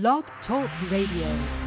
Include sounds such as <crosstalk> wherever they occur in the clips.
Blog Talk Radio.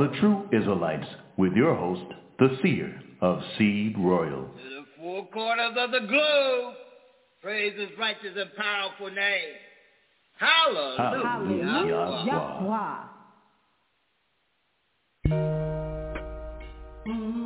Of the True Israelites with your host, the seer of Seed Royal. to the four corners of the globe. Praise his righteous and powerful name. Hallelujah. Hallelujah. Yahweh. Yeah.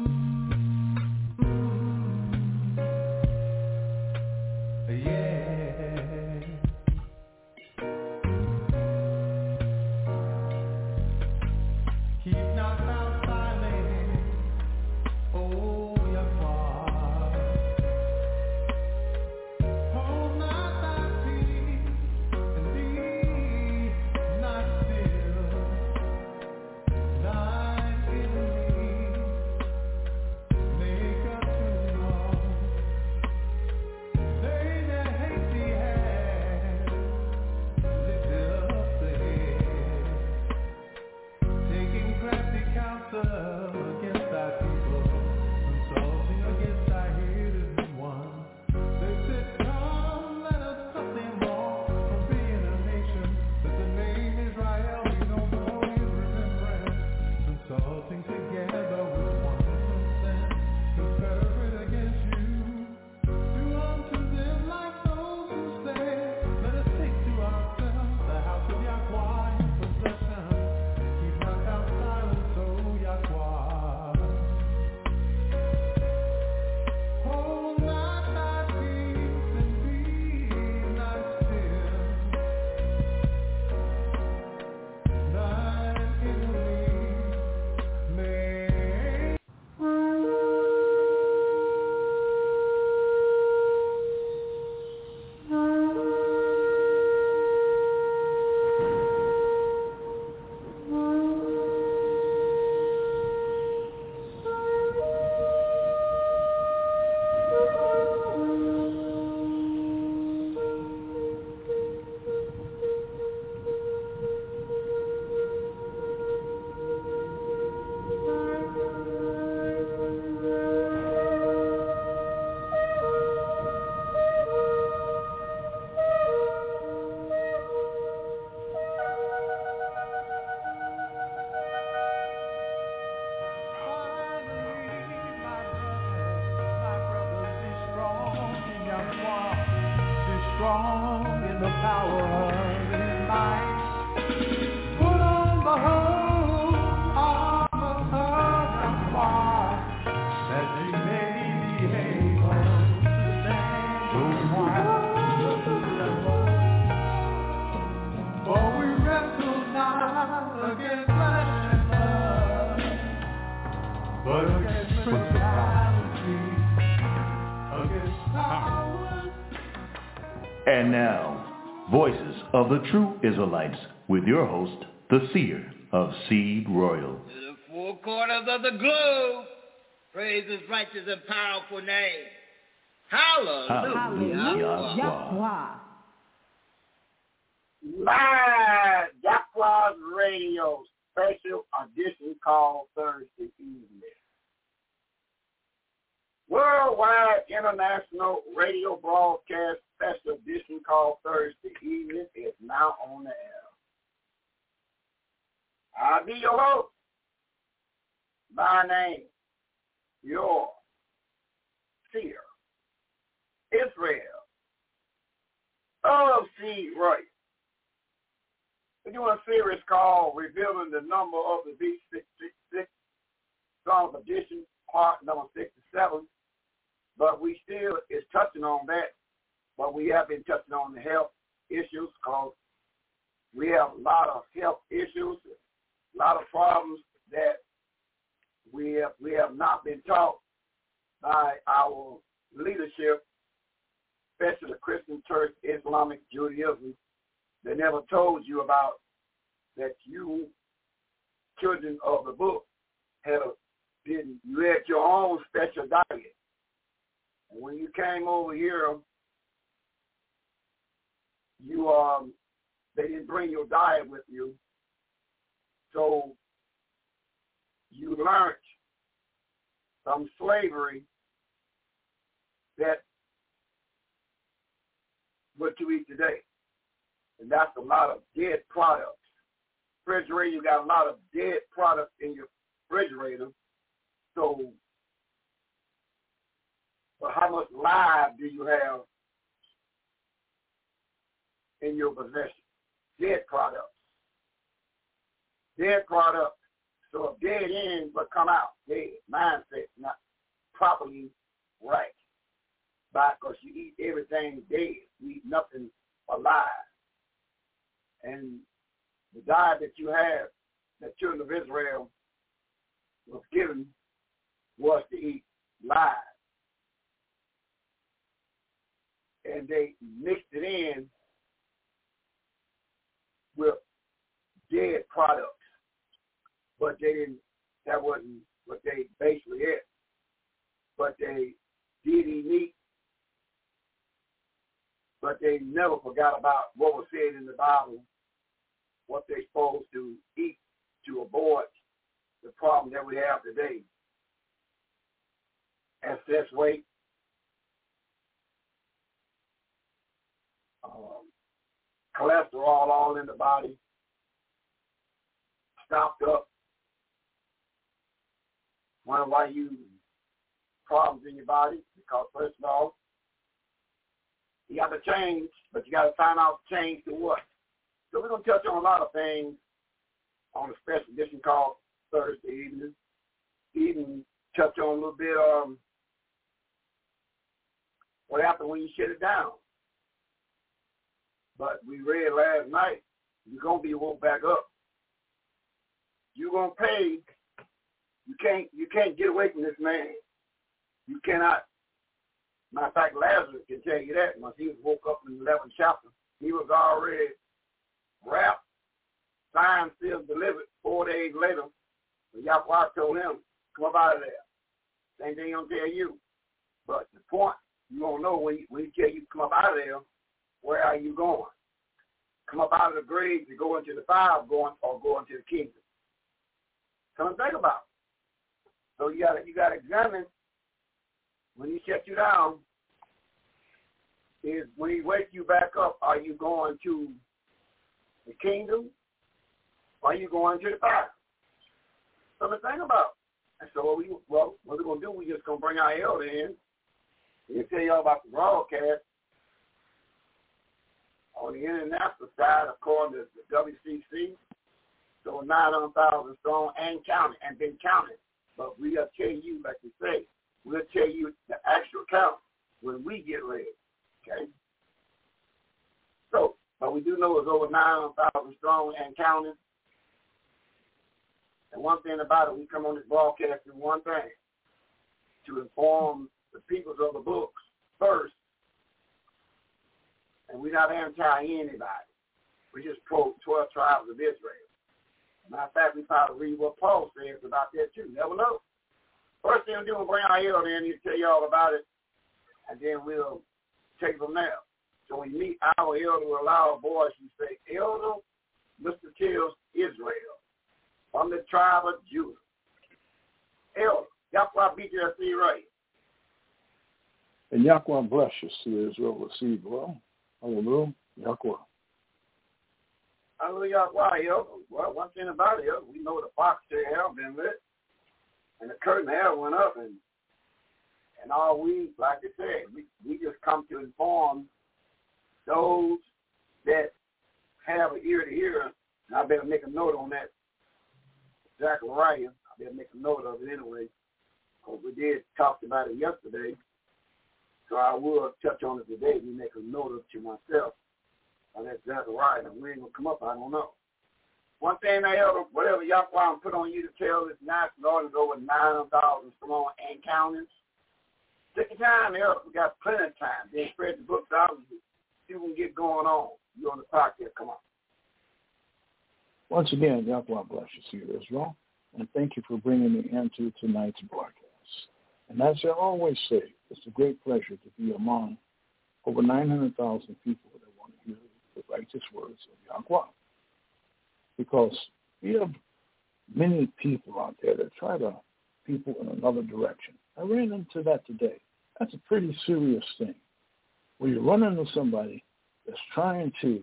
And now, Voices of the True Israelites with your host, the seer of Seed Royal. To the four corners of the globe. Praise his righteous and powerful name. Hallelujah. Hallelujah. Yahweh. Live Jacquard's Radio special edition called Thursday evening. Worldwide International Radio Broadcast special edition called Thursday evening is now on the air. I'll be your host. My name, your seer, Israel, of Seed Right. We're doing a series called Revealing the Number of the Beast 666, Son of Perdition, part number 67. But we still is touching on that, but we have been touching on the health issues because we have a lot of health issues, a lot of problems that we have, we have not been taught by our leadership, especially the Christian Church, Islamic Judaism. They never told you about that you, children of the book, had a, did you had your own special diet. And when you came over here, you um they didn't bring your diet with you. So you learned from slavery that what you eat today. And that's a lot of dead products. Refrigerator, you got a lot of dead products in your refrigerator. So but how much live do you have in your possession? Dead products. Dead products. So a dead end but come out. Dead. Mindset not properly right. Because you eat everything dead. You eat nothing alive. And the diet that you have, the children of Israel was given, was to eat live. And they mixed it in with dead products. But they didn't, that wasn't what they basically ate. But they did eat. But they never forgot about what was said in the Bible, what they're supposed to eat to avoid the problem that we have today. Excess weight, um, cholesterol all in the body, stopped up. Wonder why you problems in your body? Because first of all, you got to change, but you got to find out change to what. So we're gonna touch on a lot of things on a special edition called Thursday evening. Even touch on a little bit um what happened when you shut it down. But we read last night, you're gonna be woke back up. You're gonna pay. You can't you can't get away from this man. You cannot. Matter of fact, Lazarus can tell you that. Once he was woke up in the 11th chapter, he was already wrapped, signed, sealed, delivered. Four days later, but Yahweh told him, come up out of there. Same thing he'll tell you. But the point, you don't know when he, when he tell you to come up out of there, where are you going? Come up out of the grave to go into the fire going or go into the kingdom. Come and think about it. So you gotta you gotta examine when he shut you down, is when he wake you back up, are you going to the kingdom or are you going to the fire? Something to think about. And so what we well, what we're gonna do, we're just gonna bring our elder in and tell y'all about the broadcast on the international side, according to the WCC, so 900,000 strong and counting, and been counting. But we'll tell you, like you say, we'll tell you the actual count when we get ready. Okay? So, but we do know it's over 900,000 strong and counting. And one thing about it, we come on this broadcast in one thing, to inform the peoples of the books first and we're not anti-anybody. We're just quote 12 tribes of Israel. Matter of fact, we probably read what Paul says about that too. Never know. First thing we'll do is bring our elder in and tell you all about it, and then we'll take from there. So you meet our elder with a loud voice, you say, Elder, Mr. Kills Israel, from the tribe of Judah. Elder, Yahweh beat you see right. And Yahweh bless you, see Israel, receive well. Hallelujah. Yahweh. Hallelujah. Yo? Well, one thing about it, yo, we know the box there have been lit, and the curtain hair went up, and and all we, like I said, we we just come to inform those that have an ear to hear. And I better make a note on that. Zachariah, I better make a note of it anyway, because we did talk about it yesterday. So I will touch on it today. We make a note of it to myself. And that's right. And when it will come up, I don't know. One thing I ever, whatever Yahweh put on you to tell this national audience over 9,000 strong and counting, take your time, Elder. We got plenty of time. Then spread the books out and see what we can get going on. You on the podcast, come on. Once again, Yahweh bless you, Seer Israel, and thank you for bringing me into tonight's broadcast. And as I always say, it's a great pleasure to be among over 900,000 people that want to hear the righteous words of Yahweh. Because we have many people out there that try to people in another direction. I ran into that today. That's a pretty serious thing. When you run into somebody that's trying to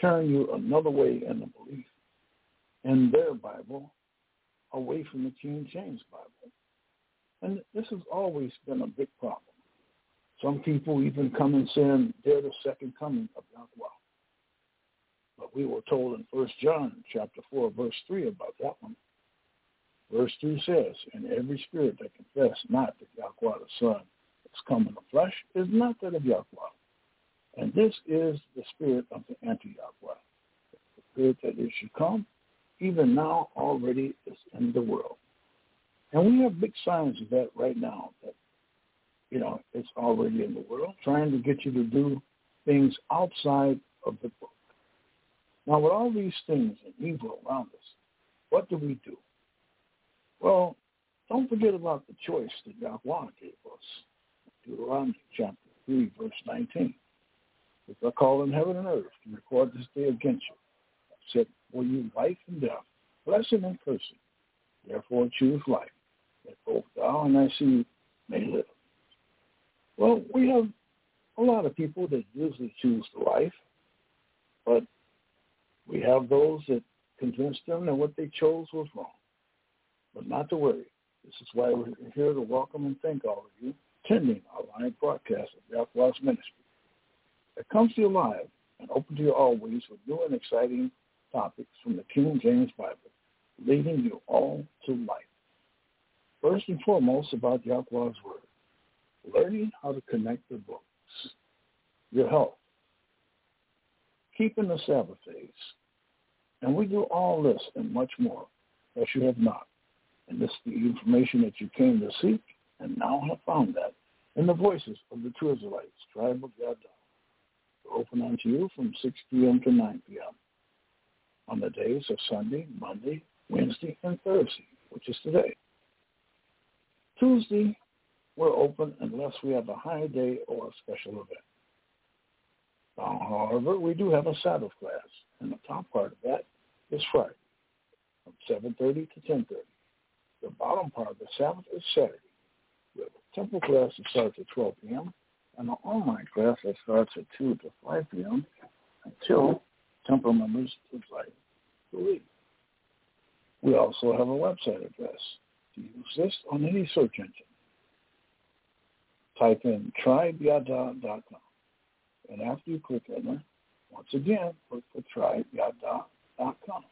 turn you another way in the belief in their Bible away from the King James Bible. And this has always been a big problem. Some people even come and saying they're the second coming of Yahweh. But we were told in First John chapter 4, verse 3 about that one. Verse 3 says, And every spirit that confess not that Yahweh the Son has come in the flesh is not that of Yahweh. And this is the spirit of the anti-Yahweh. The spirit that is to come, even now already is in the world. And we have big signs of that right now, that, you know, it's already in the world, trying to get you to do things outside of the book. Now, with all these things and evil around us, what do we do? Well, don't forget about the choice that Yahweh gave us. Deuteronomy chapter 3, verse 19. If I call in heaven and earth to record this day against you, I said for you life and death, blessing and cursing. Therefore choose life, that both thou and thy seed may live. Well, we have a lot of people that usually choose the life, but we have those that convince them that what they chose was wrong. But not to worry. This is why we're here to welcome and thank all of you attending our live broadcast of Yahweh's Ministry. It comes to you live and open to you always with new and exciting topics from the King James Bible, leading you all to life. First and foremost about Yahweh's Word, learning how to connect the books, your health, keeping the Sabbath days, and we do all this and much more that you have not. And this is the information that you came to seek and now have found that in the voices of the true Israelites, tribe of Yahweh. We're open unto you from 6 p.m. to 9 p.m. on the days of Sunday, Monday, Wednesday, and Thursday, which is today. Tuesday, we're open unless we have a high day or a special event. Now, however, we do have a Sabbath class, and the top part of that is Friday from 7.30 to 10.30. The bottom part of the Sabbath is Saturday. We have a temple class that starts at 12 p.m. and an online class that starts at 2 to 5 p.m. until temple members decide to leave. We also have a website address use this on any search engine. Type in tribeyada.com. And after you click enter, once again, look for tribeyada.com.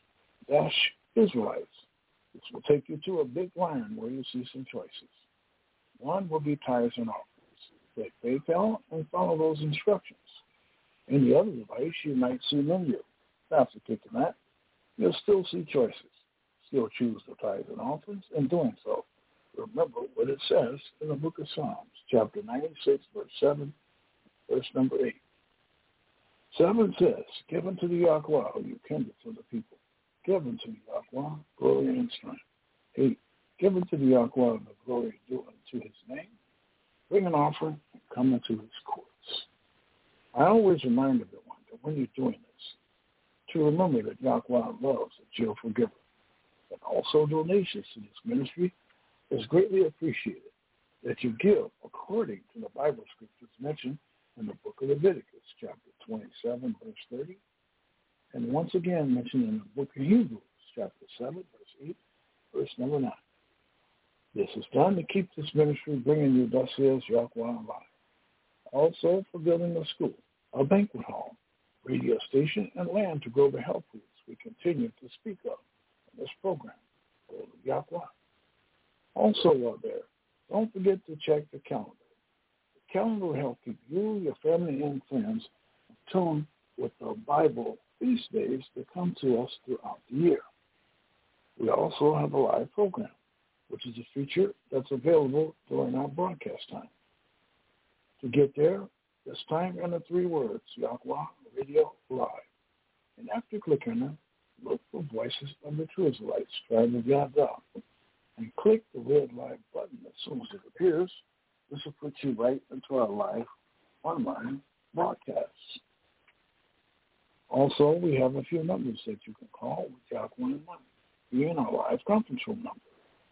Dash Israelites. This will take you to a big line where you see some choices. One will be tithes and offerings. Click PayPal and follow those instructions. In the other device, you might see menu. After clicking that, you'll still see choices. Still choose the tithes and offerings. In doing so, remember what it says in the book of Psalms, chapter 96, verse 7, verse number 8. 7 says, Given to the Yahweh who you kindled for the people. Given to the Yahweh glory and strength. 8. Given to the Yahweh the glory due unto his name. Bring an offering and come into his courts. I always remind everyone that when you're doing this, to remember that Yahweh loves a cheerful giver. And also donations to this ministry is greatly appreciated that you give according to the Bible scriptures mentioned in the book of Leviticus, chapter 27, verse 30, and once again mentioned in the book of Hebrews, chapter 7, verse 8, verse number 9. This is done to keep this ministry bringing you thus says Yahweh alive. Also for building a school, a banquet hall, radio station, and land to grow the health foods we continue to speak of this program. Yahweh. Also while there, don't forget to check the calendar. The calendar will help keep you, your family, and friends in tune with the Bible feast days that come to us throughout the year. We also have a live program, which is a feature that's available during our broadcast time. To get there, just time the three words, Yahweh Radio Live. And after clicking it, look for Voices of the True Israelites, Tribe of Yahweh, and click the red live button as soon as it appears. This will put you right into our live online broadcasts. Also, we have a few numbers that you can call with Jack One and One. Be in our live conference room number,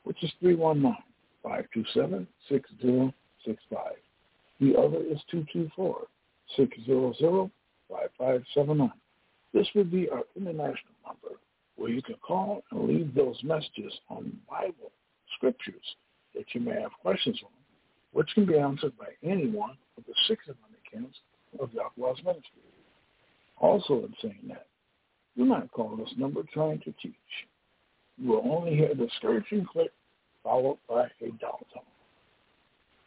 which is 319-527-6065. The other is 224-600-5579. This would be our international number where you can call and leave those messages on Bible scriptures that you may have questions on, which can be answered by anyone of the six Dominicans of Yahweh's ministry. Also in saying that, do not call this number trying to teach. You will only hear the discouraging click followed by a dial tone.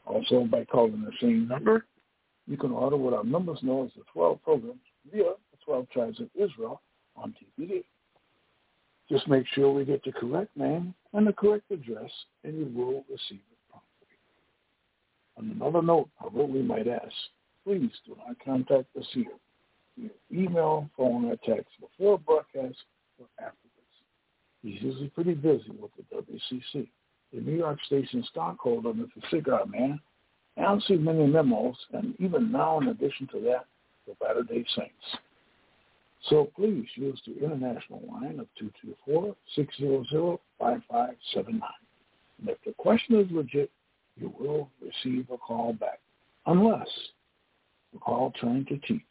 Also, by calling the same number, you can order what our members know as the 12 programs via 12 tribes of Israel on DVD. Just make sure we get the correct name and the correct address, and you will receive it promptly. On another note, although we might ask, please do not contact the seer via email, phone, or text before broadcast or afterwards. He's usually pretty busy with the WCC. The New York station stockholder, Mr. Cigar Man, I don't see many memos, and even now, in addition to that, the Latter-day Saints. So please use the international line of 224-600-5579. And if the question is legit, you will receive a call back, unless the call trying to teach.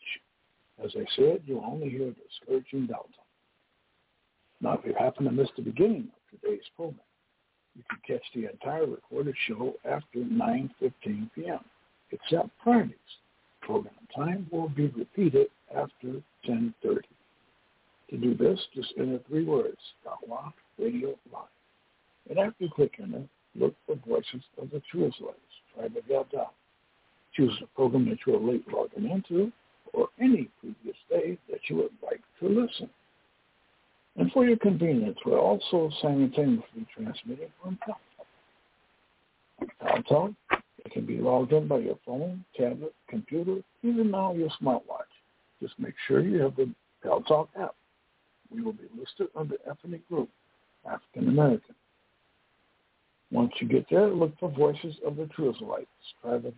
As I said, you'll only hear the discouraging delta. Now, if you happen to miss the beginning of today's program, you can catch the entire recorded show after 9.15 p.m., except Fridays. Program time will be repeated after 10.30. To do this, just enter three words, Dawa Radio Live. And after clicking it, look for Voices of the True Israelites, Tribe of Yada. Choose the program that you are late logging into or any previous day that you would like to listen. And for your convenience, we're also simultaneously transmitting from Paltalk. Paltalk, it can be logged in by your phone, tablet, computer, even now your smartwatch. Just make sure you have the Paltalk app. We will be listed under ethnic group, African American. Once you get there, look for Voices of the True Israelites, Tribe of.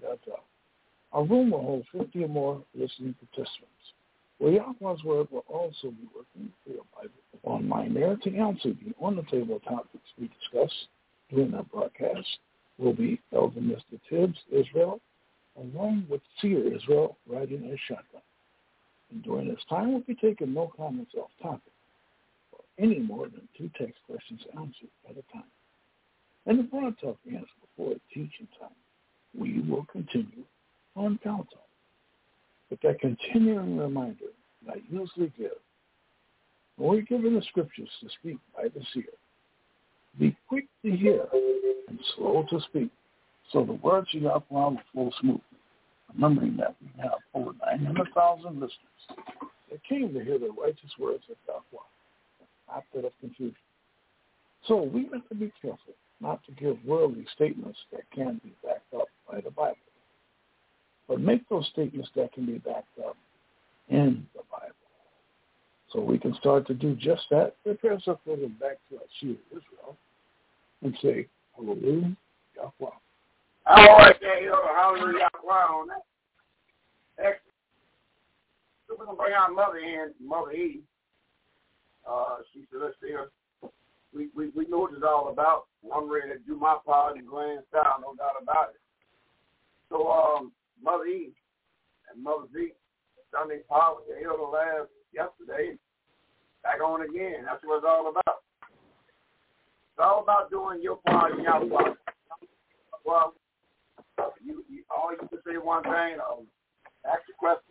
Our room will hold 50 or more listening participants. Well, Yahweh's Word will also be working your Bible online there to answer the on-the-table topics we discuss during our broadcast will be Elder Mr. Tibbs, Israel, along with Seer Israel, riding a shotgun. And during this time, we'll be taking no comments off topic or any more than two text questions answered at a time. And the broad talk ends before teaching time. We will continue on Talk. But that continuing reminder that I usually give when we're given the scriptures to speak by the seer, be quick to hear and slow to speak, so the words of Yahweh will flow smoothly. Remembering that we have over 900,000 listeners that came to hear the righteous words of Yahweh, not that of confusion. So we have to be careful not to give worldly statements that can't be backed up by the Bible, but make those statements that can be backed up in the Bible. So we can start to do just that. Prepare ourselves for back to our of Israel and say, Hallelujah, Yahweh. There you go. Hallelujah, Yahweh on that. Excellent. We're going to bring our mother in, Mother Eve. Uh, she said, let's see her. We, we, we know what it's all about. I'm ready to do my part in grand style, no doubt about it. So, um, Mother Eve and Mother Z, Sunday power, they held the last yesterday. Back on again. That's what it's all about. It's all about doing your part and your part. Well, you, you all you can say one thing, um, ask the question,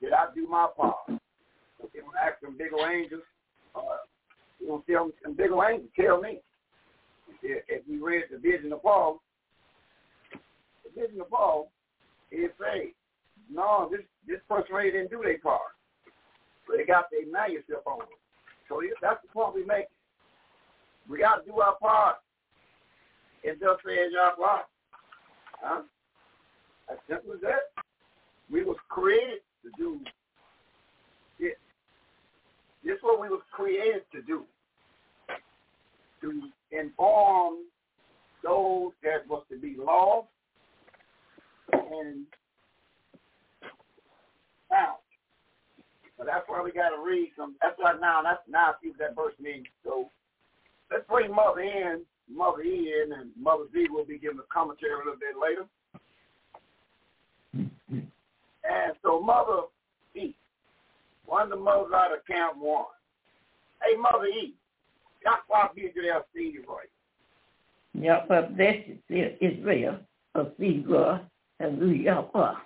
did I do my part? You don't ask them big old angels, uh, you don't tell them big old angels, tell me. If, if you read the vision of Paul, the vision of Paul, it say, no, this this person really didn't do their part. They got their manuscript on them. So that's the point we make. We got to do our part. It just says Yahweh. Huh? As simple as that. We was created to do it. This is what we was created to do. To inform those that was to be lost and found. So that's why we got to read some. That's why now. That's now see what that verse means. So let's bring Mother in, Mother E in, and Mother Z will be giving a commentary a little bit later. And so Mother E, one of the mothers out of Camp One. Hey, Mother E, that's why there, Steve right. Ja, för det är Israel Sigurd och Yahweh.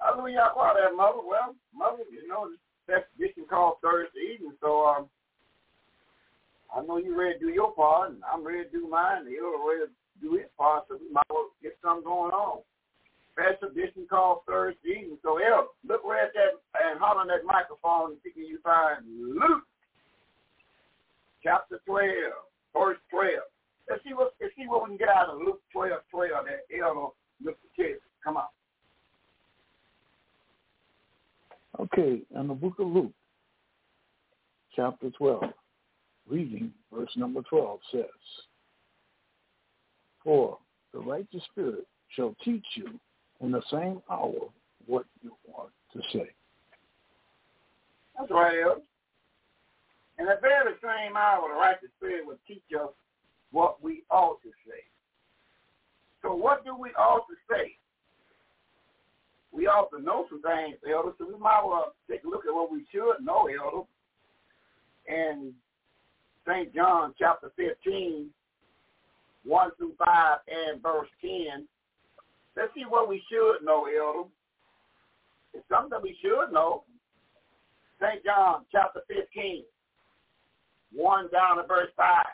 Hallelujah, call that mother. Well, mother, you know, that's tradition called Thursday evening, so um, I know you ready to do your part, and I'm ready to do mine, and you're ready to do his part, so we might well get something going on. Special edition called Thursday evening. So, El, look right at that and holler on that microphone and see can you find Luke chapter 12, verse 12. Let's see what let's see what we can get out of Luke 12, 12 that El look the kids. Come on. Okay, in the book of Luke, chapter 12, reading verse number 12 says, For the righteous spirit shall teach you in the same hour what you want to say. That's right, El. In the very same hour, the righteous spirit will teach us what we ought to say. So what do we ought to say? We ought to know some things, Elder, so we might well take a look at what we should know, Elder. And St. John chapter 15, 1 through 5 and verse 10, let's see what we should know, Elder. It's something that we should know. St. John chapter 15, 1 down to verse 5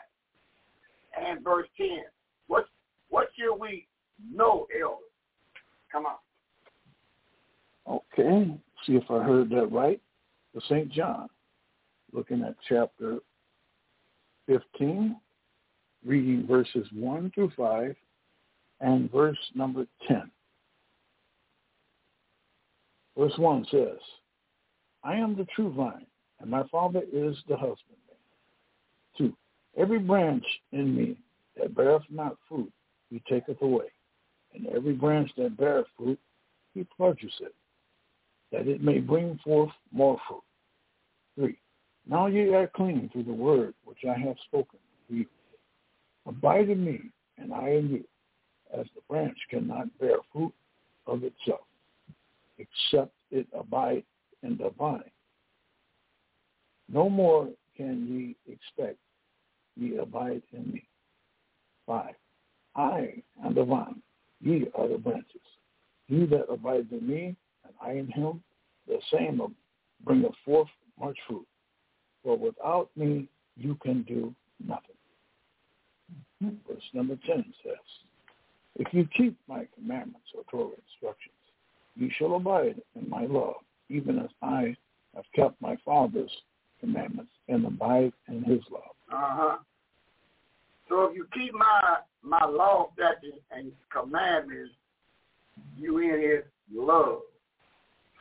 and verse 10. What, what should we know, Elder? Come on. Okay, see if I heard that right. The St. John, looking at chapter 15, reading verses 1 through 5 and verse number 10. Verse 1 says, I am the true vine, and my Father is the husbandman. 2. Every branch in me that beareth not fruit, he taketh away. And every branch that beareth fruit, he purges it, that it may bring forth more fruit. 3. Now ye are clean through the word which I have spoken to you. Abide in me, and I in you, as the branch cannot bear fruit of itself, except it abide in the vine. No more can ye expect ye abide in me. 5. I am the vine, ye are the branches. He that abides in me, and I in him, the same bringeth forth much fruit. For without me you can do nothing. Verse number 10 says, If you keep my commandments or Torah instructions, you shall abide in my love, even as I have kept my Father's commandments and abide in his love. Uh-huh. So if you keep my my law, statutes, and commandments, you in his love.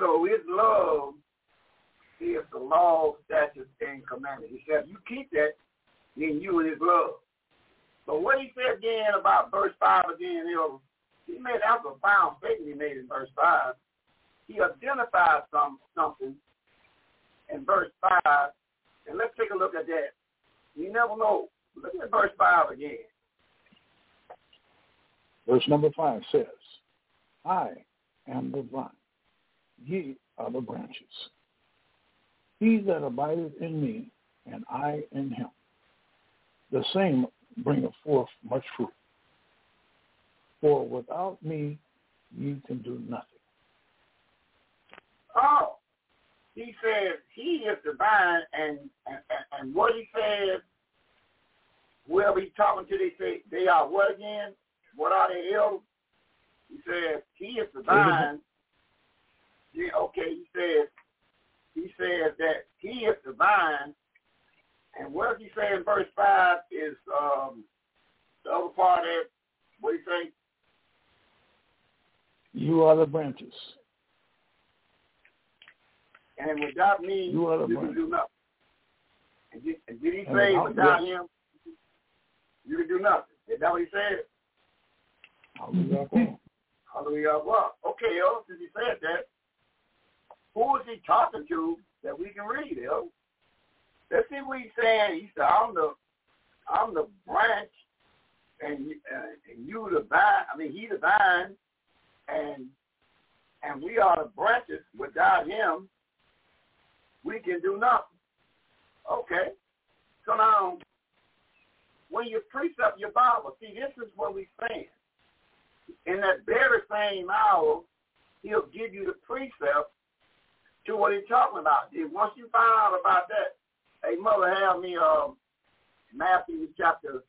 So his love is the law, statutes, and commandments. He said, you keep that, then you in his love. But what he said again about verse 5 again, you know, he made that was a profound statement he made in verse 5. He identified some something in verse 5, and let's take a look at that. You never know. Look at verse 5 again. Verse number 5 says, I am the vine, ye are the branches. He that abideth in me, and I in him, the same bringeth forth much fruit. For without me you can do nothing. Oh, he says he is the vine, and, and, and what he says, whoever he's talking to, they say they are what again? What are they elders? He says he is the vine. Yeah, okay, he says he says that he is the vine, and what does he say in verse five is um, the other part of it. What do you say? You are the branches. And without me, You are the you can do nothing. And did, and did he And say without him, you can do nothing? Is that what he said? Hallelujah. Hallelujah. Okay, El, since he said that, who is he talking to that we can read, El? Let's see what he's saying. He said, I'm the, I'm the branch, and, you- uh, and you the vine. I mean, he the vine, and and we are the branches. Without him, we can do nothing. Okay. So now, when you precept your Bible, see, this is what we're saying. In that very same hour, he'll give you the precept to what he's talking about. If once you find out about that, hey, mother, have me uh, Matthew chapter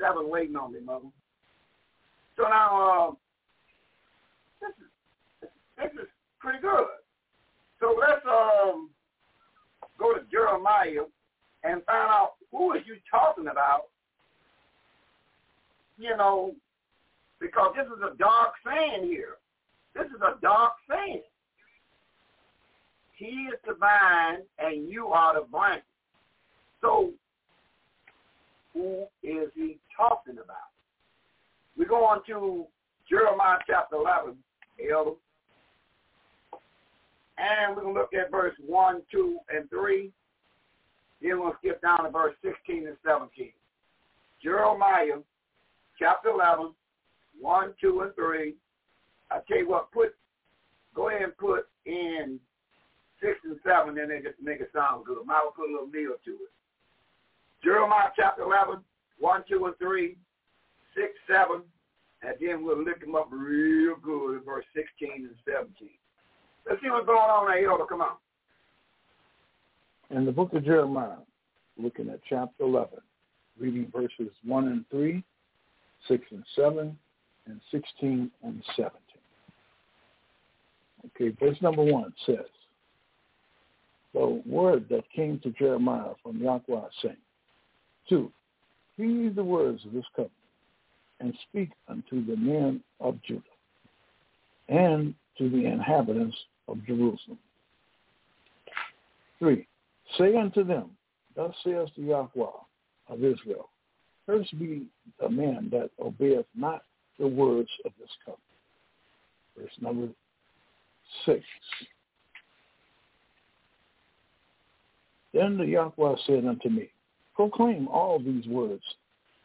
7 waiting on me, mother. So now, uh, this is, this is pretty good. So let's um, go to Jeremiah and find out who is you talking about you know, because this is a dark saying here. This is a dark saying. He is the vine and you are the branch. So who is he talking about? We go on to Jeremiah chapter 11, Elder. And we're going to look at verse 1, 2, and 3. Then we'll skip down to verse 16 and 17. Jeremiah chapter 11, 1, 2, and 3. I tell you what, put go ahead and put in 6 and 7, and then just make it sound good. Might will put a little meal to it. Jeremiah chapter 11, 1, 2, and 3, 6, 7, and then we'll lift them up real good in verse 16 and 17. Let's see what's going on there, Elder. Come on. In the book of Jeremiah, looking at chapter 11, reading verses 1 and 3, 6 and 7, and 16 and 17. Okay, verse number 1 says, The word that came to Jeremiah from Yahweh saying, 2. Hear the words of this covenant, and speak unto the men of Judah, and to the inhabitants of Jerusalem. 3. Say unto them, Thus says the Yahweh of Israel, Cursed be the man that obeyeth not the words of this covenant. Verse number 6. Then the Yahweh said unto me, Proclaim all these words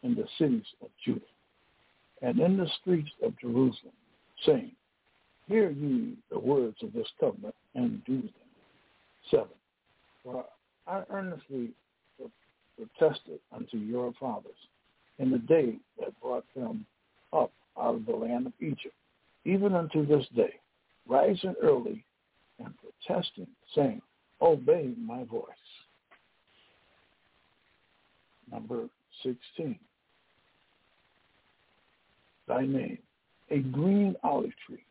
in the cities of Judah and in the streets of Jerusalem, saying, Hear ye the words of this covenant and do them. 7. For I earnestly protested unto your fathers in the day that brought them up out of the land of Egypt, even unto this day, rising early and protesting, saying, Obey my voice. Number 16. Thy name, a green olive tree,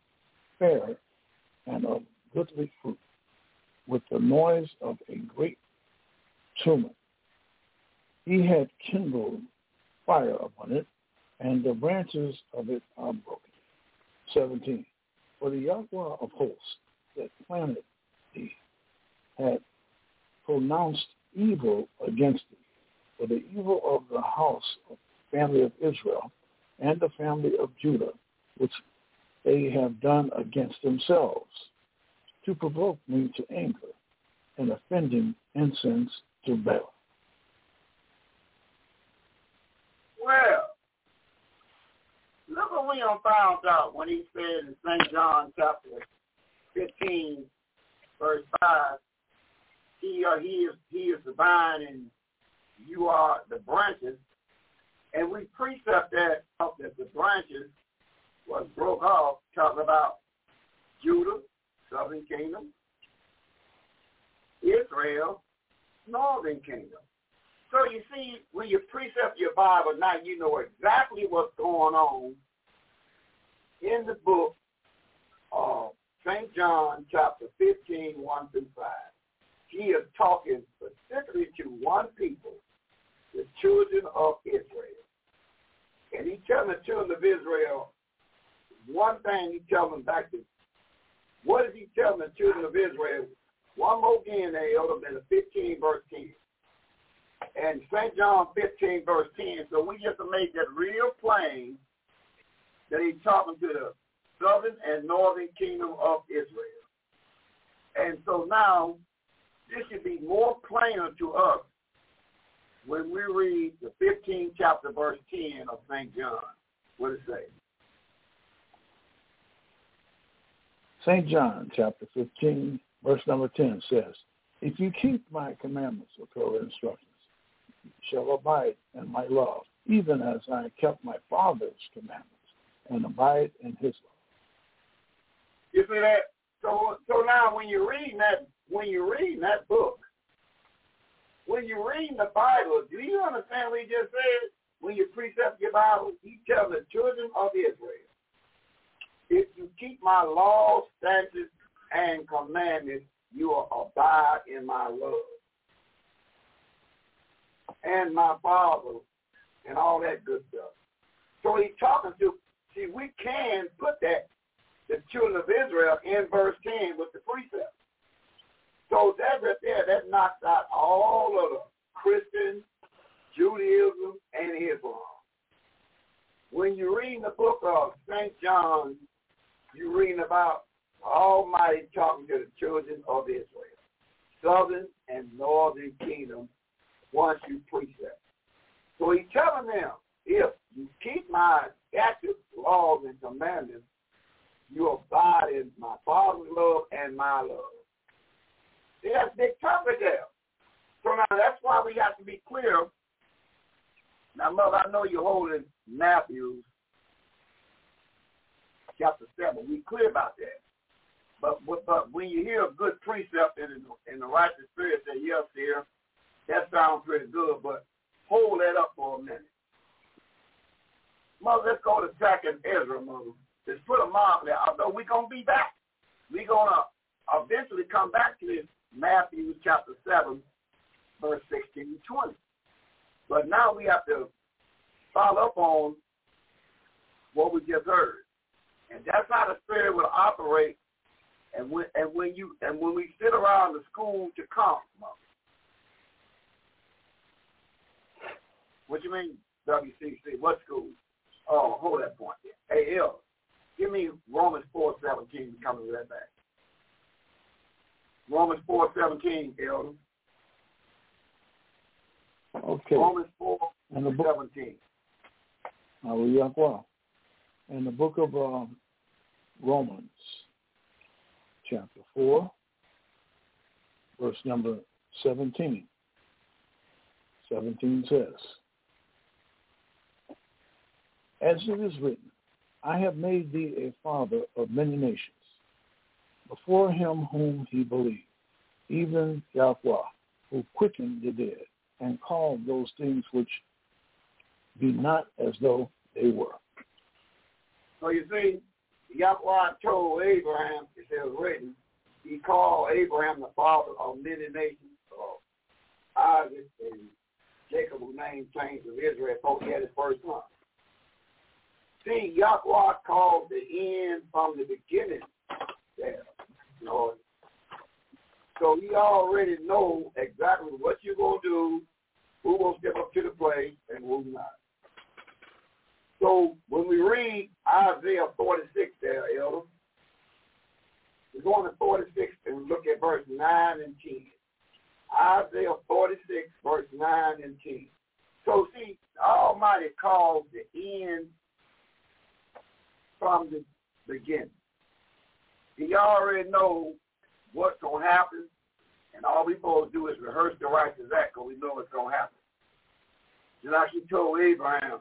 fair and of goodly fruit, with the noise of a great tumult. He had kindled fire upon it, and the branches of it are broken. 17. For the Yahweh of hosts that planted thee had pronounced evil against thee, for the evil of the house of family of Israel and the family of Judah, which they have done against themselves, to provoke me to anger and offending incense to Baal. Well, look what we done found out when he said in St. John chapter 15, verse 5, he, uh, he, is, he is the vine and you are the branches. And we precept that, that the branches was broke off, talking about Judah, southern kingdom, Israel, northern kingdom. So you see, when you precept your Bible, now you know exactly what's going on in the book of St. John chapter 15, 1 through 5. He is talking specifically to one people, the children of Israel. And he telling the children of Israel one thing he tells them back to what is he telling the children of Israel one more again there, Elder, in the 15 verse 10. And St. John 15 verse 10. So we have to make that real plain that he's talking to the southern and northern kingdom of Israel. And so now this should be more plainer to us when we read the 15th chapter, verse 10 of St. John. What does it say? St. John chapter 15, verse number 10 says, If you keep my commandments or Torah instructions, you shall abide in my love, even as I kept my Father's commandments and abide in his love. You see that? So so now when you read that when you read that book, when you read the Bible, do you understand what he just said? When you precept your Bible, he tells the children of Israel, if you keep my laws, statutes, and commandments, you will abide in my love. And my Father, and all that good stuff. So he's talking to, see, we can put that, the children of Israel, in verse 10 with the precept. So that right there, that knocks out all of the Christian, Judaism, and Islam. When you read the book of St. John, you're reading about Almighty talking to the children of Israel, southern and northern kingdom, once you precept. So he's telling them, if you keep my statutes, laws, and commandments, you abide in my Father's love and my love. See, that's big topic there. So now that's why we have to be clear. Now, Mother, I know you're holding Matthew chapter 7. We clear about that. But, but, but when you hear a good precept in, in the righteous spirit say, yes, dear, that sounds pretty good, but hold that up for a minute. Mother, let's go to second Ezra, Mother. Let's put a mark there. Although we're going to be back. We're going to eventually come back to this Matthew chapter 7, verse 16 to 20. But now we have to follow up on what we just heard. And that's how the Spirit will operate. And when and when you and when we sit around the school to come, what you mean WCC? What school? Oh, hold that point. Hey, L, give me Romans four seventeen. Coming with that back. Romans four seventeen, Elder. Okay. Romans four And the book, seventeen. In the book of um, Romans, chapter 4, verse number 17. 17 says, As it is written, I have made thee a father of many nations, before him whom he believed, even Yahweh, who quickened the dead, and called those things which be not as though they were. So you see, Yahweh told Abraham, it says written, he called Abraham the father of many nations. So Isaac and Jacob who named chains of Israel, both had his first son. See, Yahweh called the end from the beginning there. Know, so he already know exactly what you're going to do, who will step up to the plate, and who not. So when we read Isaiah 46 there, Elder, we're going to 46 and look at verse 9 and 10. Isaiah 46, verse 9 and 10. So see, Almighty calls the end from the beginning. He already knows what's going to happen, and all we supposed to do is rehearse the righteous act because we know what's going to happen. Just like he told Abraham,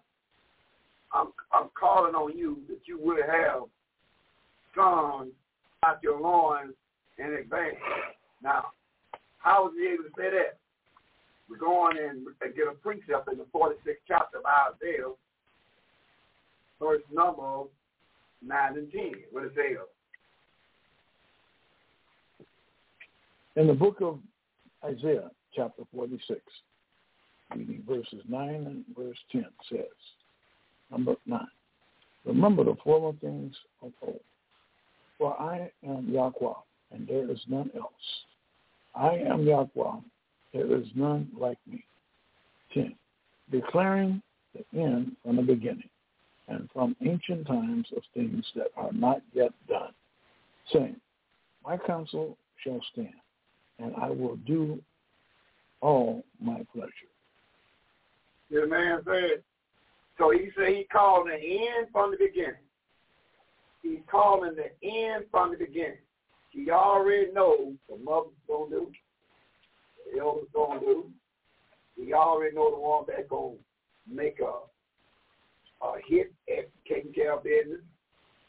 I'm I'm calling on you that you will have sons out your loins in advance. Now, how was he able to say that? We're going and get a precept in the 46th chapter of Isaiah, verse number 9 and 10. What it says? In the book of Isaiah, chapter 46, reading verses 9 and verse 10 says, Number 9, remember the former things of old, for I am Yahweh, and there is none else. I am Yahweh. There is none like me. 10. Declaring the end from the beginning and from ancient times of things that are not yet done, saying, My counsel shall stand, and I will do all my pleasure. The man said, so he said he called the end from the beginning. He's calling the end from the beginning. He already knows the mother's going to do, the elder's going to do. He already know the one that's going to make a, a hit at taking care of business.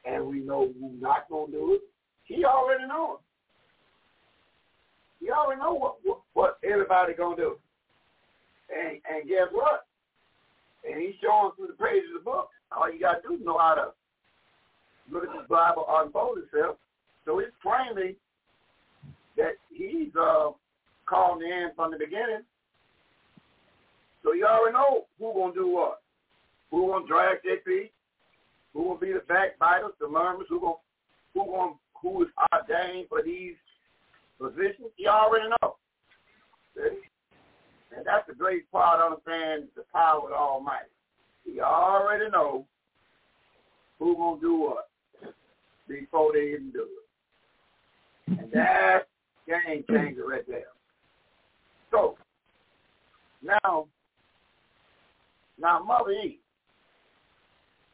And we know who's not going to do it. He already knows. He already know what, what, what everybody to do. And, and guess what? And he's showing through the pages of the book. All you got to do is know how to look at the Bible unfold itself. So it's plainly that he's uh, calling the end from the beginning. So you already know who's going to do what. Who to drag their feet. Who to be the backbiters, the murmurs. Who gonna who gonna who is ordained for these positions. You already know. See? And that's the great part of understanding the power of the Almighty. You already know who gonna do what before they even do it. And that's game changer right there. So now now Mother Eve,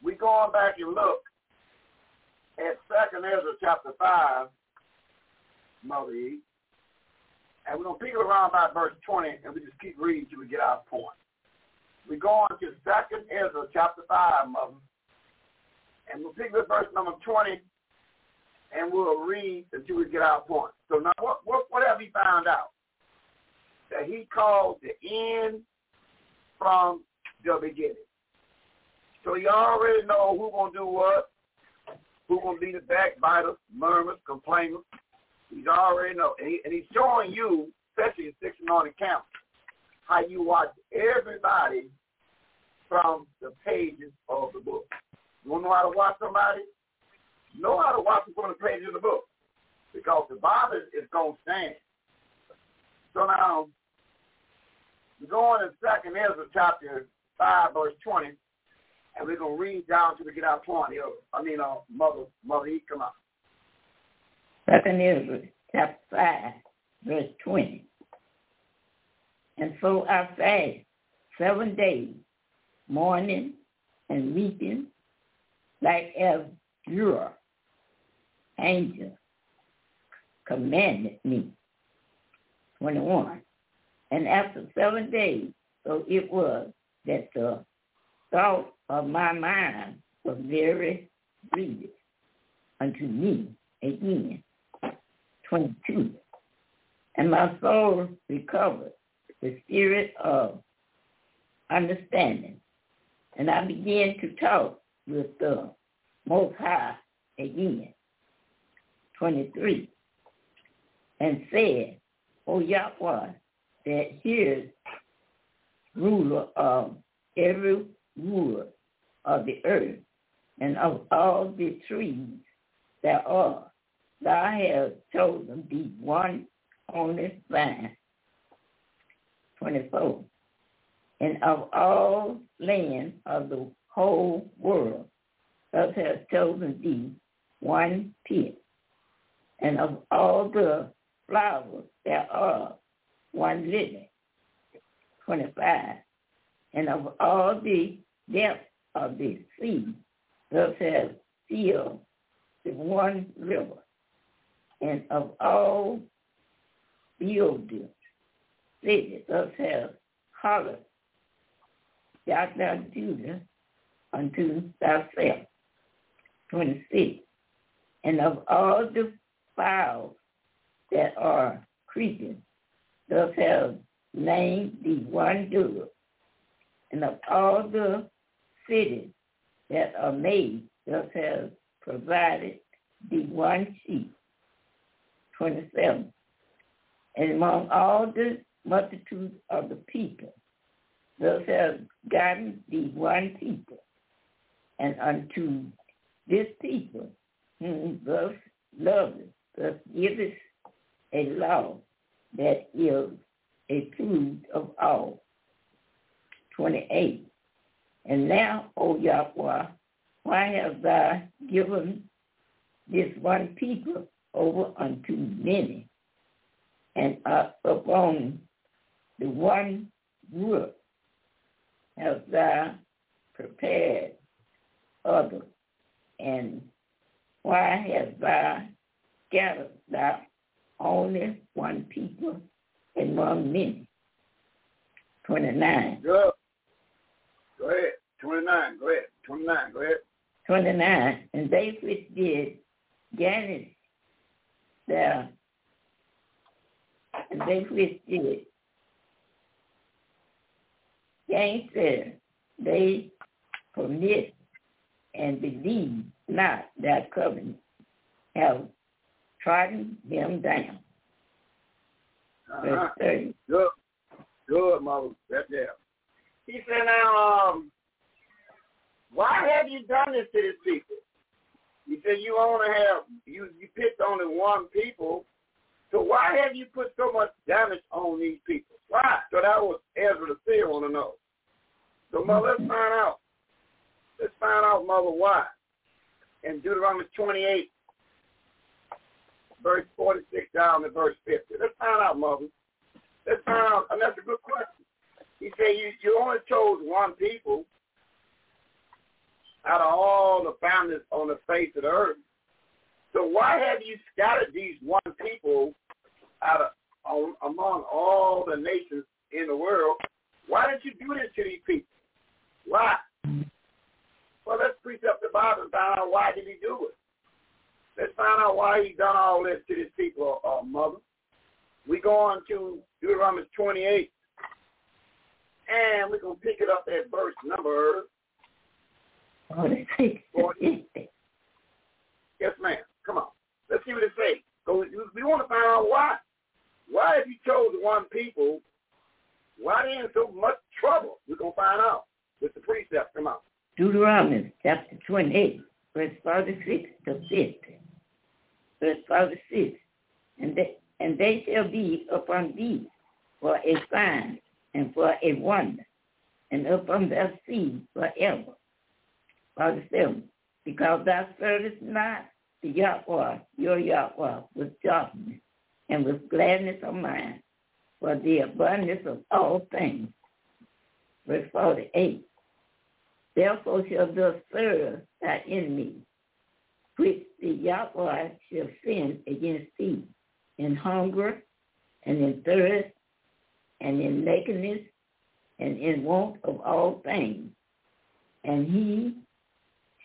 we going back and look at Second Ezra chapter five, Mother Eve. And we're going to pick it around about verse 20, and we just keep reading till we get our point. We're going to Second Ezra chapter 5, Mother. And we'll pick up verse number 20, and we'll read until we get our point. So now what, what, what have we found out? That he called the end from the beginning. So you already know who's going to do what, who's going to be the backbiters, murmurs, complainers, He's already know, and, he, and he's showing you, especially in six on account, how you watch everybody from the pages of the book. You want to know how to watch somebody? Know how to watch them from the pages of the book, because the Bible is going to stand. So now, we're going in Second Ezra chapter five, verse twenty, and we're going to read down till we get out twenty. I mean, uh, mother, mother, he come out. Second chapter 5, verse 20. And so I fast seven days, mourning and weeping, like as your angel commanded me. 21. And after seven days, so it was that the thought of my mind was very grievous unto me again 22. And my soul recovered the spirit of understanding. And I began to talk with the Most High again. 23. And said, O Yahweh, that hears ruler of every wood of the earth and of all the trees that are thou hast chosen thee one only vine. 24. And of all land of the whole world, thou hast chosen thee one pit. And of all the flowers there are one lily. 25. And of all the depths of the sea, thou hast filled the one river and of all buildings, cities, us have hollow, out down Judah unto thyself. 26. And of all the fowls that are creeping, thus have named the one dove. And of all the cities that are made, thus have provided the one sheep. 27. And among all the multitude of the people, thus have gotten the one people, and unto this people whom thus loveth, thus giveth a law, that is a approved of all. 28. And now, O Yahweh, why hast thou given this one people over unto many, and uh, upon the one work hast thou prepared others, and why hast thou scattered thou only one people among many? 29. Good. Go ahead. 29. Go ahead. 29. Go ahead. 29. And they which did Janice there, and they which did gangster, they permit and believe not that covenant have trodden them down. Uh-huh. 30. Good. Good, mother. That's there. He said, now, um, why have you done this to these people? He said you only have you you picked only one people. So why have you put so much damage on these people? Why? So that was Ezra the seer want to know. So mother, let's find out. Let's find out, mother, why. In Deuteronomy 28, verse 46 down to verse 50. Let's find out, mother. Let's find out. And that's a good question. He said you, you only chose one people out of all the families on the face of the earth. So why have you scattered these one people out of on, among all the nations in the world? Why did you do this to these people? Why? Well, let's preach up the Bible and find out why did he do it. Let's find out why he done all this to these people, uh, mother. We go on to Deuteronomy 28, and we're going to pick it up at verse number 46. <laughs> Yes, ma'am. Come on. Let's see what it says. So we want to find out why. Why have you chosen one people? Why they in so much trouble? We're going to find out with the precept. Come on. Deuteronomy chapter 28, verse 46 to 50. Verse 46. And they, and they shall be upon thee for a sign and for a wonder, and upon their seed forever. 47. Because thou servest not the Yahweh, your Yahweh, with joyfulness and with gladness of mind, for the abundance of all things. Verse 48. Therefore shall thou serve thy enemy, which the Yahweh shall send against thee in hunger and in thirst and in nakedness and in want of all things. And he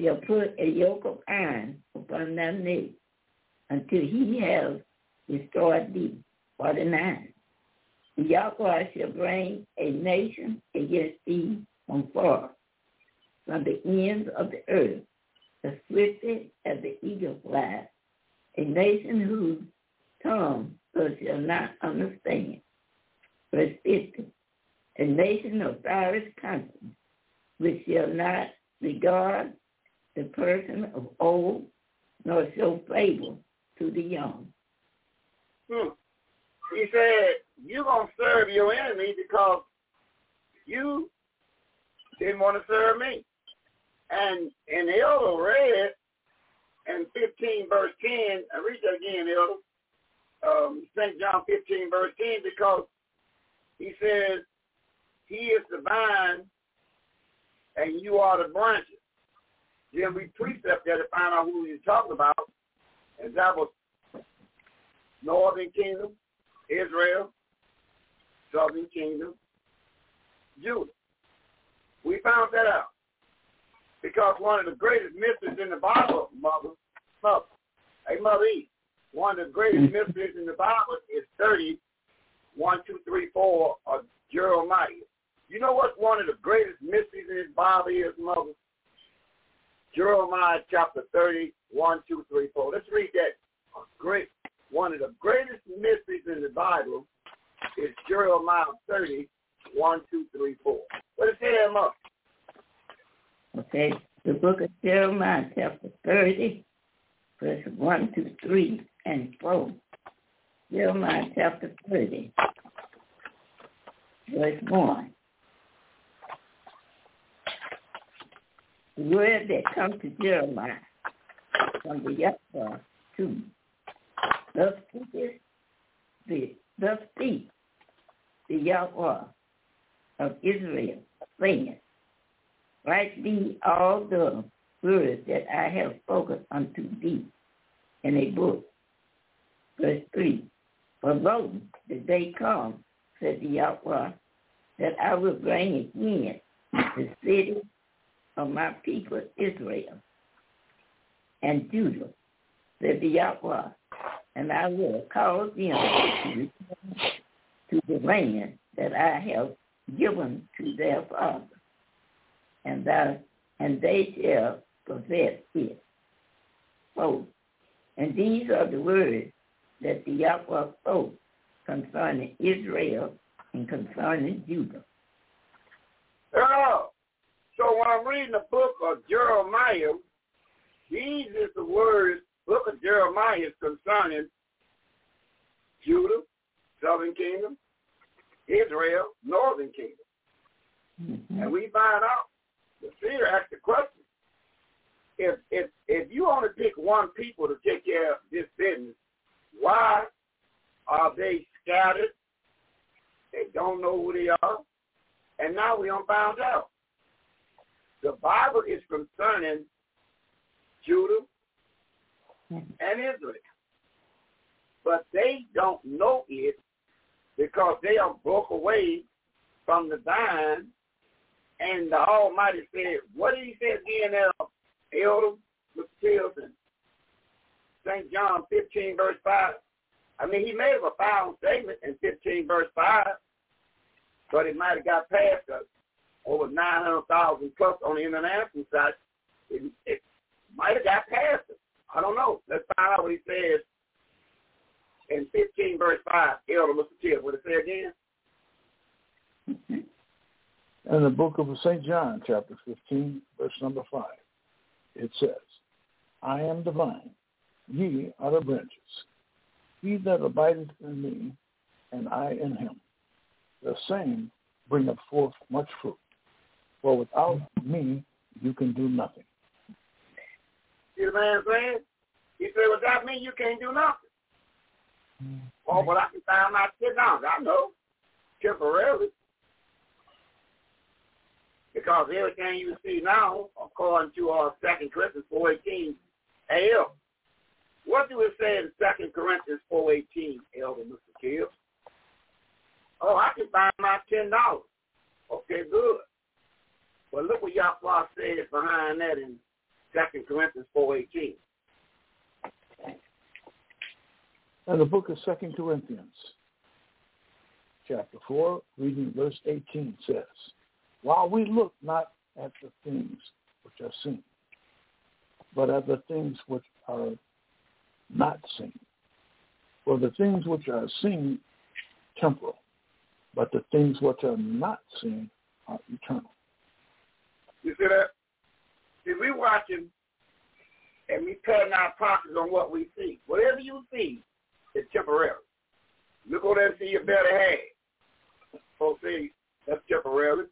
shall put a yoke of iron upon thy neck until he have destroyed thee. 49. The Yahweh shall bring a nation against thee from far, from the ends of the earth, as swiftly as the eagle flies, a nation whose tongue thou shall not understand. Verse 50. A nation of Cyrus country, which shall not regard the person of old, nor show favor to the young. Hmm. He said, you're going to serve your enemy because you didn't want to serve me. And in Elder read in 15 verse 10, I read that again, Elder, um, St. John 15 verse 10, because he says, he is the vine and you are the branches. Then we precept that to find out who he's talking about. And that was Northern Kingdom, Israel, Southern Kingdom, Judah. We found that out. Because one of the greatest mysteries in the Bible, Mother, Mother, hey, Mother E, one of the greatest mm-hmm. mysteries in the Bible is 30, 1, 2, 3, 4 of Jeremiah. You know what one of the greatest mysteries in this Bible is, Mother? Jeremiah chapter 30, 1, 2, 3, 4. Let's read that. Great, one of the greatest mysteries in the Bible is Jeremiah 30, 1, 2, 3, 4. What does it say there, Mother? Okay, the book of Jeremiah, chapter 30, verse 1 to 3 and 4. Jeremiah chapter 30, verse 1. The word that comes to Jeremiah from the Yahweh to thus speaketh the thus speak the Yahweh of Israel, saying, Write thee all the words that I have spoken unto thee in a book. Verse 3. For lo, the day come, said the Yahweh, that I will bring again the city of my people Israel and Judah, said the Yahweh, and I will cause them to the land that I have given to their fathers, and thou, and they shall possess it. Oh, and these are the words that the Yahweh spoke concerning Israel and concerning Judah. Oh, I'm reading the book of Jeremiah, these is the words, book of Jeremiah is concerning Judah, southern kingdom, Israel, northern kingdom. Mm-hmm. And we find out, the seer asked the question, if, if, if you only pick one people to take care of this business, why are they scattered? They don't know who they are. And now we don't found out. The Bible is concerning Judah hmm. and Israel. But they don't know it because they are broke away from the vine. And the Almighty said, what did he say again Elder. Tilson? St. John 15, verse 5. I mean, he made a profound statement in 15, verse 5, but it might have got past us. Over 900,000 plus on the international side. It, it might have got past us. I don't know. Let's find out what he says in 15, verse 5. Elder, Mr. Tilson, what it say again? In the book of St. John, chapter 15, verse number 5, it says, I am the vine, ye are the branches. He that abideth in me, and I in him, the same bringeth forth much fruit. For without me you can do nothing. You See the man saying? He said, without me you can't do nothing. Oh, but I can find my sit down. I know. Temporarily. Because everything you see now, according to our Second Corinthians 4.18, AL, what do it say in Second Corinthians 4.18, Elder Mr. Kill? Oh, I can find my $10. Okay, good. Well, look what Yahweh says behind that in Second Corinthians 4.18. In the book of Second Corinthians, chapter 4, reading verse 18 says, While we look not at the things which are seen, but at the things which are not seen. For the things which are seen temporal, but the things which are not seen are eternal. You see that? See, we watching and we cutting our pockets on what we see. Whatever you see is temporary. Look over there and see your better half. Folks say that's temporary.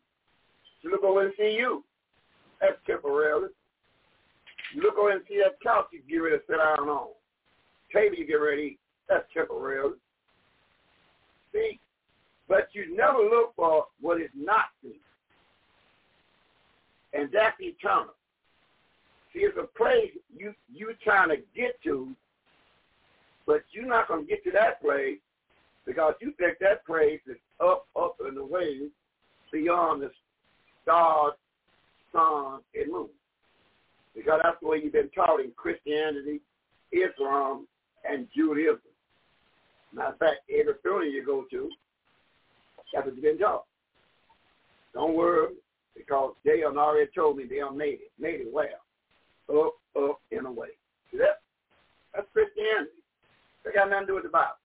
You look over and see you. That's temporary. You look over and see that couch you get ready to sit down on. Table you get ready. That's temporary. See? But you never look for what is not seen. And that's eternal. See, it's a place you you trying to get to, but you're not going to get to that place because you think that place is up, up and away beyond the stars, sun, and moon. Because that's the way you've been taught in Christianity, Islam, and Judaism. Matter of fact, every building you go to, that's what you've been taught. Don't worry, because they have already told me they it. Made it well. Up, up, and away. See that? That's Christianity. They got nothing to do with the Bible.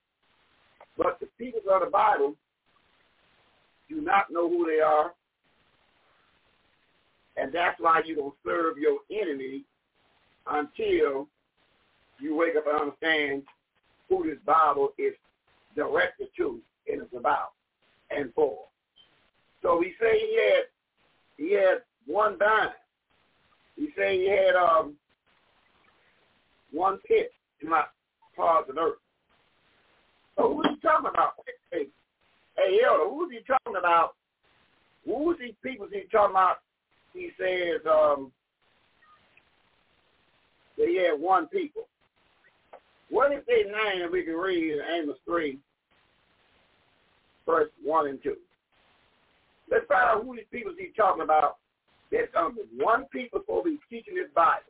But the people of the Bible do not know who they are. And that's why you don't serve your enemy until you wake up and understand who this Bible is directed to and it's about and for. So we say he had he had one dime. He say he had um one pit in my parts of earth. So who's he talking about? Hey, hey Elder, who's he talking about? Who's these people he talking about? He says um that he had one people. What is their name we can read in Amos 3, verse 1 and 2? Let's find out who these people he's talking about. There's um, one people supposed to be teaching this Bible.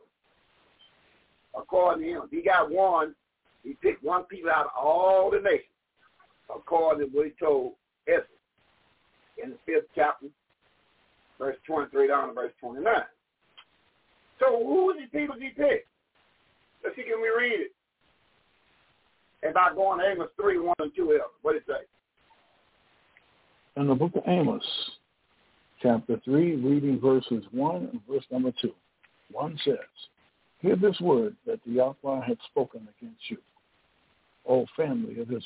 According to him. He got one. He picked one people out of all the nations. According to what he told Esther in the fifth chapter, verse 23 down to verse 29. So who is these people he picked? Let's see, can we read it? About going to Amos 3, 1 and 2 else. What did it say? In the book of Amos, chapter 3, reading verses 1 and verse number 2. 1 says, Hear this word that the Yahweh had spoken against you, O family of Israel,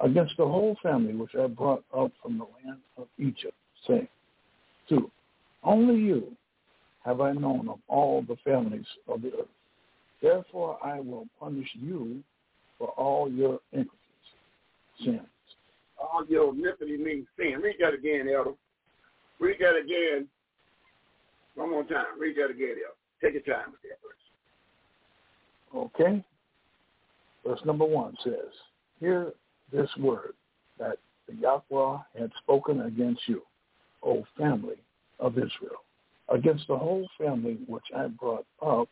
against the whole family which I brought up from the land of Egypt, saying, 2. Only you have I known of all the families of the earth. Therefore I will punish you for all your iniquities, sins. All your iniquity means sin. Read that again, Elder. Read that again. One more time. Read that again, Elder. Take your time with that verse. Okay? Verse number one says, Hear this word that the Yahweh had spoken against you, O family of Israel, against the whole family which I brought up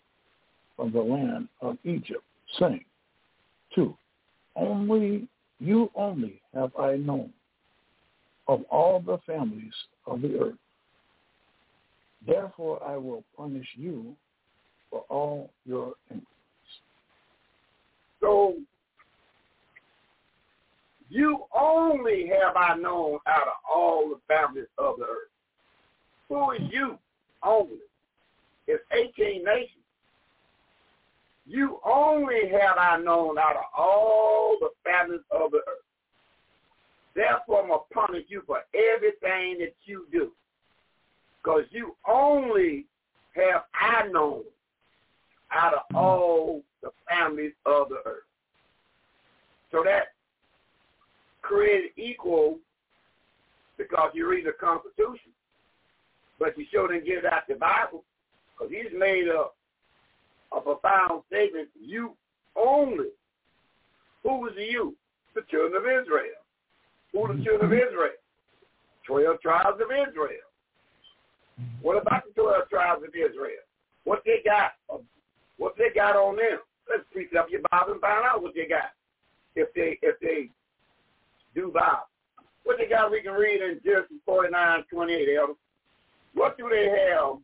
from the land of Egypt, saying, Two, only you only have I known of all the families of the earth. Therefore I will punish you for all your iniquities. So you only have I known out of all the families of the earth. Who is you only? It's 18 nations. You only have I known out of all the families of the earth. Therefore, I'm going to punish you for everything that you do. Because you only have I known out of all the families of the earth. So that created equal because you read the Constitution, but you sure didn't get out the Bible because he's made a, a profound statement. You only. Who is the you? The children of Israel. Who are the children of Israel? Twelve tribes of Israel. What about the twelve tribes of Israel? What they got? Uh, what they got on them? Let's pick up your Bible and find out what they got. If they if they do bow. What they got we can read in Genesis 49, 28, Elder. What do they have?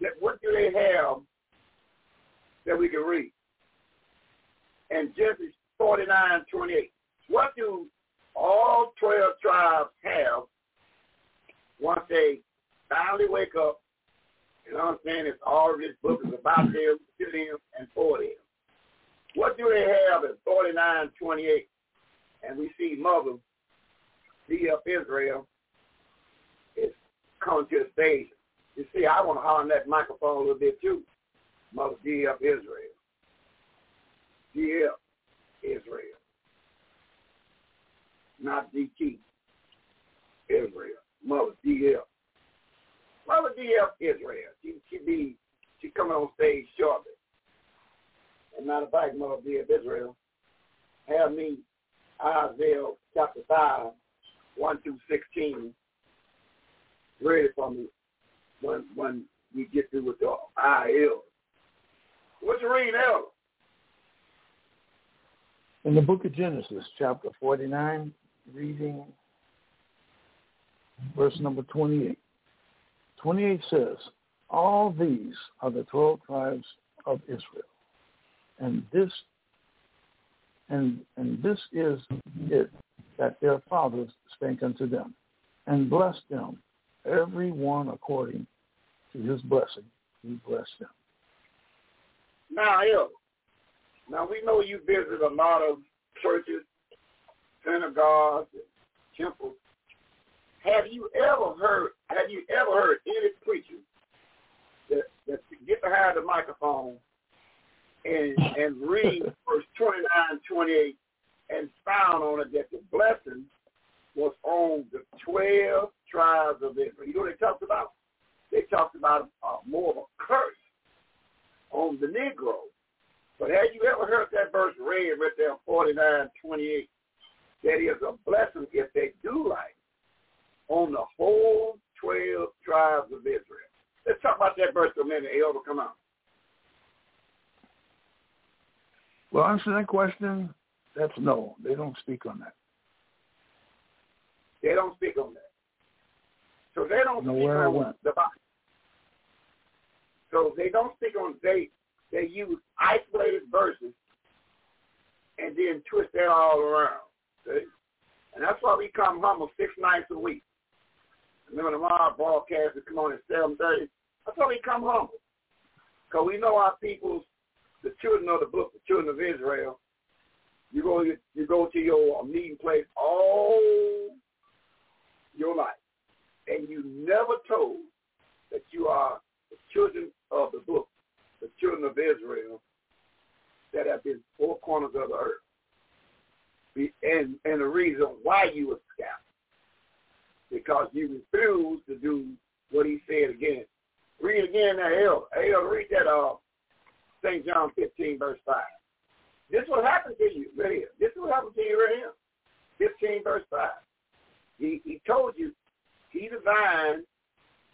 That, what do they have that we can read? And Genesis 49, 28. What do all 12 tribes have once they finally wake up and understand it's all this book is about them, to them, and for them? What do they have in 49, 28? And we see Mother, D.F. Israel, is coming to the stage. You see, I want to harm that microphone a little bit too. Mother D.F. Israel. D.F. Israel not DT. Israel. Mother DL. Mother DL Israel. She she be she coming on stage shortly. And matter of fact, Mother DL Israel, have me Isaiah chapter five, one through sixteen, ready for me when when we get through with the IL. What's your reading, Elder? In the book of Genesis, chapter 49, reading verse number 28. 28 says, All these are the 12 tribes of Israel. And this and and this is it that their fathers spake unto them, and blessed them, every one according to his blessing. He blessed them. Now, Now we know you visit a lot of churches, synagogues, temples. Have you ever heard? Have you ever heard any preacher that that get behind the microphone and and read <laughs> verse 29, 28, and found on it that the blessing was on the twelve tribes of Israel. You know what they talked about? They talked about uh, more of a curse on the Negro. But have you ever heard that verse read right there, 49, 28? That is a blessing if they do right on the whole 12 tribes of Israel. Let's talk about that verse for a minute, Elder. Come on. Well, answer that question. That's no. They don't speak on that. They don't speak on that. So they don't Know speak on went. the Bible. So they don't speak on they they use isolated verses and then twist that all around. See? And that's why we come humble six nights a week. Remember tomorrow our broadcast will come on at seven thirty. That's why we come humble. Because we know our people's the children of the book, the children of Israel. You go you go to your meeting place all your life. And you never told that you are the children of the book, the children of Israel that have been four corners of the earth. And and the reason why you were scattered. Because you refused to do what he said again. Read again that Elder. Elder, read that uh St. John fifteen verse five. This will happen to you right here. This will happen to you right here. Fifteen verse five. He he told you he's the vine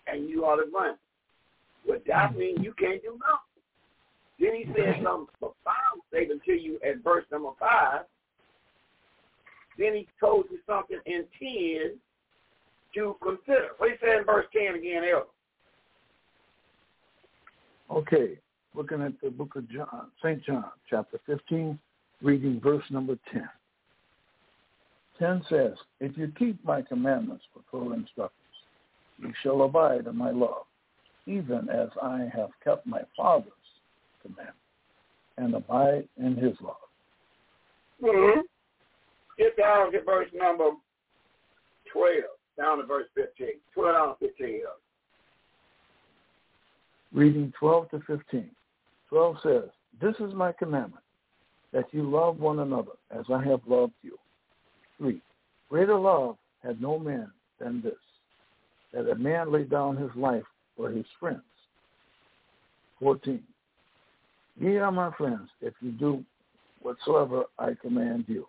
and you are the branch. Well, that hmm. means you can't do nothing. Then he said some profound statement to you at verse number five. Then he told you something in ten to consider. What he said in verse ten again, Elder? Okay, looking at the book of John, St. John, chapter 15, reading verse number 10. 10 says, If you keep my commandments, fulfill instructions, you shall abide in my love, even as I have kept my Father's commandments, and abide in his love. Mm-hmm. Get down to verse number 12, down to verse 15. 12 down to 15. Reading 12 to 15. 12 says, This is my commandment, that you love one another as I have loved you. 3. Greater love had no man than this, that a man lay down his life for his friends. 14. Ye are my friends if you do whatsoever I command you.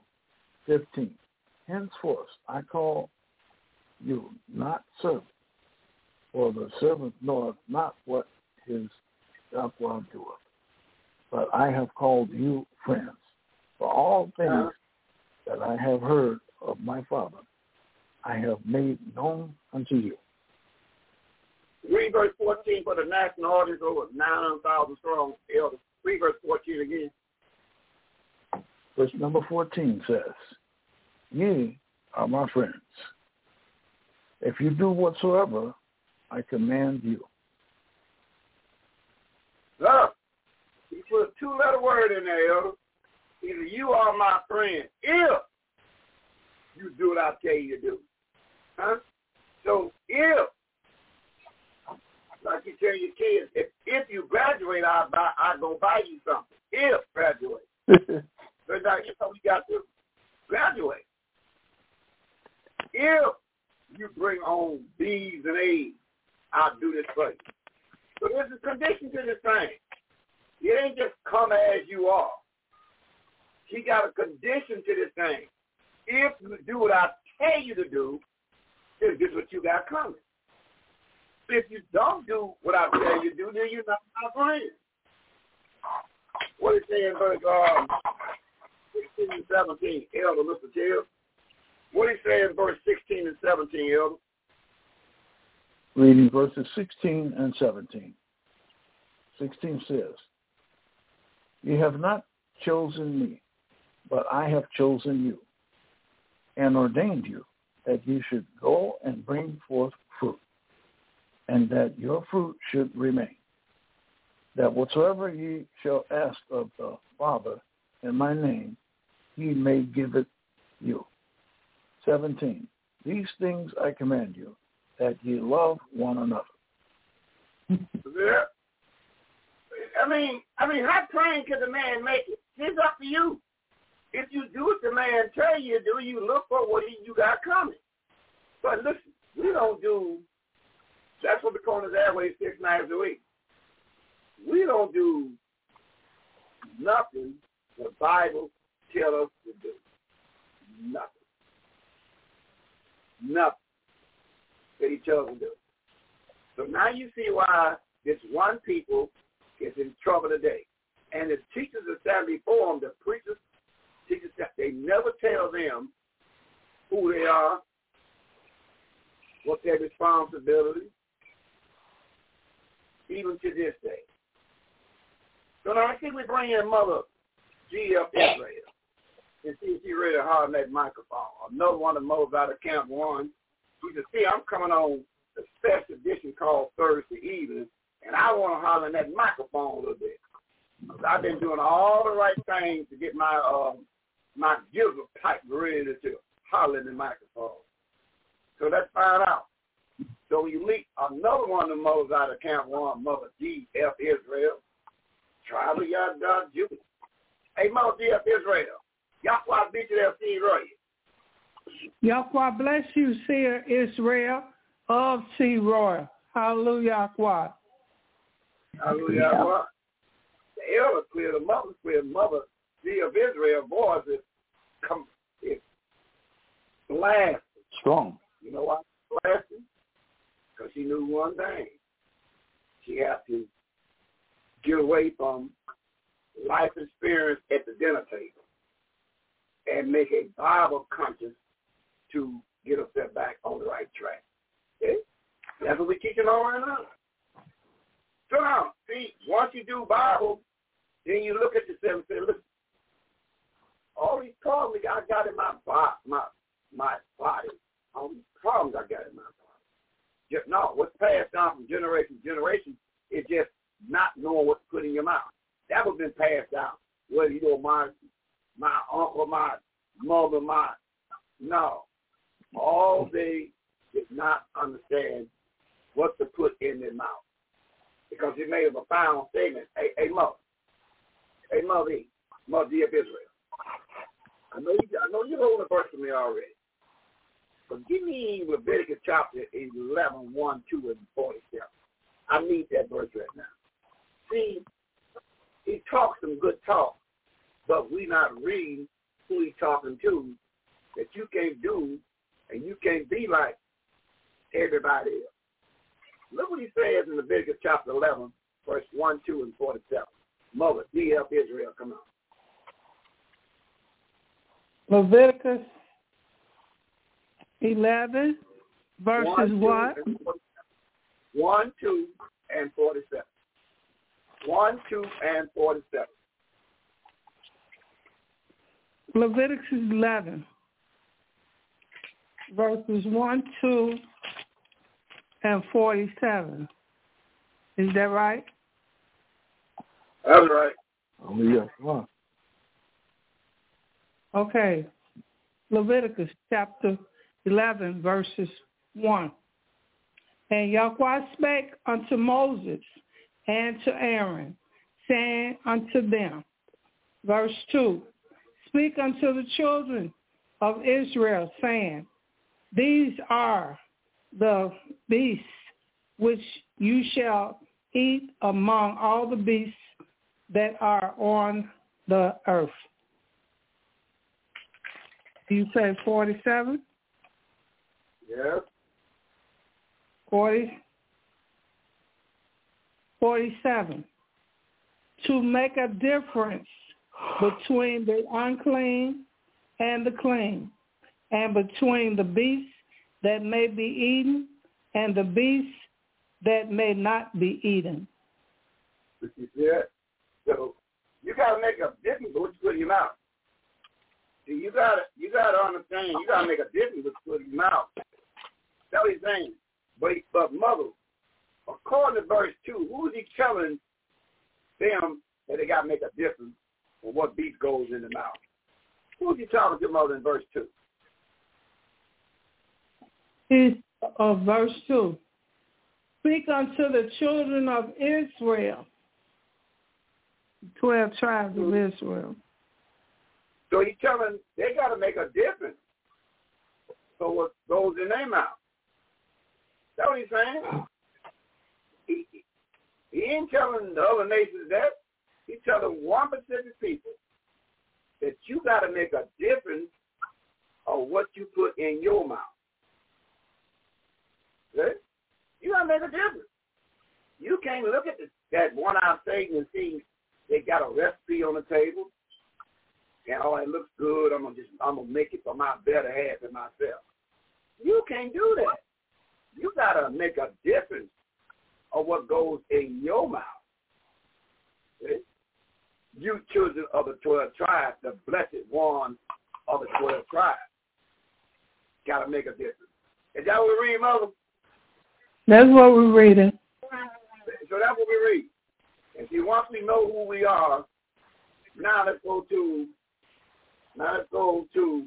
15. Henceforth I call you not servants, for the servant knoweth not what his upward doeth. But I have called you friends. For all things that I have heard of my Father, I have made known unto you. Read verse 14 for the national audience over 900,000 strong elders. Read verse 14 again. Verse number 14 says, Ye are my friends, if you do whatsoever I command you. Look, he put a two-letter word in there, elder. Either you are my friend if you do what I tell you to do. Huh? So if, like you tell your kids, if, if you graduate, I buy, I go buy you something. If graduate. <laughs> But now you know we got to graduate. If you bring home B's and A's, I'll do this for you. So there's a condition to this thing. It ain't just come as you are. He got a condition to this thing. If you do what I tell you to do, then this is what you got coming. If you don't do what I tell you to do, then you're not my friend. What saying in verse um, 16 and 17, Elder, Mr. Taylor? What is saying in verse 16 and 17, Elder? Reading verses 16 and 17. 16 says, You have not chosen me, but I have chosen you and ordained you that you should go and bring forth fruit, and that your fruit should remain, that whatsoever ye shall ask of the Father in my name, he may give it you. 17. These things I command you, that ye love one another. Yeah. I mean, I mean, how plain can the man make it? It's up to you. If you do what the man tell you to do, you look for what you got coming. But listen, we don't do. That's what the Corners Airways six nights a week. We don't do nothing the Bible tell us to do. Nothing. Nothing that he tells us to do. So now you see why this one people is in trouble today. And the teachers that stand before them, the preachers, teachers, they never tell them who they are, what their responsibility, even to this day. So now I think we bring in Mother G.F. Israel and see if she to hard that microphone. Another one of those out of Camp 1. She can see, I'm coming on a special edition called Thursday evening, and I want to holler in that microphone a little bit. I've been doing all the right things to get my uh, my gizzard pipe ready to holler in the microphone. So let's find out. So we meet another one of the mothers out of Camp 1, Mother G.F. Israel, Tribal Yada Judah. Hey, Mother G.F. Israel, Yahweh beat you there, Roy. Yahweh bless you, Seer Israel of T. Roy. Hallelujah. Yahweh. Hallelujah. Yahweh. The elder clear, the mother clear, mother G of Israel voice is come it's blasted. Strong. You know why blasted? Because she knew one thing. She had to get away from life experience at the dinner table and make a Bible conscious to get us back on the right track. Okay? That's what we're teaching on right now. So now, see, once you do Bible, then you look at yourself and say, listen, all these problems I got in my body, my my body, all these problems I got in my body. Just no, what's passed down from generation to generation is just not knowing what to put in your mouth. That was been passed down. Whether you know my my uncle, my mother, my no. All they did not understand what to put in their mouth. Because he made a profound statement. Hey, hey mother. Hey mother, mother of Israel. I know you I know you're holding a verse for me already. But give me Leviticus chapter 11, 1, 2, and 47. I need that verse right now. See, he talks some good talk, but we not reading who he's talking to that you can't do and you can't be like everybody else. Look what he says in Leviticus chapter 11, verse 1, 2, and 47. Mother, D.F. Israel, come on. Leviticus 11, verses what? 1, 2, and 47. 1, 2, and 47. Leviticus 11, verses 1, 2, and 47. Is that right? That's right. Oh, Only yes. One. Okay. Leviticus chapter 11, verses 1. And Yahweh spake unto Moses and to Aaron, saying unto them, verse 2, Speak unto the children of Israel, saying, These are the beasts which you shall eat among all the beasts that are on the earth. You say 47? Yes. 40, 47. To make a difference between the unclean and the clean, and between the beasts that may be eaten and the beasts that may not be eaten. Yeah. So you gotta make a difference what you put in your mouth. See, you gotta you gotta understand. You gotta make a difference you your mouth. That's what he's saying. But but mother, according to verse two, who is he telling them that they gotta make a difference or what beast goes in the mouth. Who's he talking to, Mother, in verse 2? He's, uh, verse 2. Speak unto the children of Israel, 12 tribes of Israel. So he's telling they got to make a difference. So what goes in their mouth? That's what he's saying. He, he ain't telling the other nations that. He's telling one specific people that you got to make a difference of what you put in your mouth. Okay? You got to make a difference. You can't look at the, that one-eyed Satan and see they got a recipe on the table. And oh, it looks good. I'm gonna just I'm gonna make it for my better half and myself. You can't do that. You gotta make a difference of what goes in your mouth. Okay? You children of the twelve tribes, the blessed one of the twelve tribes, gotta make a difference. Is that what we read, Mother? That's what we're reading. So that's what we read. And see, once we know who we are, now let's go to now let's go to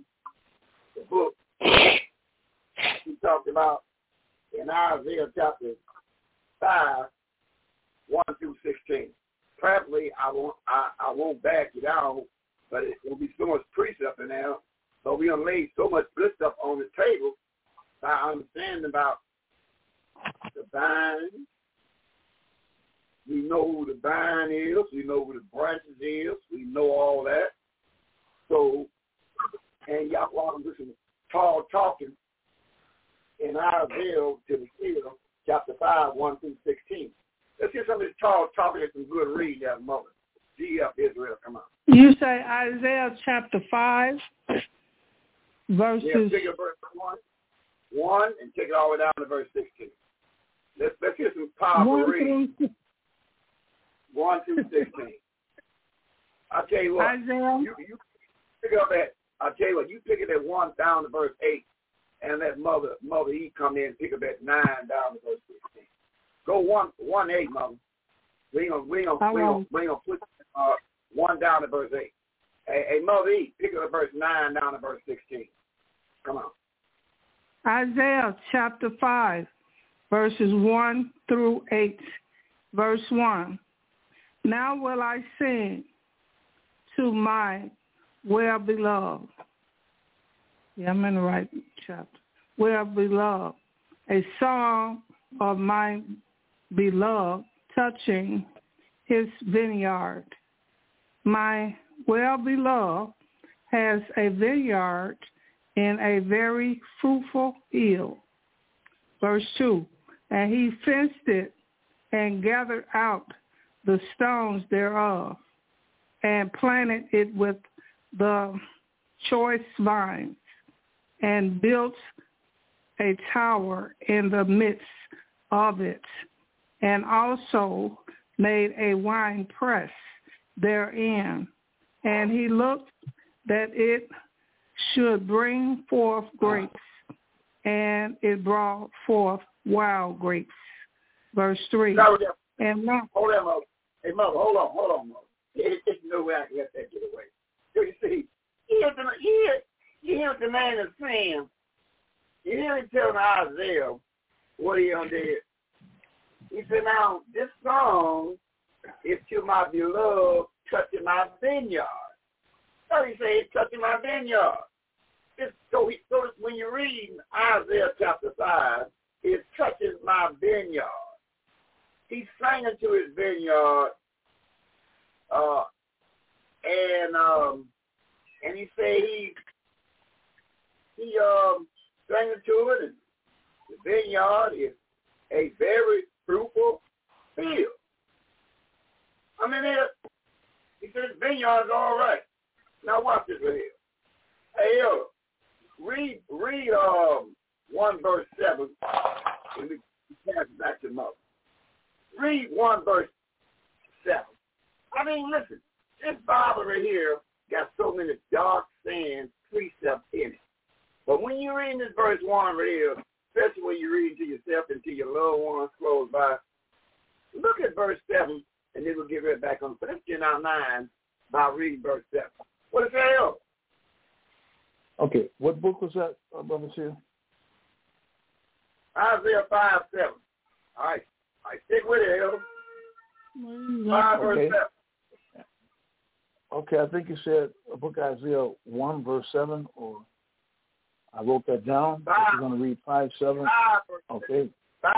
the book we talked about in Isaiah chapter five, one through sixteen. Probably I won't I, I won't back it out, but it will be so much precept in there. But we gonna lay so much good stuff on the table by understanding about the vine. We know who the vine is. We know who the branches is. We know all that. So, and y'all want to listen Paul talking in Isaiah to the seer, chapter 5, 1 through 16. Let's hear some of this Paul talking at some good reading that moment. G.F. Israel, come on. You say Isaiah chapter 5, verses... Yeah, take it verse 1, 1 and take it all the way down to verse 16. Let's, let's hear some powerful one reading. through 1 through 16. I'll tell you what. Isaiah. You, you pick up at, I'll tell you what, you pick it at 1 down to verse 8, and let Mother Mother E come in pick up at 9 down to verse 16. Go 1, 1 8, Mother. We gonna, we gonna, we gonna, we gonna put uh, 1 down to verse 8. Hey, hey, Mother E, pick up at verse 9 down to verse 16. Come on. Isaiah chapter 5, verses 1 through 8. Verse 1. Now will I sing to my well-beloved. Yeah, I'm in the right chapter. Well-beloved. A song of my beloved touching his vineyard. My well-beloved has a vineyard in a very fruitful hill. Verse 2, and he fenced it and gathered out the stones thereof and planted it with the choice vines and built a tower in the midst of it and also made a wine press therein. And he looked that it should bring forth grapes, and it brought forth wild grapes. Verse 3. Now, hold on, Mother. Hey, Mother, hold on, hold on, Mother. There's no way I can let that get away. You see, here's the, here, here's the man is saying, you hear him telling Isaiah what he did. He said, now, this song is to my beloved touching my vineyard. So he said, it's touching my vineyard. It's, so, he, so when you read Isaiah chapter 5, it touches my vineyard. He's singing to his vineyard, uh, and um, and he said he he um sang to it, and the vineyard is a very fruitful field. I mean, it, he said the vineyard's all right. Now watch this right here. Hey, yo, read read um one verse seven, and we pass back to mother. Read one verse seven. I mean, listen, this Bible right here got so many dark sayings, precepts in it. But when you read this verse one right here, especially when you read to yourself and to your loved ones close by, look at verse seven, and then we'll get right back on. But let's get our nine by reading verse 7. What is that? Okay, what book was that, uh, Brother Seer? Isaiah 5, 7. All right. All right, stick with it, Elder. 5 verse 7. Okay, I think you said uh, book Isaiah 1, verse 7, or I wrote that down. Five. You're going to read 5, 7. 5 Okay, 5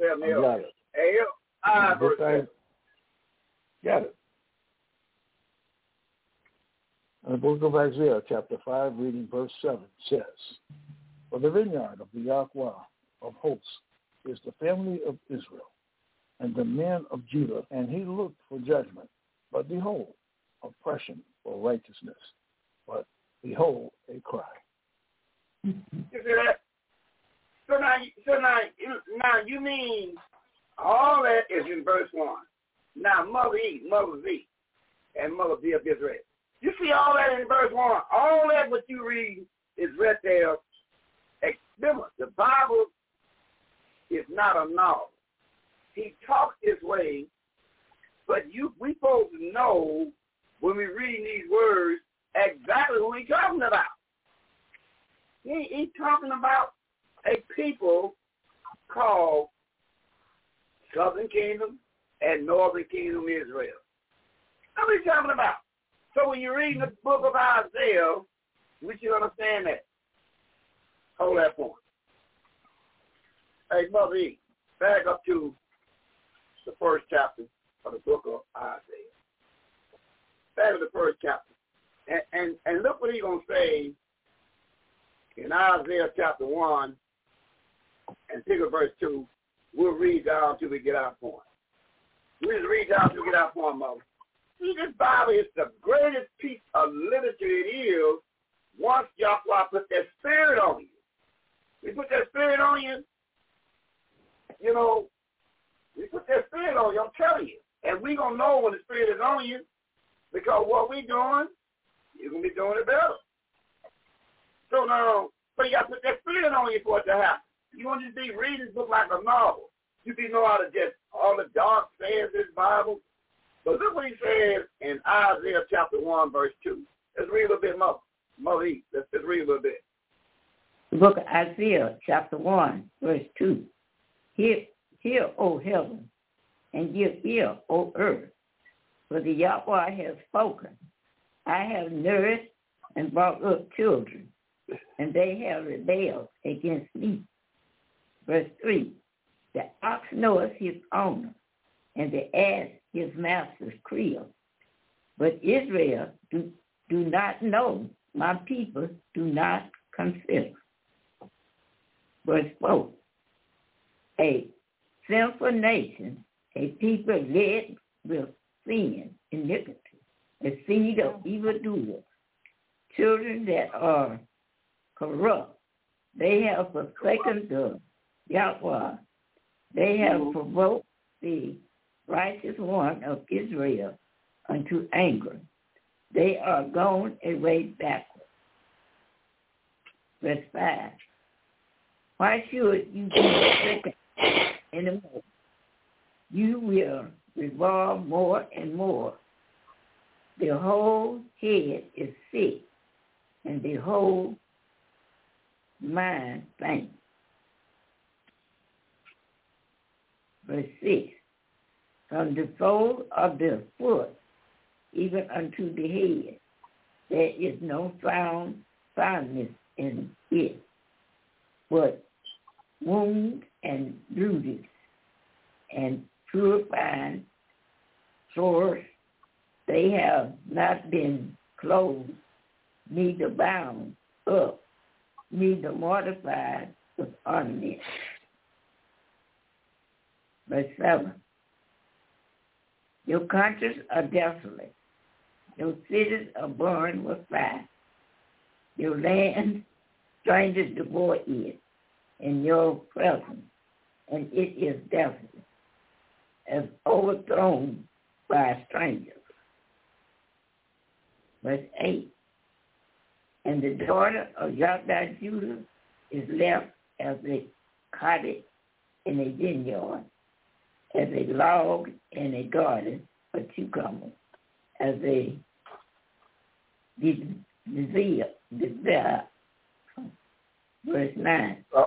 7, I got it. Hey, 5 verse Book 7. I- Got it. And the book of Isaiah, chapter 5, reading verse 7, says, For the vineyard of the Yahweh of hosts is the family of Israel and the men of Judah, and he looked for judgment. But behold, oppression for righteousness. But behold, a cry. You see that? So now, so now, now you mean all that is in verse one. Now, Mother E, Mother Z, and Mother B of Israel. You see all that in verse one. All that what you read is right there. Remember, the Bible is not a novel. He talks his way, but you we to know when we read these words exactly who he's talking about. He, he's talking about a people called Southern Kingdom and Northern Kingdom Israel. What he's talking about. So when you read the book of Isaiah, we should understand that. Hold that point. Hey, Mother E, back up to the first chapter of the book of Isaiah. Back to the first chapter. And, and, and look what he's going to say in Isaiah chapter 1 and pick up verse 2. We'll read down until we get our point. We'll read down until we get our point, Mother. See, this Bible is the greatest piece of literature it is once Yahweh put that spirit on you. We put that spirit on you, you know, we put that spirit on you, I'm telling you. And we going to know when the spirit is on you because what we doing, going to be doing it better. So now, but you got to put that spirit on you for it to happen. You want to be reading this book like a novel. You be know how to just, all the dark sayings in Bible. But look what he says in Isaiah chapter 1, verse 2. Let's read a little bit more. Mother E, let's just read a little bit. The book of Isaiah, chapter 1, verse 2. Hear, hear, O heaven, and give ear, O earth, for the Yahweh has spoken. I have nourished and brought up children, and they have rebelled against me. Verse 3. The ox knoweth his owner, and the ass his master's creel. But Israel do, do not know, my people do not consider. Verse 4. A sinful nation, a people led with sin, iniquity, a seed of evildoers, children that are corrupt. They have forsaken the Yahweh. They have provoked the righteous one of Israel unto anger. They are gone away backward. Verse 5. Why should you be stricken anymore? You will revolve more and more. The whole head is sick, and the whole mind faint. Verse 6. From the sole of the foot even unto the head, there is no found soundness in it, but wounds and bruises, and purifying sores. They have not been closed, neither bound up, neither mortified with ornament. Verse 7. Your countries are desolate. Your cities are burned with fire. Your land strangers devour it in your presence, and it is desolate, as overthrown by strangers. Verse 8. And the daughter of Yahweh Judah is left as a cottage in a vineyard, as a log in a garden for cucumbers, as a the zeal. Verse 9. Uh,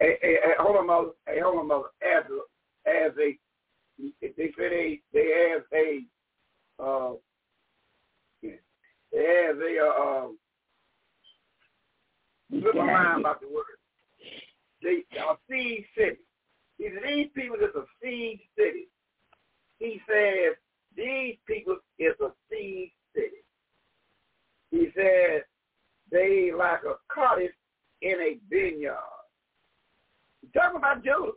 hey, hey, hey, hold on, mother. Hey, hold on, mother. As a, as a, they say they they have a, uh, they have a, uh, um, slip my mind about the word. They are seed city. He these people is a seed city. He says, these people is a seed city. He said, they like a cottage in a vineyard. Talking about Judah.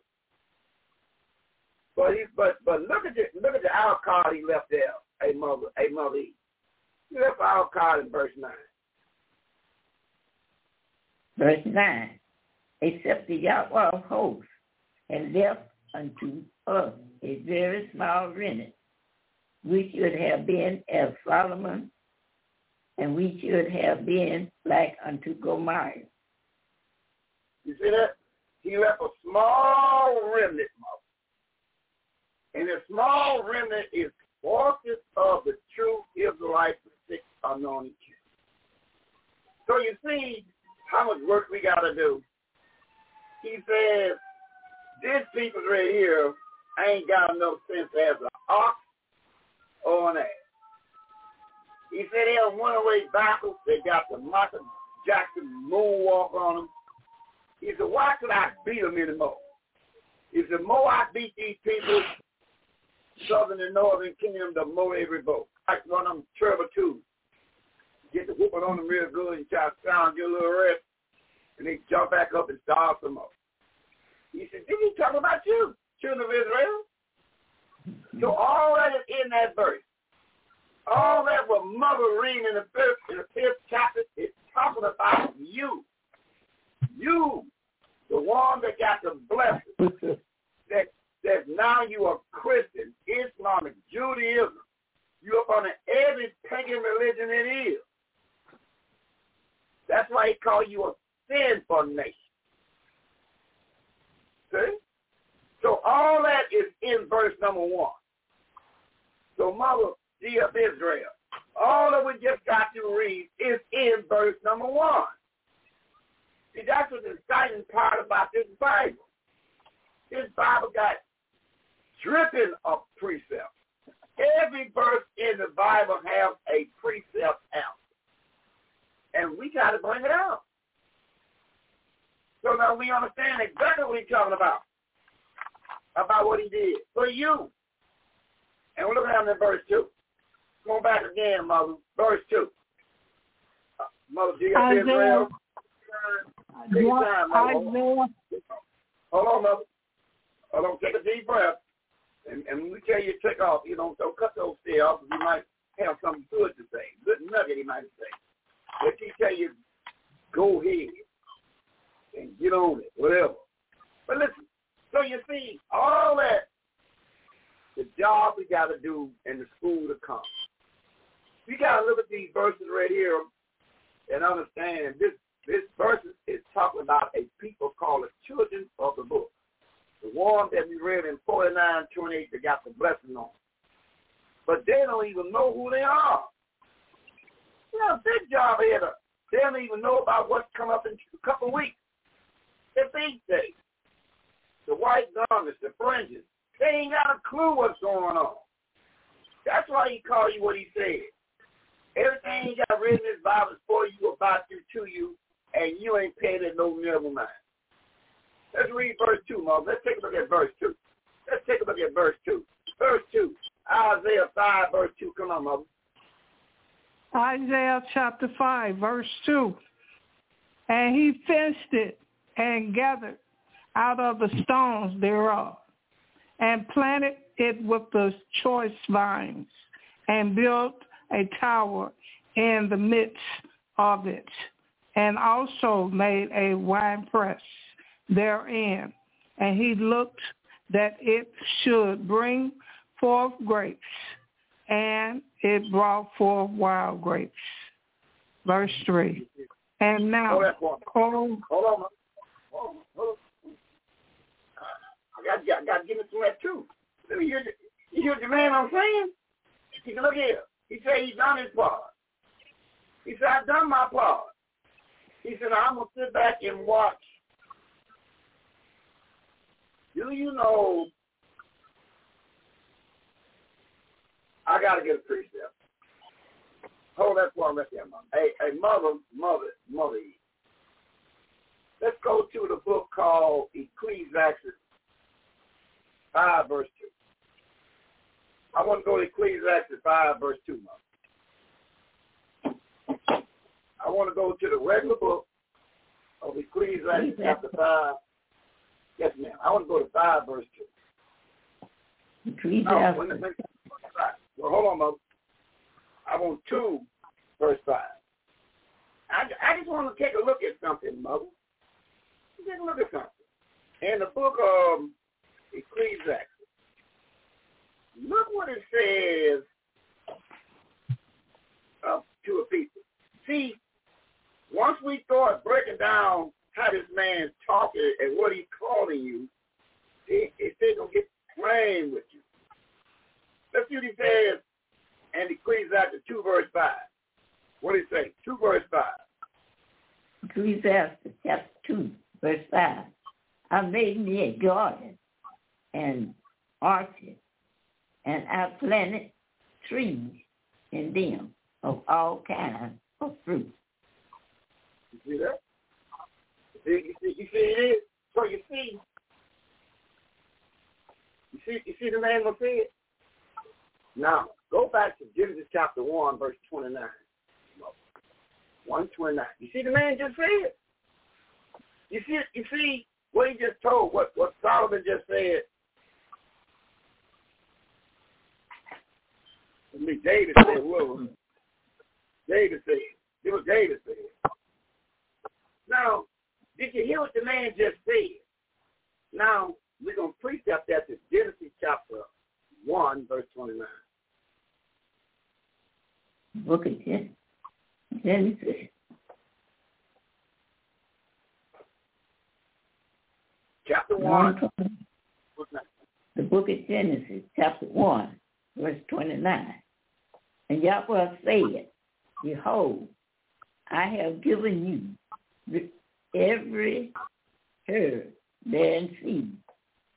But he, but but look at the look at the out he left there, a mother, a mother. He left out card in verse nine. Verse 9. Except the Yahweh of hosts had left unto us a very small remnant, we should have been as Sodom, and we should have been like unto Gomorrah. You see that? He left a small remnant, mother. And the small remnant is forces of the true Israelites, the six anointed. So you see how much work we got to do. He says, this people right here ain't got enough sense as an ox or an ass. He said they have one away backwards. They got the Michael Jackson moonwalk on them. He said, why should I beat them anymore? He said, more I beat these people, southern and northern kingdom, the they revolt. Like one of them turbo too. Get the whooping on them real good and try to sound your little rest, and they jump back up and start some more. He said, did he talk about you, children of Israel? So all that is in that verse. All that what mother reading in the fifth in the fifth chapter is talking about you. You, the one that got the blessing. <laughs> that that now you are Christian, Islamic, Judaism. You up on every pagan religion it is. That's why he called you a sinful nation. See? So all that is in verse number one. So mother, G of Israel, all that we just got to read is in verse number one. See, that's what the exciting part about this Bible. This Bible got dripping of precept. Every verse in the Bible has a precept out. And we got to bring it out. So now we understand exactly what he's talking about. About what he did for you. And we're looking at in verse 2. Come on back again, Mother. Verse 2. Uh, Mother, do you have Israel? Take your time, Mother. Hold on, Mother. Hold on, take a deep breath. And, and when we tell you to take off, you don't, don't cut those stairs off. Because you might have something good to say. Good nugget, he might say. If he tell you, go ahead and get on it, whatever. But listen, so you see, all that, the job we got to do and the school to come. We got to look at these verses right here and understand this this verse is talking about a people called the children of the book. The one that we read in 49, 28 that got the blessing on. But they don't even know who they are. You know, big job here. They don't even know about what's coming up in a couple of weeks. The feast day. The white garments, the fringes. They ain't got a clue what's going on. That's why he called you what he said. Everything he got written in his Bible is for you, about you, to you, and you ain't paying it no never mind. Let's read verse 2, Mom. Let's take a look at verse 2. Let's take a look at verse 2. Verse 2. Isaiah 5, verse 2. Come on, Mother. Isaiah chapter 5, verse 2. And he fenced it and gathered out of the stones thereof, and planted it with the choice vines, and built a tower in the midst of it, and also made a winepress therein. And he looked that it should bring forth grapes, and it brought forth wild grapes. Verse 3. And now, hold, oh, hold on. Hold on. Hold on. I got, got, got to give it to that too. Me hear, you hear the man I'm saying? Take a look here. He said he's done his part. He said, I've done my part. He said, I'm going to sit back and watch. Do you know I got to get a precept. Hold that for me, there, mother. Hey, hey, mother, mother, mother. Let's go to the book called Ecclesiastes 5, verse 2. I want to go to Ecclesiastes 5, verse 2, mother. I want to go to the regular book of Ecclesiastes chapter 5. Yes, ma'am. I want to go to 5, verse 2. Ecclesiastes. No, well, hold on, mother. I want 2, verse 5. I, I just want to take a look at something, mother. Take a look at something. In the book of Ecclesiastes, look what it says uh, to a people. See, once we start breaking down how this man's talking and what he's calling you, it, it's going to get plain with you. Let's see what he says and he squeezes out Ecclesiastes 2 verse 5. What did he say? 2 verse 5. Ecclesiastes chapter 2 verse 5. I made me a garden and orchard, and I planted trees in them of all kinds of fruit. You see that? You see, you see it is? So you see, you see, you see the man say it? Now, go back to Genesis chapter 1, verse 29. 129. You see the man just said? You see, you see what he just told, what, what Solomon just said. I mean, David said, whoa. David said. It was David said. Now, did you hear what the man just said? Now, we're going to precept that to Genesis chapter 1, verse 29. Book of Genesis. Chapter 1. The book of Genesis, chapter 1, verse 29. And Yahweh said, Behold, I have given you every herb bearing seed,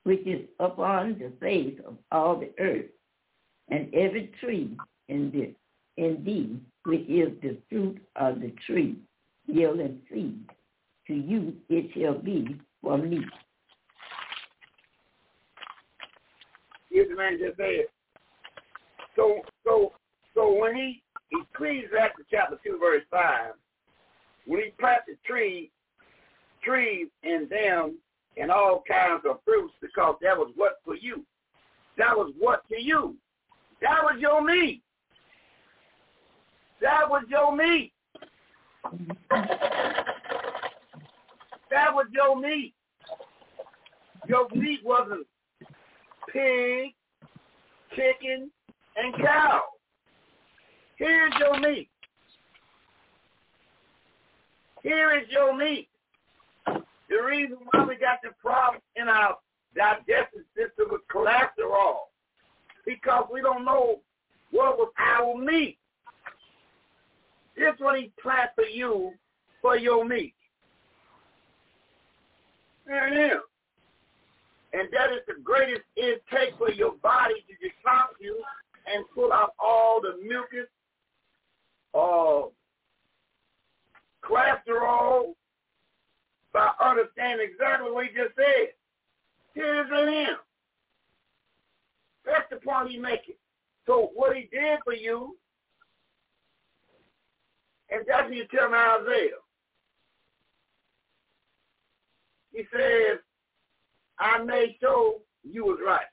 which is upon the face of all the earth, and every tree in the in thee, which is the fruit of the tree, yielding seed. To you it shall be for meat. The man just said. So, so, so when he Ecclesiastes chapter two verse five, when he planted the tree, trees in them and all kinds of fruits, because that was what for you. That was what to you. That was your meat. That was your meat. That was your meat. Your meat wasn't pig, chicken, and cow. Here's your meat. Here is your meat. The reason why we got the problem in our digestive system with cholesterol, because we don't know what was our meat. This what he planned for you for your meat. There it is. And that is the greatest intake for your body to detox you and pull out all the mucus, uh, cholesterol, by understanding exactly what he just said. Here's in him. That's the point he's making. So what he did for you, and that's what you tell me Isaiah. He says, I made sure you was right.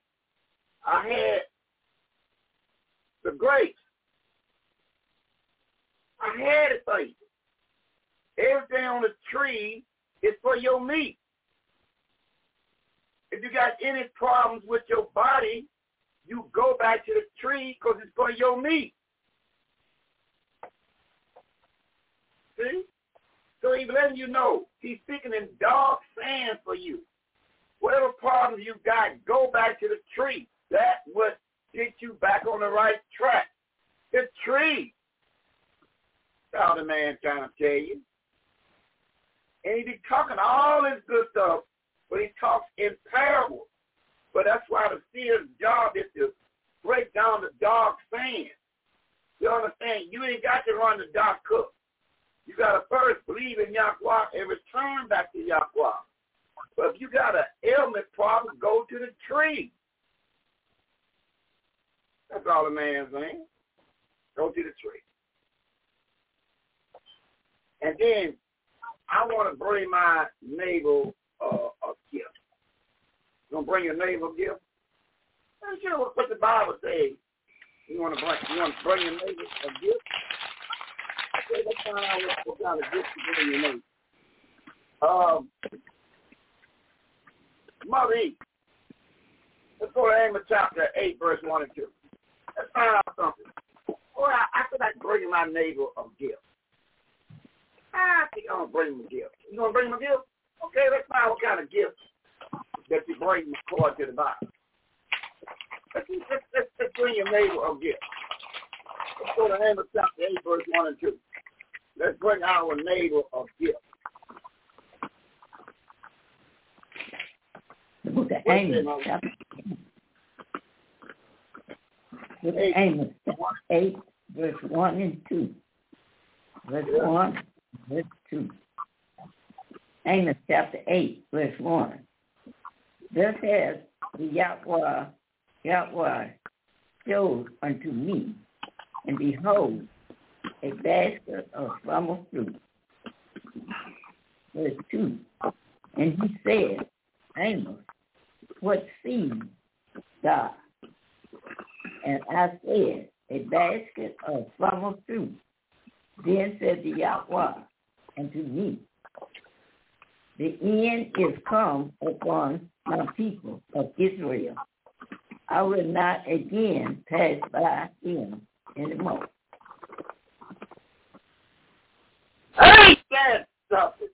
I had the grapes. I had it for you. Everything on the tree is for your meat. If you got any problems with your body, you go back to the tree because it's for your meat. See? So he's letting you know he's speaking in dark sand for you. Whatever problems you got, go back to the tree. That would get you back on the right track. The tree. That's all the man trying to tell you. And he be talking all this good stuff, but he talks in parables. But that's why the seer's job is to break down the dark saying. You understand? You ain't got to run the dark cook. You got to first believe in Yahweh and return back to Yahweh. But if you got an ailment problem, go to the tree. That's all the man's saying. Go to the tree. And then I want to bring my neighbor uh, a gift. You gonna bring your neighbor a gift? I'm sure what the Bible says. You want to bring you want to bring your neighbor a gift? Okay, let's find out what, what kind of gift to bring your neighbor. Um, Mother E. Let's go to Amos chapter 8, verse 1 and 2. Let's find out something. Boy, I, I feel like bringing my neighbor a gift. Ah, I think I'm going to bring him a gift. You to bring him a gift? Okay, let's find what kind of gift that you bring according to the Bible. Let's, let's, let's, let's bring your neighbor a gift. Let's go to Amos chapter 8, verse 1 and 2. Let's bring our neighbor a gift. The book of Amos, chapter book of Amos, 8, verse 1 and 2. Verse 1, verse 2. Amos chapter 8, verse 1. Thus has the Yahweh, Yahweh showed unto me, and behold, a basket of summer fruit. Verse 2. And he said, Amos, what seed thou? And I said, a basket of summer fruit. Then said the Yahweh unto me, the end is come upon my people of Israel. I will not again pass by them anymore. That something.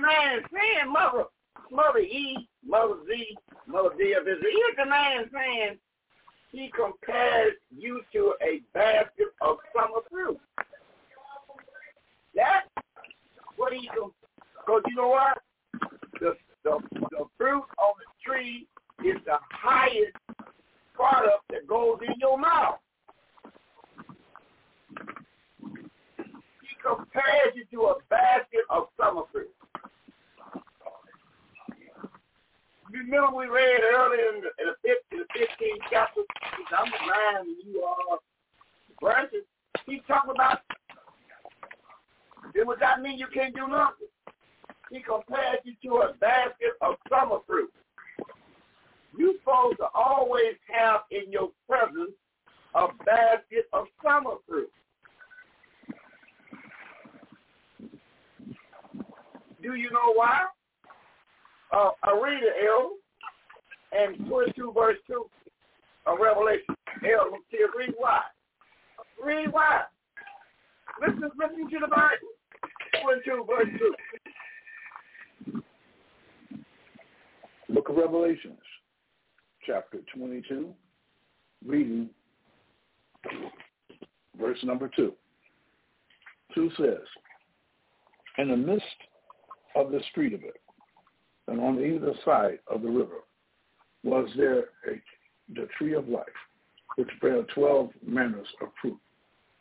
Man saying, Mother, Mother E, Mother Z, Mother D man saying he compares you to a basket of summer fruit. That's what he because you know what? The, the the fruit on the tree is the highest product that goes in your mouth. He compares you to a basket of summer fruit. Remember we read earlier in the, in the, 15, the 15th chapter, I'm reminding you all verses. He talking about then would that mean you can't do nothing? He compares you to a basket of summer fruit. You're supposed to always have in your presence a basket of summer fruit. Do you know why? Uh, I read it, El, and 22 verse 2 of Revelation. El, read why. Read why. Listen, listen to the Bible. 22 verse 2. Book of Revelations, chapter 22, reading verse number 2. 2 says, In the midst of the street of it, and on either side of the river, was there a, the tree of life, which bare twelve manners of fruit,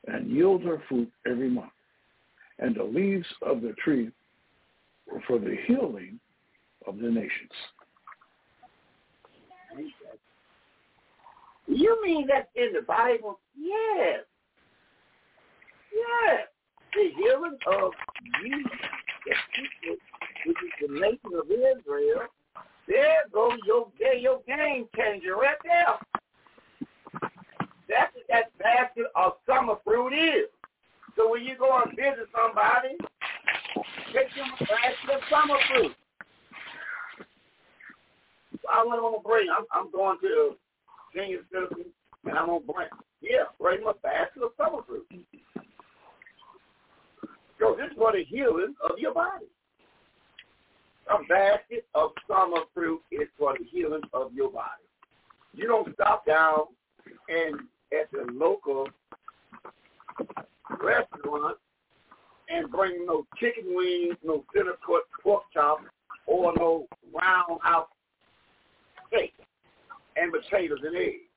and yield her fruit every month and the leaves of the tree for the healing of the nations. You mean that's in the Bible? Yes. Yes. The healing of you, the people, which is the nation of Israel. There goes your, your game changer right there. That's what that basket of summer fruit is. So when you go and visit somebody, take them a basket of summer fruit. So I want to bring. I'm, I'm going to senior citizen, and I'm gonna bring. Yeah, bring a basket of summer fruit. So this is for the healing of your body. A basket of summer fruit is for the healing of your body. You don't stop down and at the local restaurant and bring no chicken wings, no center cut pork chop, or no round out steak and potatoes and eggs.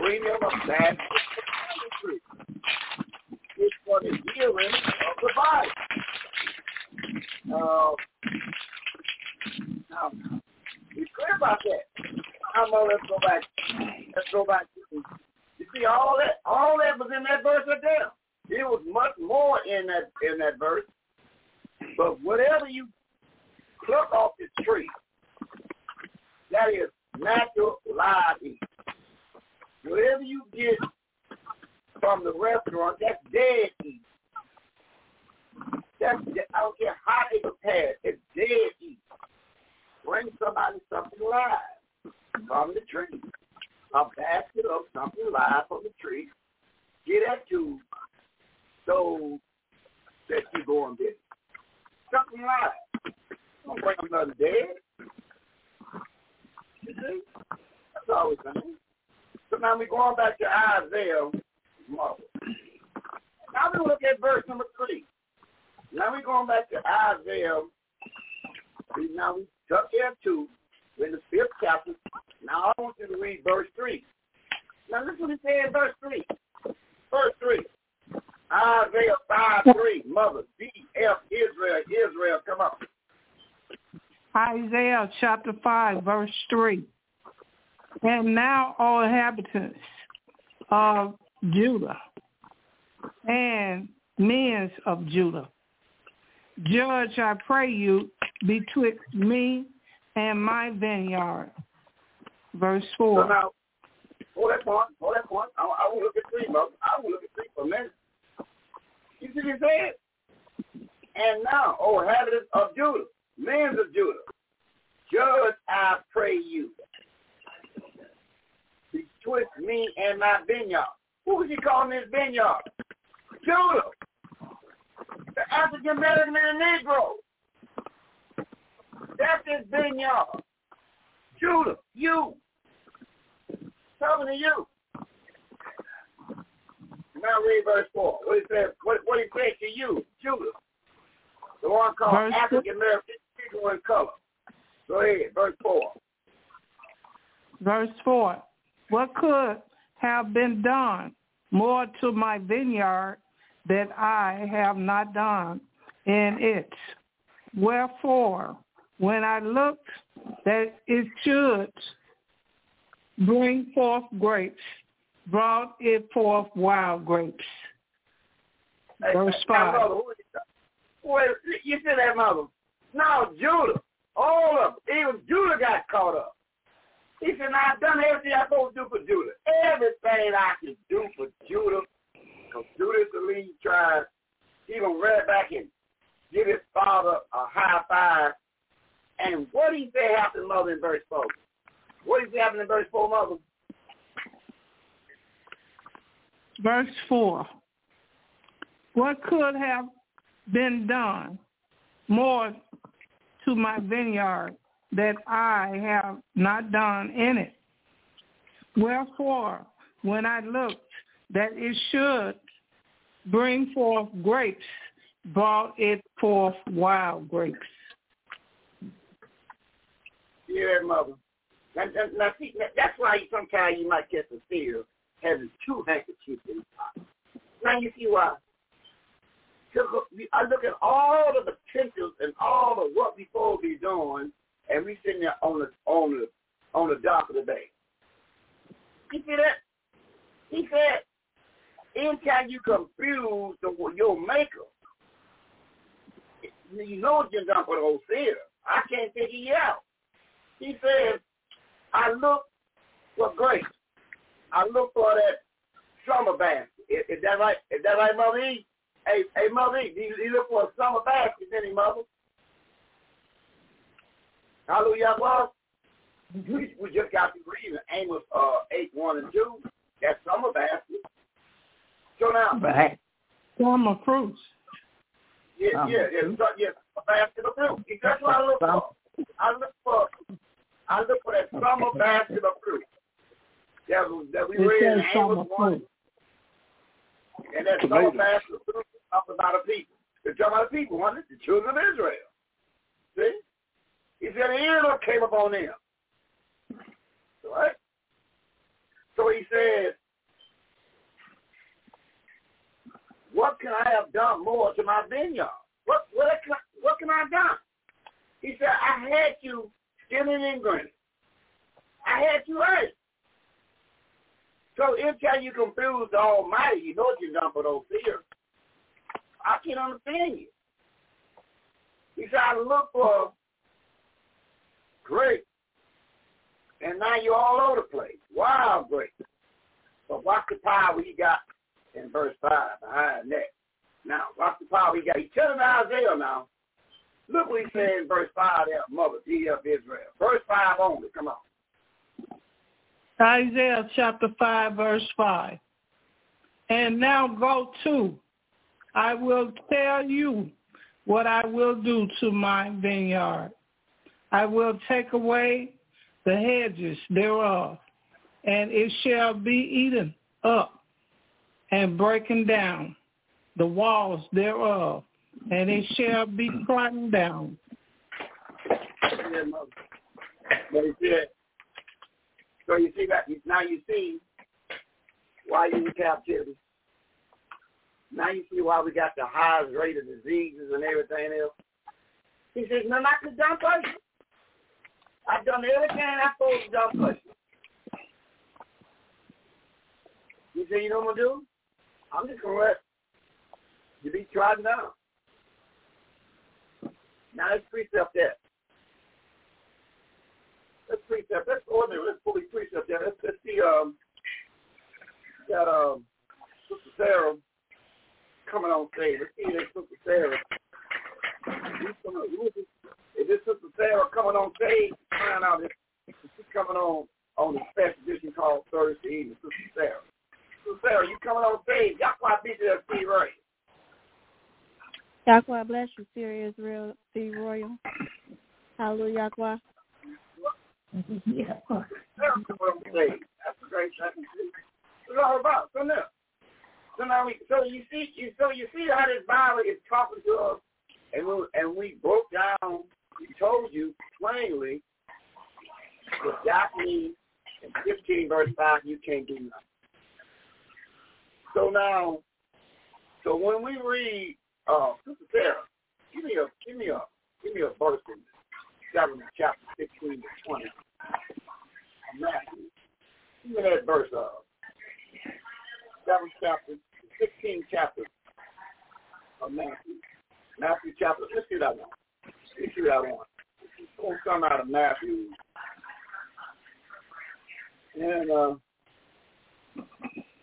Bring them a basket. It's for the healing of the body. Uh, now, be clear about that. Now, let's go back. Let's go back. To, see, all that, all that was in that verse right there. There was much more in that in that verse. But whatever you pluck off the tree, that is natural live eat. Whatever you get from the restaurant, that's dead eat. That's I don't care how they prepare it, it's dead eat. Bring somebody something live from the tree. A basket of something live from the tree. Get that to so that you go and visit. Something live. Don't bring nothing dead. You see? That's all we're saying. So now we're going back to Isaiah mother. Now we look at verse number three. Now we're going back to Isaiah. Now we took there too in the fifth chapter. Now I want you to read verse three. Now listen it says in verse three. Verse three. Isaiah 5 3, Mother, D.F. Israel, Israel, come up. Isaiah chapter 5, verse 3. And now, all inhabitants of Judah and men of Judah, judge, I pray you, betwixt me and my vineyard. Verse 4. So now, hold that point, hold that point. I, I will look at three, Mother. I will look at three for a minute. You see what he said? And now, O inhabitants of Judah, men of Judah, judge, I pray you, betwixt me and my vineyard. Who was he calling his vineyard? Judah. The African American and the Negro. That's his vineyard. Judah, you. Coming to you. Now read verse 4. What he said, what, what he said to you, Judah. The one called Verse African American people in color. Go ahead, verse 4. Verse 4. What could have been done more to my vineyard that I have not done in it? Wherefore, when I looked that it should bring forth grapes, brought it forth wild grapes. Verse hey, 5. mother, who is that? Well, you see that, mother. No, Judah. All of them. Even Judah got caught up. He said, now, I've done everything I'm supposed to do for Judah. Everything I can do for Judah. Because Judah's the lead tribe. He to run back and give his father a high five. And what did he say happened, mother, in verse 4? What did he say happened in verse 4, mother? Verse 4. What could have been done more to my vineyard that I have not done in it? Wherefore, when I looked that it should bring forth grapes, brought it forth wild grapes. Yeah, mother. Now, now, now, see, now, that's why sometimes you might get the fear having two handkerchiefs in his pocket. Now you see why. 'Cause look, we- I look at all the potentials and all of what we supposed to be doing, and we sitting there on the on the on the dock of the bay. You see that? He said, anytime you confuse the, your maker, you know you're done for the whole theater. I can't figure you out. He said, I look for grace. I look for that summer basket. Is, is that right? Is that right, Mother E? Hey, hey, Mother E, do you, look for a summer basket, didn't he, Mother? Hallelujah, well, we, we just got to read Amos uh, 8, 1 and 2. That summer basket. So now, Right. Summer fruits. yeah, Summer yeah, yeah, fruit. so, yeah, a basket of fruit. That's what I look for. I look for, I look for that summer basket of fruit. That, was, that we It read in says Amos 1. fruit. And that summer basket of fruit is talking about a people. It talks about the wanted the children of Israel. See? He said the angel came upon them. Right? So he said, what can I have done more to my vineyard? What what can I, what can I have done? He said, I had you skinning and grinning. I had you right. So anytime you confuse the Almighty, you know you're done for those fears. I can't understand you. He said, I look for great. And now you're all over the place. Wow, great. But watch the power he got in verse 5 behind that. Now, watch the power he got. He's telling Isaiah now. Look what he said in verse 5 there, Mother, D of Israel. Verse 5 only. Come on. Isaiah chapter 5, verse 5. And now go to, I will tell you what I will do to my vineyard. I will take away the hedges thereof, and it shall be eaten up and breaking down the walls thereof, and it shall be trodden down. So you see that now you see why you in captivity. Now you see why we got the highest rate of diseases and everything else. He says, no, not the dumb person. I've done everything I'm supposed to do for you. Say you know what I'm to do? I'm just to let you be trodden down. Now let's precept that. Let's precept. Let's ordinary. Let's fully precept that. Let's, let's see. Um, got um, Sister Sarah coming on stage. Let's see that Sister Sarah. Is this Sister Sarah coming on stage? Find out if she's coming on on the special edition called Thursday evening. Sister Sarah. Sister Sarah, you coming on stage? Y'all quite busy there, Steve Ray. Yahweh bless you, Serious Real Steve Royal. Hallelujah, Yahweh. Yeah. That's a great. What's all about? So now, so we, so you see, you so you see how this Bible is talking to us, and we and we broke down. We told you plainly means in 15 verse 5 you can't do nothing. So now, so when we read, uh, Sister Sarah, give me a give me a give me a verse in seven chapter 16 to 20. Matthew. Give me that verse of seventh chapter, 16 chapter of Matthew. Matthew chapter, let's see that one. Let's see that one. It's to come out of Matthew. And uh,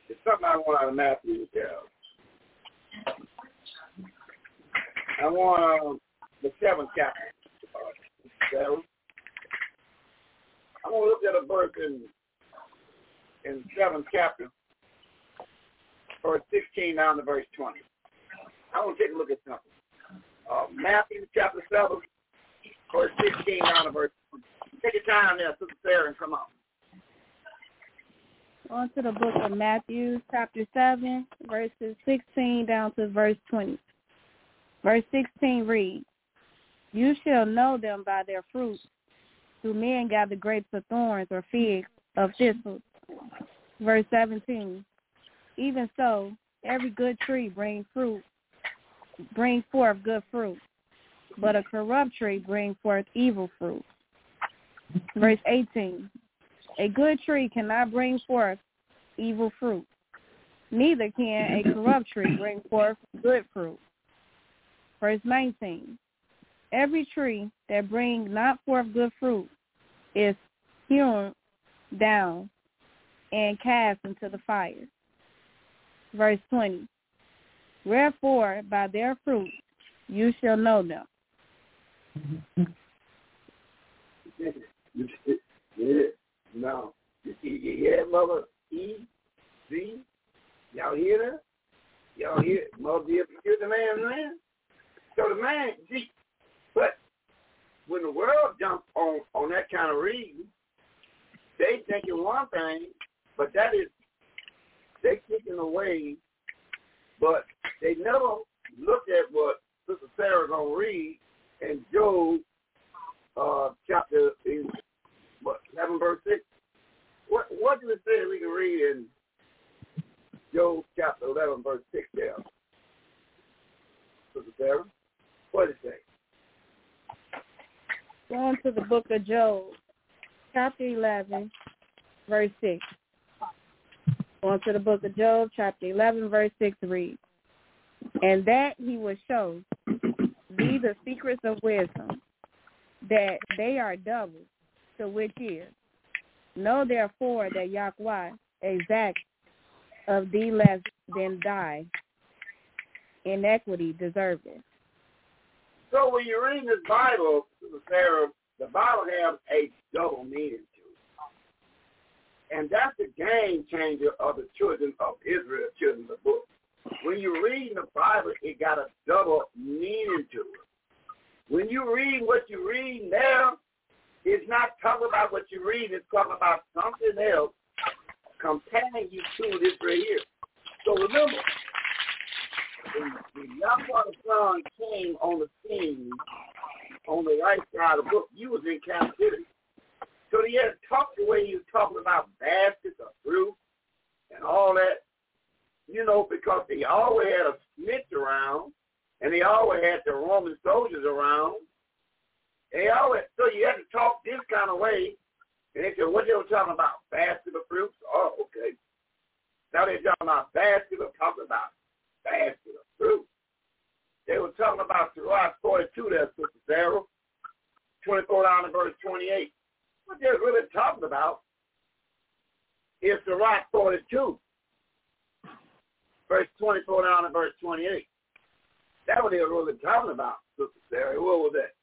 it's something I want out of Matthew. Yeah. I want uh, the seventh chapter. Uh, I want to look at a verse in in seventh chapter verse 16 down to verse 20. I want to take a look at something. Uh, Matthew chapter 7, verse 16 down to verse 20. Take your time there, Sister Sarah, and come on. On to the book of Matthew, chapter 7, verses 16 down to verse 20. Verse 16 reads, You shall know them by their fruits. Do men gather grapes of thorns or figs of thistles? Verse 17, even so, every good tree brings fruit, brings forth good fruit, but a corrupt tree brings forth evil fruit. Verse 18, a good tree cannot bring forth evil fruit, neither can a corrupt tree bring forth good fruit. Verse 19, every tree that brings not forth good fruit is hewn down and cast into the fire verse 20. Wherefore, by their fruits you shall know them. yeah. No. You, hear that, Mother E? Z? Y'all hear that? Y'all hear? Mother, you hear the man, man? So the man, but when the world jumps on, on that kind of reading, they thinking one thing, but that is they taken away, but they never look at what Sister Sarah gonna read in Job uh, chapter in what verse six. What what does it say we can read in Job chapter eleven verse six there? Sister Sarah, what that? it say? Going to the book of Job, chapter 11, verse 6. Going to the book of Job, chapter 11, verse 6 reads, And that he will show thee the secrets of wisdom, that they are double, to which is, Know therefore that Yahweh exact of thee less than thy inequity deserveth. So when you read this Bible, Sarah, the Bible has a double meaning to it. And that's the game changer of the children of Israel, children of the book. When you read the Bible, it got a double meaning to it. When you read what you read now, it's not talking about what you read, it's talking about something else comparing you to this right here. So remember, when, when Yahweh Son came on the scene on the right side of the book, you was in captivity. So he had to talk the way he was talking about baskets of fruit and all that, you know, because he always had a snitch around and he always had the Roman soldiers around. He always, so you had to talk this kind of way. And they said, what they were talking about? Basket of fruits? Oh, okay. Now they're talking about basket of talking about basket of fruit. They were talking about Sirach 42 there, Sister Sarah, 24 down to verse 28. What they're really talking about is Sirach 42, verse 24 down to verse 28. That's what they were really talking about, Sister Sarah. What was that?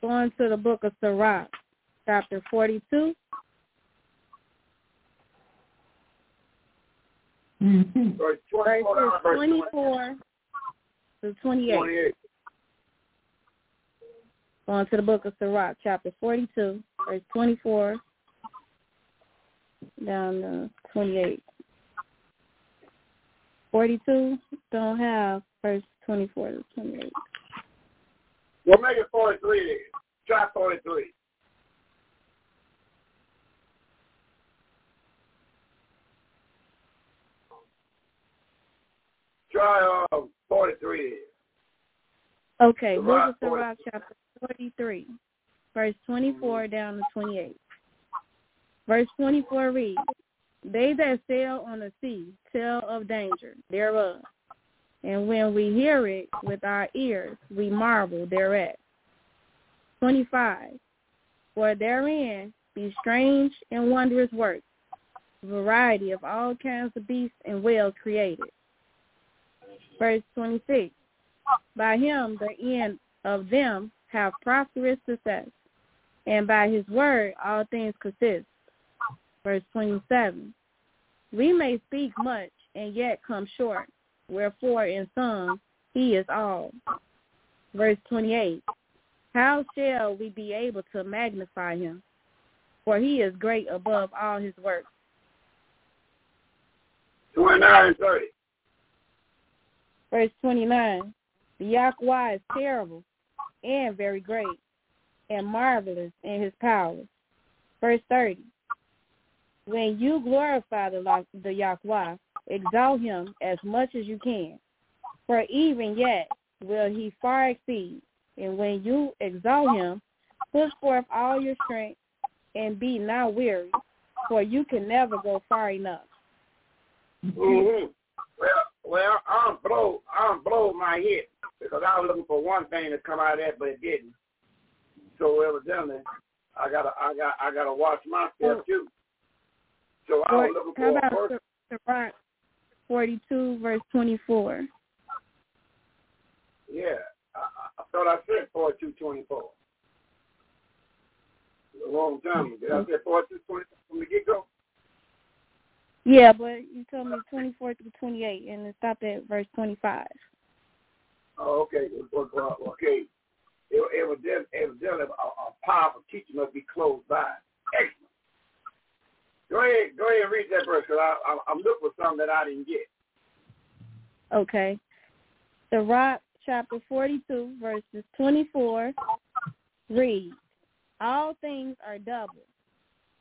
Going to the book of Sirach, chapter 42, Mm-hmm. Verse 24 verses verse 24 to 28. 28. Going to the book of Sirach, chapter 42, verse 24 down to 28. 42 don't have verse 24 to 28. We'll make it 43 then. Try 43. Try uh, 43 then. Okay, book Sirach of Sirach, chapter 43, verse 24 down to 28. Verse 24 reads, They that sail on the sea tell of danger thereof. And when we hear it with our ears, we marvel thereat. 25. For therein be strange and wondrous works, variety of all kinds of beasts and whales created. Verse 26. By him the end of them have prosperous success, and by his word all things consist. Verse 27. We may speak much and yet come short, wherefore in some he is all. Verse 28. How shall we be able to magnify him? For he is great above all his works. 29 and 30. Verse 29. The Yahweh is terrible and very great and marvelous in his powers. Verse 30. When you glorify the, the Yahweh, exalt him as much as you can. For even yet will he far exceed. And when you exalt him, put forth all your strength and be not weary, for you can never go far enough. Mm-hmm. Well, I'm blow, I'm blow my head because I was looking for one thing to come out of that, but it didn't. So evidently, I gotta, I got, I gotta watch myself oh. too. So I was looking How for a about verse. Sirach 42, verse 24? Yeah, I, I- thought I said forty-two twenty-four. A long time ago. Did I say forty-two twenty-four from the get-go? Yeah, but you told me 24 through 28, and it stopped at verse 25. Oh, okay. Okay. It, evidently, evidently, a, a powerful teacher must be close by. Excellent. Go ahead, go ahead and read that verse, because I, I, I'm looking for something that I didn't get. Okay. Sirach chapter 42, verses 24 reads, All things are double,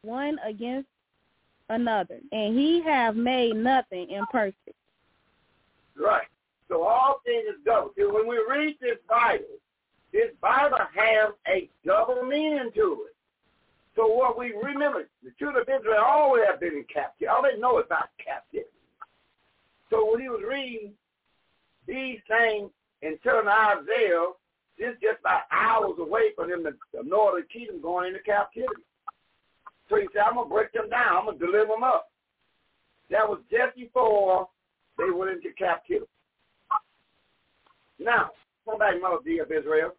one against another, and he have made nothing imperfect. Right. So all things go. See, when we read this Bible, this Bible has a double meaning to it. So what we remember, the children of Israel always have been in captivity. All they know about captivity. So when he was reading these things and telling Isaiah, this just about hours away from them, the, the northern kingdom going into captivity. I'm going to break them down. I'm going to deliver them up. That was just before they went into captivity. Now, come back, Melody of Israel.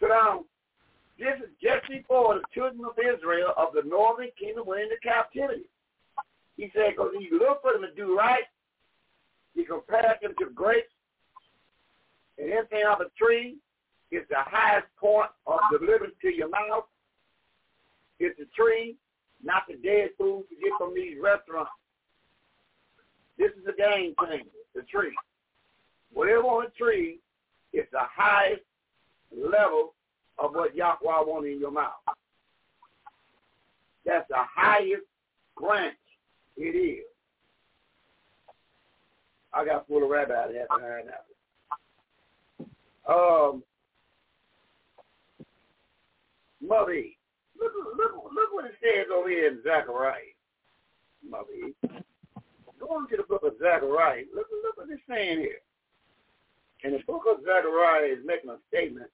So now, this is just before the children of Israel of the northern kingdom went into captivity. He said, because you look for them to do right, you compare them to grapes, and anything off a tree is the highest point of deliverance to your mouth. It's the tree, not the dead food you get from these restaurants. This is the game thing, the tree. Whatever on the tree is the highest level of what Yahweh wants in your mouth. That's the highest branch it is. I got full of rabbit out of that behind that. Um, Mother, look, look, look what it says over here in Zechariah. Mother, go on to the book of Zechariah. Look, look what it's saying here. And the book of Zechariah is making a statement.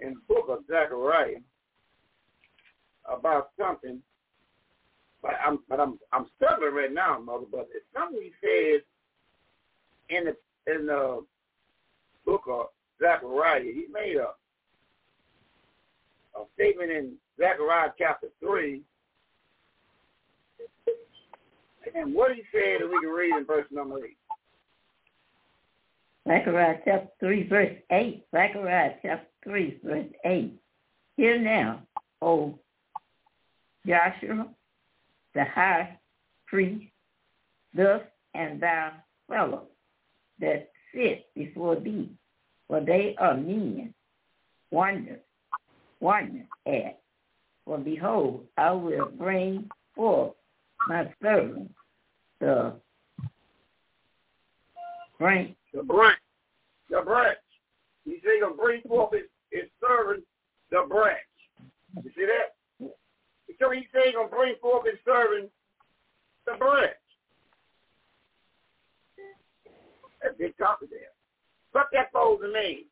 In the book of Zechariah about something, but I'm but I'm I'm stumbling right now, mother. But it's something he says in the in the book of Zechariah. He made a a statement in Zechariah chapter three. And what he said, that we can read in verse number eight. Zechariah chapter 3, verse 8. Zechariah chapter 3, verse 8. Hear now, O Joshua, the high priest, thus and thou fellow that sit before thee, for they are men, wonder, wonder at. For behold, I will bring forth my servant, the branch the branch. The branch. He's going to bring forth his, his servant, the branch. You see that? So he's going to bring forth his servant, the branch. That's big topic there. What that to mean?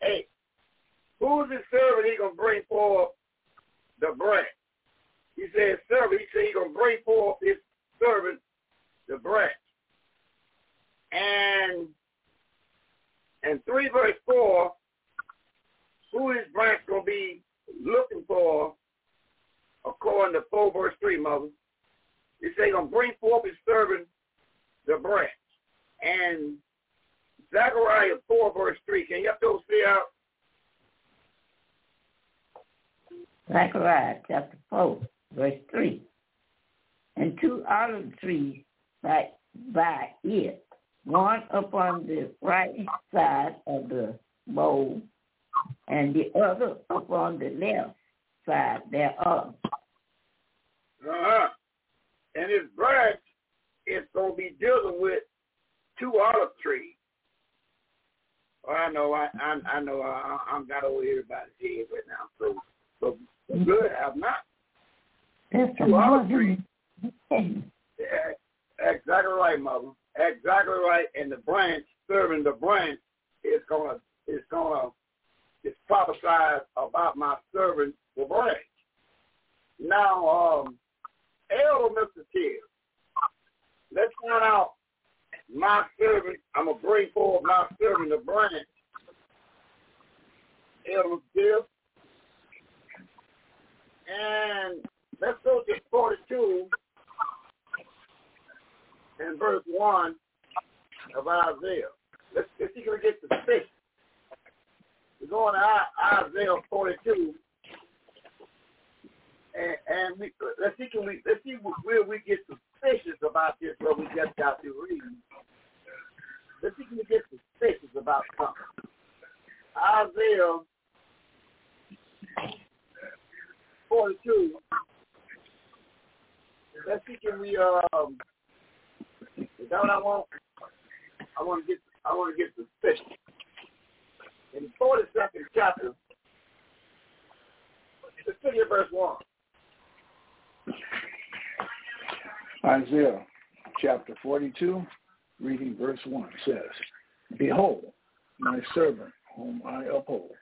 Hey, who's his servant he's going to bring forth the branch? He said servant. He said he's going to bring forth his servant, the branch. And and 3 verse 4, who is branch going to be looking for according to 4 verse 3, mother? He say going to bring forth his servant, the branch. And Zechariah 4 verse 3, can you have those see out? Zechariah chapter 4, verse 3. And two olive trees by, by it one upon the right side of the bowl and the other upon the left side thereof. Uh-huh. And his branch is going to be dealing with two olive trees. Well, I know, I I, I know, I, I'm not over everybody's head right now. So, so good, I have not. That's two olive trees. exactly right, mother exactly right, and the branch serving the branch is gonna is gonna is prophesied about my servant the branch. Now, um, Elder Mr. Tier, let's find out my servant. I'm gonna bring forward my servant the branch. Elder Tier, and let's go to 42 and verse 1 of Isaiah. Let's, see if we get the fish. We're going to Isaiah 42. And, and we, let's see can we let's see where we get suspicious about this what we just got to read. Let's see can we get suspicious about something. Isaiah 42. Let's see, can we, um, is that what I want? I want to get, I want to get the special. In the 42nd chapter, let's see at verse 1. Isaiah chapter 42, reading verse 1 says, Behold, my servant whom I uphold,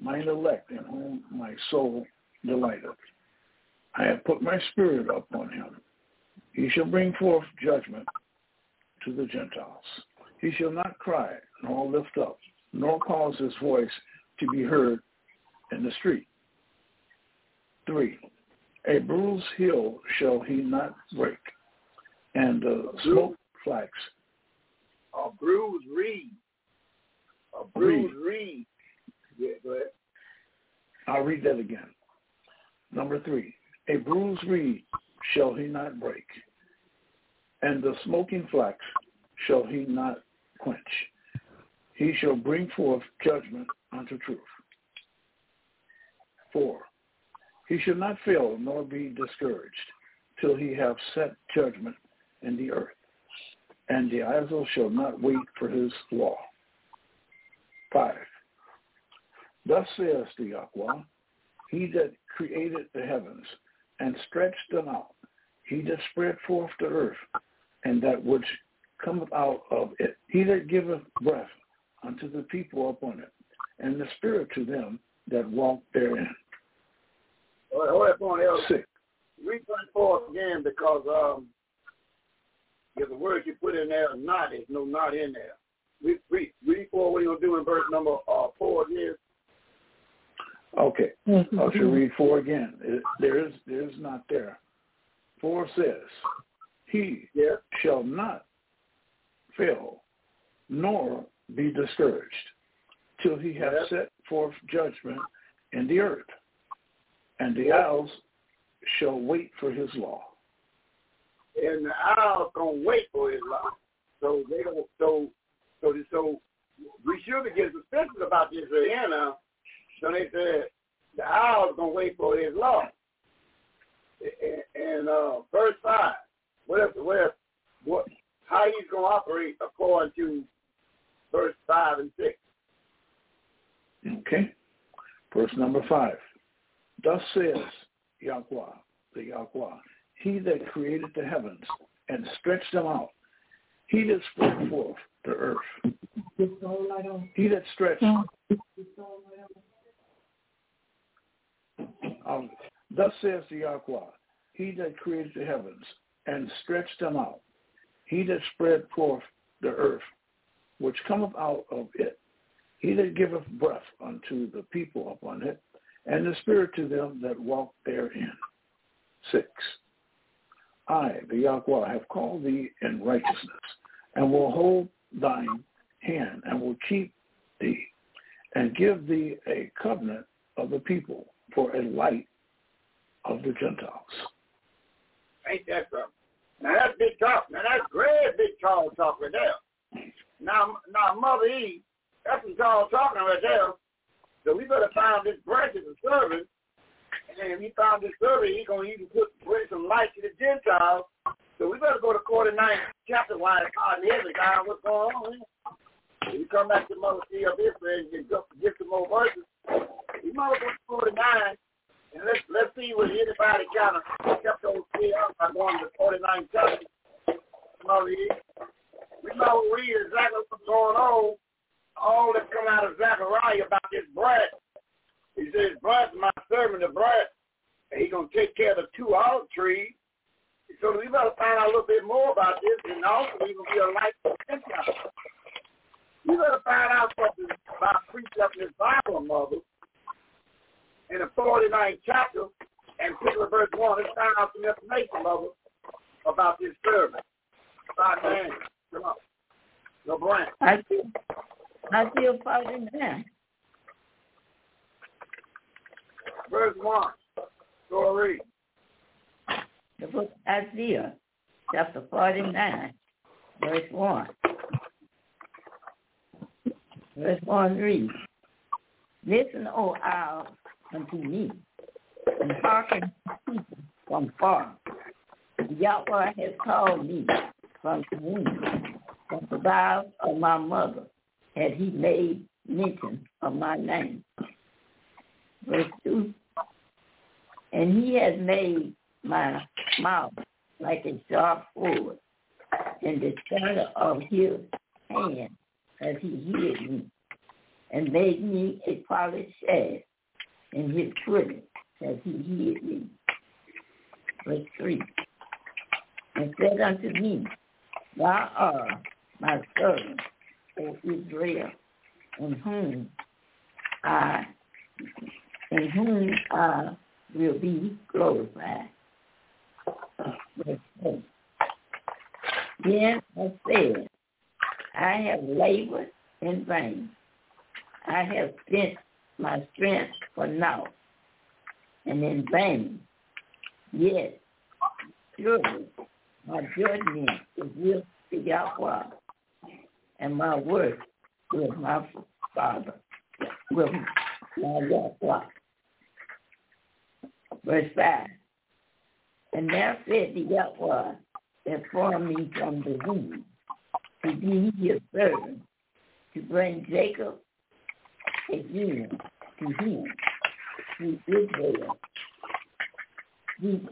mine elect in whom my soul delighteth. I have put my spirit upon him. He shall bring forth judgment to the Gentiles. He shall not cry, nor lift up, nor cause his voice to be heard in the street. Three, a bruised heel shall he not break, and the smoke flax. A bruised reed. A bruised reed. Yeah, go ahead. I'll read that again. Number three, a bruised reed shall he not break, and the smoking flax shall he not quench. He shall bring forth judgment unto truth. Four, he shall not fail nor be discouraged till he have set judgment in the earth, and the Israel shall not wait for his law. Five, thus says the Yahweh, he that created the heavens and stretched them out, he that spread forth the earth, and that which cometh out of it, he that giveth breath unto the people upon it, and the spirit to them that walk therein. Hold hold that point, Elder. Six. Read 24 again because um, the words you put in there are not. There's no not in there. Read, read, read for what you're going to do in verse number uh, 4 again. Okay. I should read four again. It, there is there is not there. Four says, He Yeah. shall not fail, nor be discouraged, till he have Yes. set forth judgment in the earth, and the isles shall wait for his law. And the owl's going to wait for his law. So they don't, so, so, so we should be getting suspicious about this right here now. So they said the owl's going to wait for his law. And, and uh, verse 5, what if, what if, what, how he's going to operate according to verse 5 and 6. Okay. Verse number five. Thus says Yahweh, the Yahweh, he that created the heavens and stretched them out, he that spread forth the earth, he that stretched um, thus says the Yahweh, he that created the heavens and stretched them out, he that spread forth the earth, which cometh out of it, he that giveth breath unto the people upon it, and the spirit to them that walk therein. Six. I, the Yahweh, have called thee in righteousness, and will hold thine hand, and will keep thee, and give thee a covenant of the people for a light of the Gentiles. Ain't that something? Now that's big talk. Now that's great big tall talk right there. Now, now Mother E, that's some tall talking right there. So we better find this branch of the servant. And if he found this servant, he's going to even put bring some light to the Gentiles. So we better go to 49 chapter while it's hard heavy down what's going on here. When you come back to Mother C of Israel and get, get some more verses. You might go to 49 and let's let's see what anybody kind of kept those three up by going to 49 chapter. Mother Eve. We might well read exactly what's going on. All that's come out of Zechariah about this bread. He says, bread my servant the bread. And he's going to take care of the two olive trees. So we better find out a little bit more about this, and also we to be a light to We better find out something about precept in Bible, mother. In the 49th chapter, and particular verse 1, let's find out some information, mother, about this servant. About man. Come on. No brand. Isaiah, Isaiah 49. Verse 1. Go read. The book Isaiah, chapter 49, verse 1. Verse 1 reads, Listen, O isles, unto me, and hearken from far. Yahweh has called me. From the womb, from the bowels of my mother, had he made mention of my name. Verse 2, and he has made my mouth like a sharp sword, and the shadow of his hand as he hid me, and made me a polished shaft in his foot as he hid me. Verse 3. And said unto me, Thou art my servant, O Israel, in whom I in whom I will be glorified. Verse 4. Then I said, I have labored in vain. I have spent my strength for naught and in vain. Yet, surely my judgment is with the Yahweh, and my work with my Father, with my Yahweh. Verse 5. And now said the Yahweh that formed me from the womb to be his servant, to bring Jacob again to him, to Israel. He,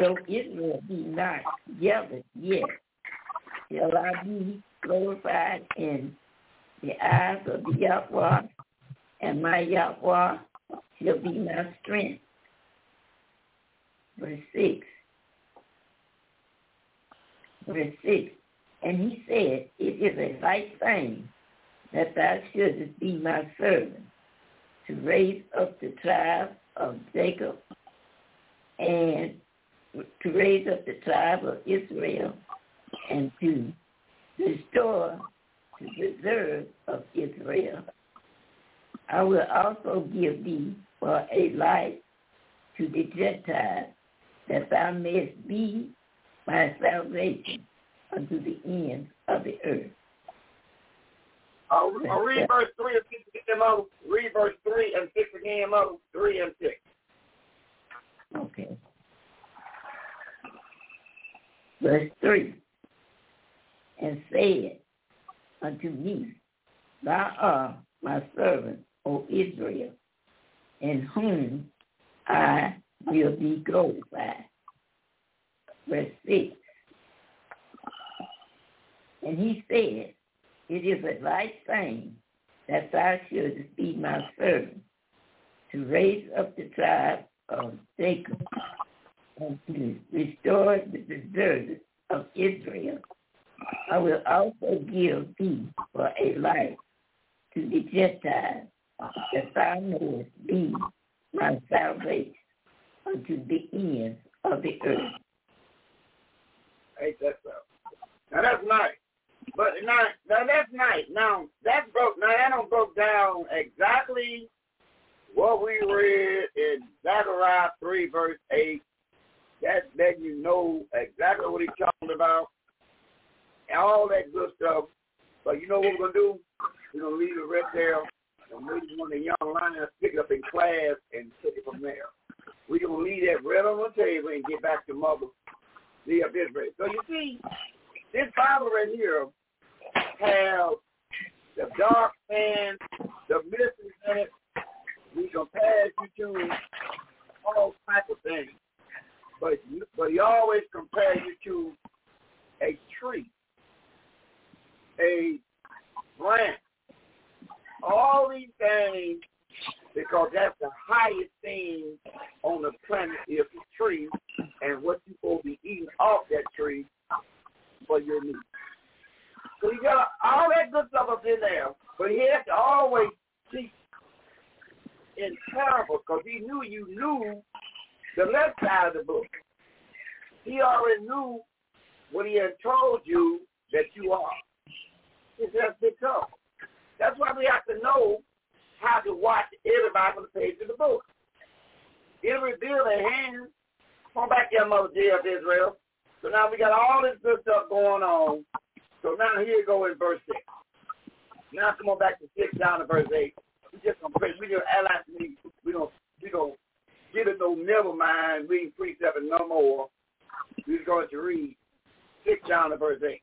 though Israel be not gathered yet, shall I be glorified in the eyes of the Yahweh, and my Yahweh shall be my strength. Verse 6. Verse 6. And he said, It is a light thing that thou shouldest be my servant, to raise up the tribe of Jacob and to raise up the tribe of Israel and to restore the reserve of Israel. I will also give thee for a light to the Gentiles, that thou mayest be my salvation unto the ends of the earth. I'll, I'll read verse 3 and 6 again, Mother. Read verse 3 and 6 again, Mother. 3 and 6. Okay. Verse 3 And said unto me, Thou art my servant, O Israel, in whom I will be glorified. Verse 6 And he said, It is a right thing that thou shouldest be my servant, to raise up the tribe of Jacob and to restore the deserted of Israel. I will also give thee for a light to the Gentiles, that thou mayest be my salvation unto the ends of the earth. Ain't that so? Now that's nice. But now, now that's nice. Now that's broke. Now that don't broke down exactly what we read in Zechariah three verse eight. That letting you know exactly what he's talking about and all that good stuff. But you know what we're gonna do? We're gonna leave it right there. And maybe one of the young lions pick it up in class and take it from there. We're gonna leave that right on the table and get back to mother. See up this way. So you see, this Bible right here have the dark and the mystery in. We compare you to all type of things. But but he always compare you to a tree, a branch, all these things because that's the highest thing on the planet is the tree and what supposed to be eating off that tree for your meat. So you got all that good stuff up in there, but he had to always see in parable because he knew you knew the left side of the book. He already knew what he had told you that you are. It's just because. That's why we have to know how to watch everybody on the page of the book. It'll reveal their hands. Come back here, Mother J of Israel. So now we got all this good stuff going on. So now here you go in verse 6. Now come on back to 6 down to verse 8. We just gonna pray. We don't act like we we don't we don't give it no never mind. We ain't precept no more. We're going to read six down to verse eight.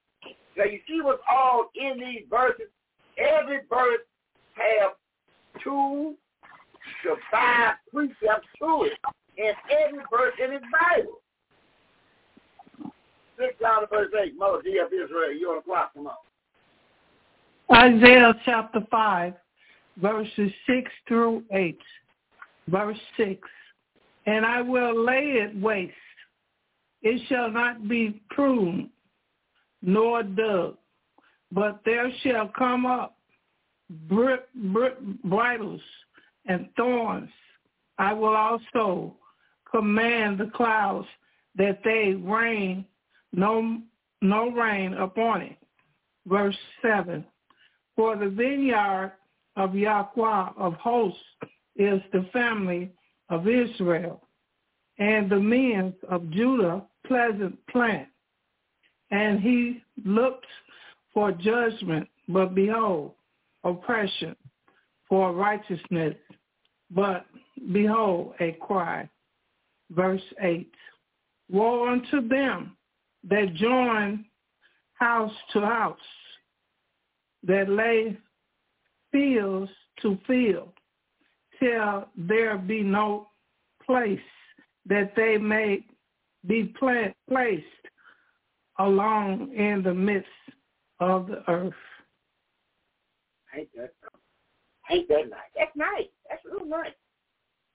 Now you see what's all in these verses. Every verse have two to five precepts to it And every verse in his Bible. Six down to verse eight. Mother D of Israel, you on the on. Isaiah chapter 5, verses 6 through 8. Verse 6. And I will lay it waste. It shall not be pruned, nor dug, but there shall come up br- bridles and thorns. I will also command the clouds that they rain no no rain upon it. Verse seven. For the vineyard of Yahweh of hosts is the family of Israel, and the men of Judah pleasant plant. And he looked for judgment, but behold, oppression, for righteousness, but behold, a cry. Verse 8. Woe unto them that join house to house, that lay fields to field, till there be no place that they may be plant, placed along in the midst of the earth. Ain't that ain't that nice? That's nice. That's real nice.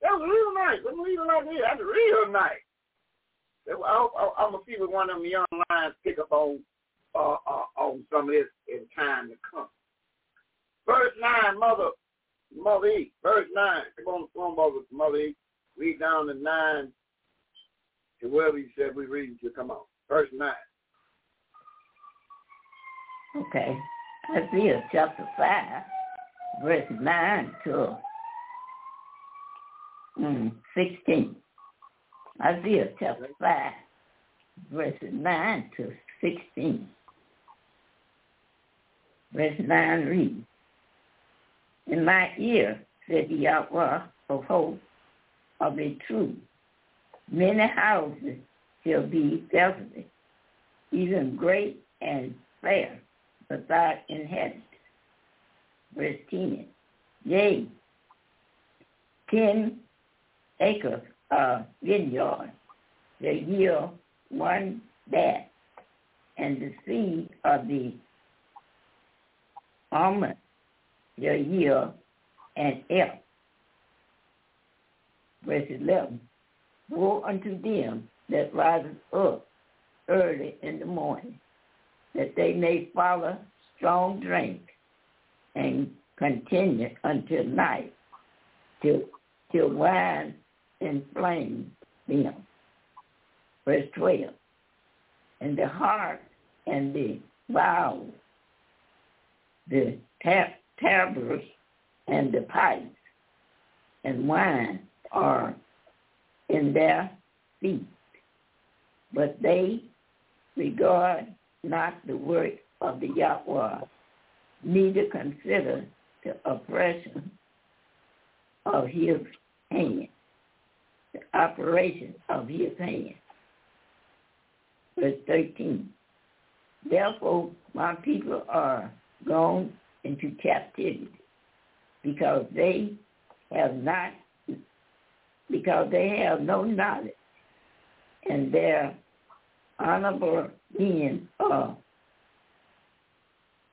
That was real nice. It like this. That's real nice. I, am gonna see if one of them young lions pick up on uh, uh, on some of this in time to come. Verse nine, mother, mother E. Verse nine. Come on, come on, mother, mother E. Read down to nine to wherever you said we read to. Come on, verse nine. Okay. Isaiah chapter 5, verse 9 to mm, 16. Isaiah chapter 5, verses 9 to 16. Verse 9 reads, In my ear, said the Yahweh of hosts, of a truth, many houses shall be desolate, even great and fair, without inhabitants. Verse 10, yea, ten acres uh, vineyard, they yield one bat, and the seed of the almond they yield an elk. Verse 11, Woe unto them that rises up early in the morning, that they may follow strong drink and continue until night, till, till wine inflame them. Verse 12. And the heart and the bowels, the tab- tabrets and the pipes and wine are in their feet. But they regard not the work of the Yahweh, neither consider the oppression of his hand operation of his hand. Verse 13. Therefore, my people are gone into captivity because they have not, because they have no knowledge, and their honorable men are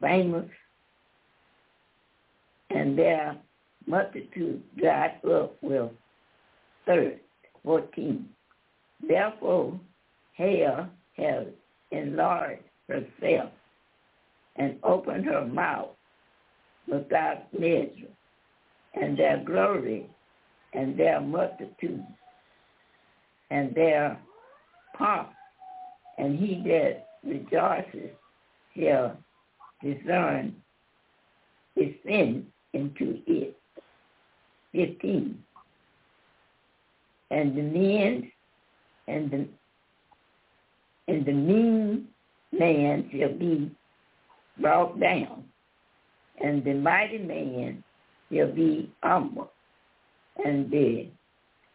famous, and their multitude dried up with thirst. 14. Therefore, hell has enlarged herself and opened her mouth without measure, and their glory and their multitude and their pomp, and he that rejoices shall discern descend into it. 15 and the men and the and the mean man shall be brought down, and the mighty man shall be humble, and the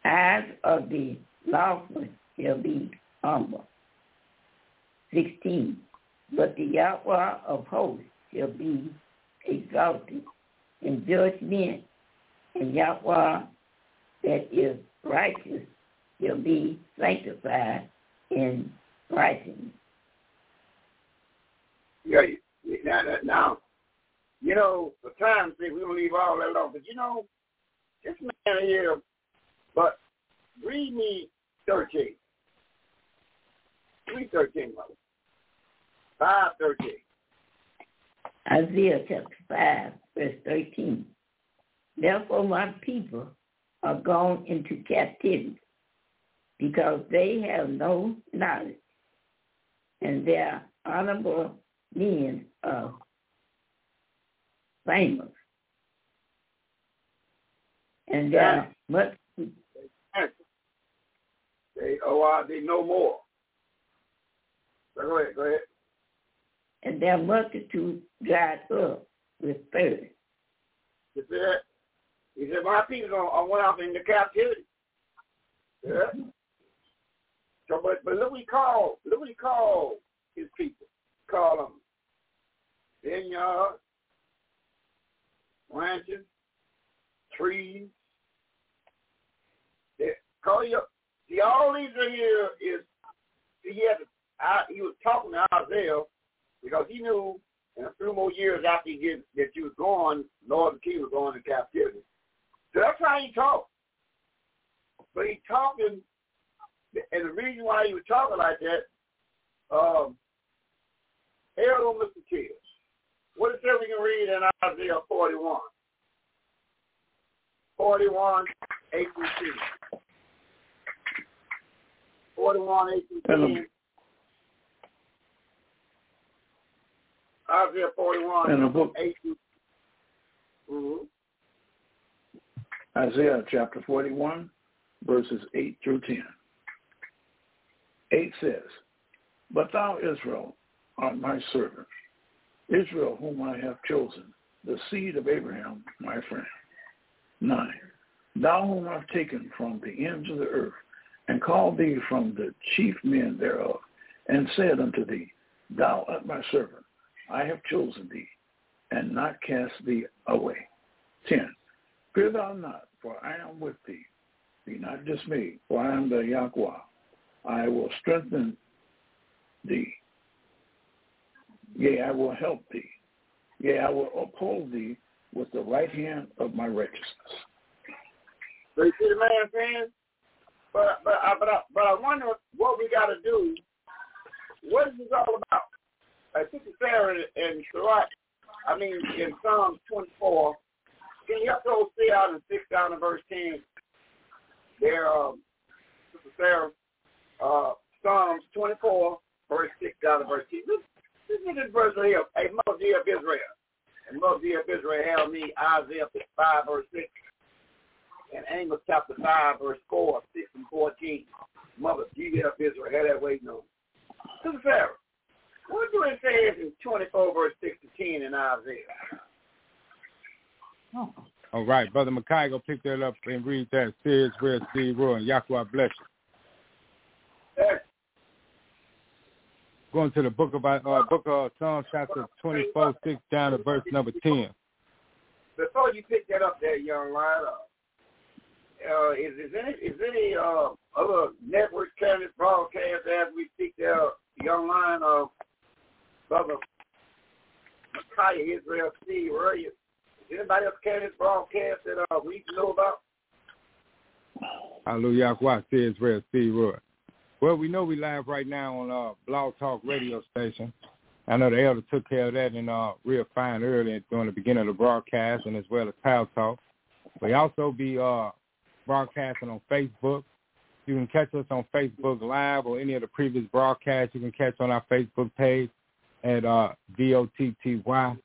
eyes of the lawful shall be humble. 16. But the Yahweh of hosts shall be exalted in judgment, and Yahweh that is righteous shall be sanctified in righteousness. Yeah, now, now, you know, the time say we'll leave all that alone, but you know, this man here, but read me 13. Read 13, mother. 5, 13. Isaiah chapter 5, verse 13. Therefore my people are gone into captivity because they have no knowledge, and their honorable men are famous. And there are much They, uh, they know more. Go ahead, go ahead. and their multitude dried up with thirst. See that? He said, my people are went off into captivity. Yeah. So, but, but look what he called, look what he called his people. Call them vineyards, ranches, trees. They call you, see, all these are here is, he had, I, he was talking to Isaiah because he knew in a few more years after he get, that you was gone, Lord the King was going to captivity. That's how he talked. But he talking, and the reason why he was talking like that, um, hell on Mr. Tears. What is it we can read in Isaiah 41? 41, 8 through 10. 41, 8 through 10. Isaiah 41, In the book 8 through mm-hmm. Isaiah chapter 41, verses 8 through 10. 8 says, But thou, Israel, art my servant, Israel whom I have chosen, the seed of Abraham, my friend. 9. Thou whom I have taken from the ends of the earth, and called thee from the chief men thereof, and said unto thee, Thou art my servant, I have chosen thee, and not cast thee away. 10. Fear thou not, for I am with thee. Be not dismayed, for I am the Yahweh. I will strengthen thee. Yea, I will help thee. Yea, I will uphold thee with the right hand of my righteousness. So you see the man saying? But but I but I, but I wonder what we got to do. What is this all about? Uh, Sister Sarah and Sirach, I mean in Psalms 24, can you help those stay out in 6 down to verse 10? There, um, Sister Sarah, uh, Psalms 24, verse 6 down to verse 10. This, this is this verse right here. Hey, Mother of Israel. And Mother of Israel held me Isaiah 5, verse 6 and Amos chapter 5, verse 4, 6, and 14. Mother, dear of Israel, had that waiting on. Sister Sarah, what do it say in 24, verse 6 to 10 in Isaiah? All right, Brother Makai, go pick that up and read that. Serious, real, Steve Roy, and Yahweh bless you. Going to the book of uh, book of Psalms, chapter 24, 6 down to verse number 10. Before you pick that up there, young lion, uh, uh, is, is any is any uh, other network carrying broadcast as we speak there, young lion of Brother Micaiah Israel Steve Ray? Anybody else carrying this broadcast that uh, we know about? Hallelujah, says, real, Steve Roy. Well, we know we live right now on uh, Blog Talk radio station. I know the elder took care of that and uh, real fine early during the beginning of the broadcast and as well as Power Talk. We also be uh, broadcasting on Facebook. You can catch us on Facebook Live or any of the previous broadcasts. You can catch on our Facebook page at uh, V-O-T-T-Y.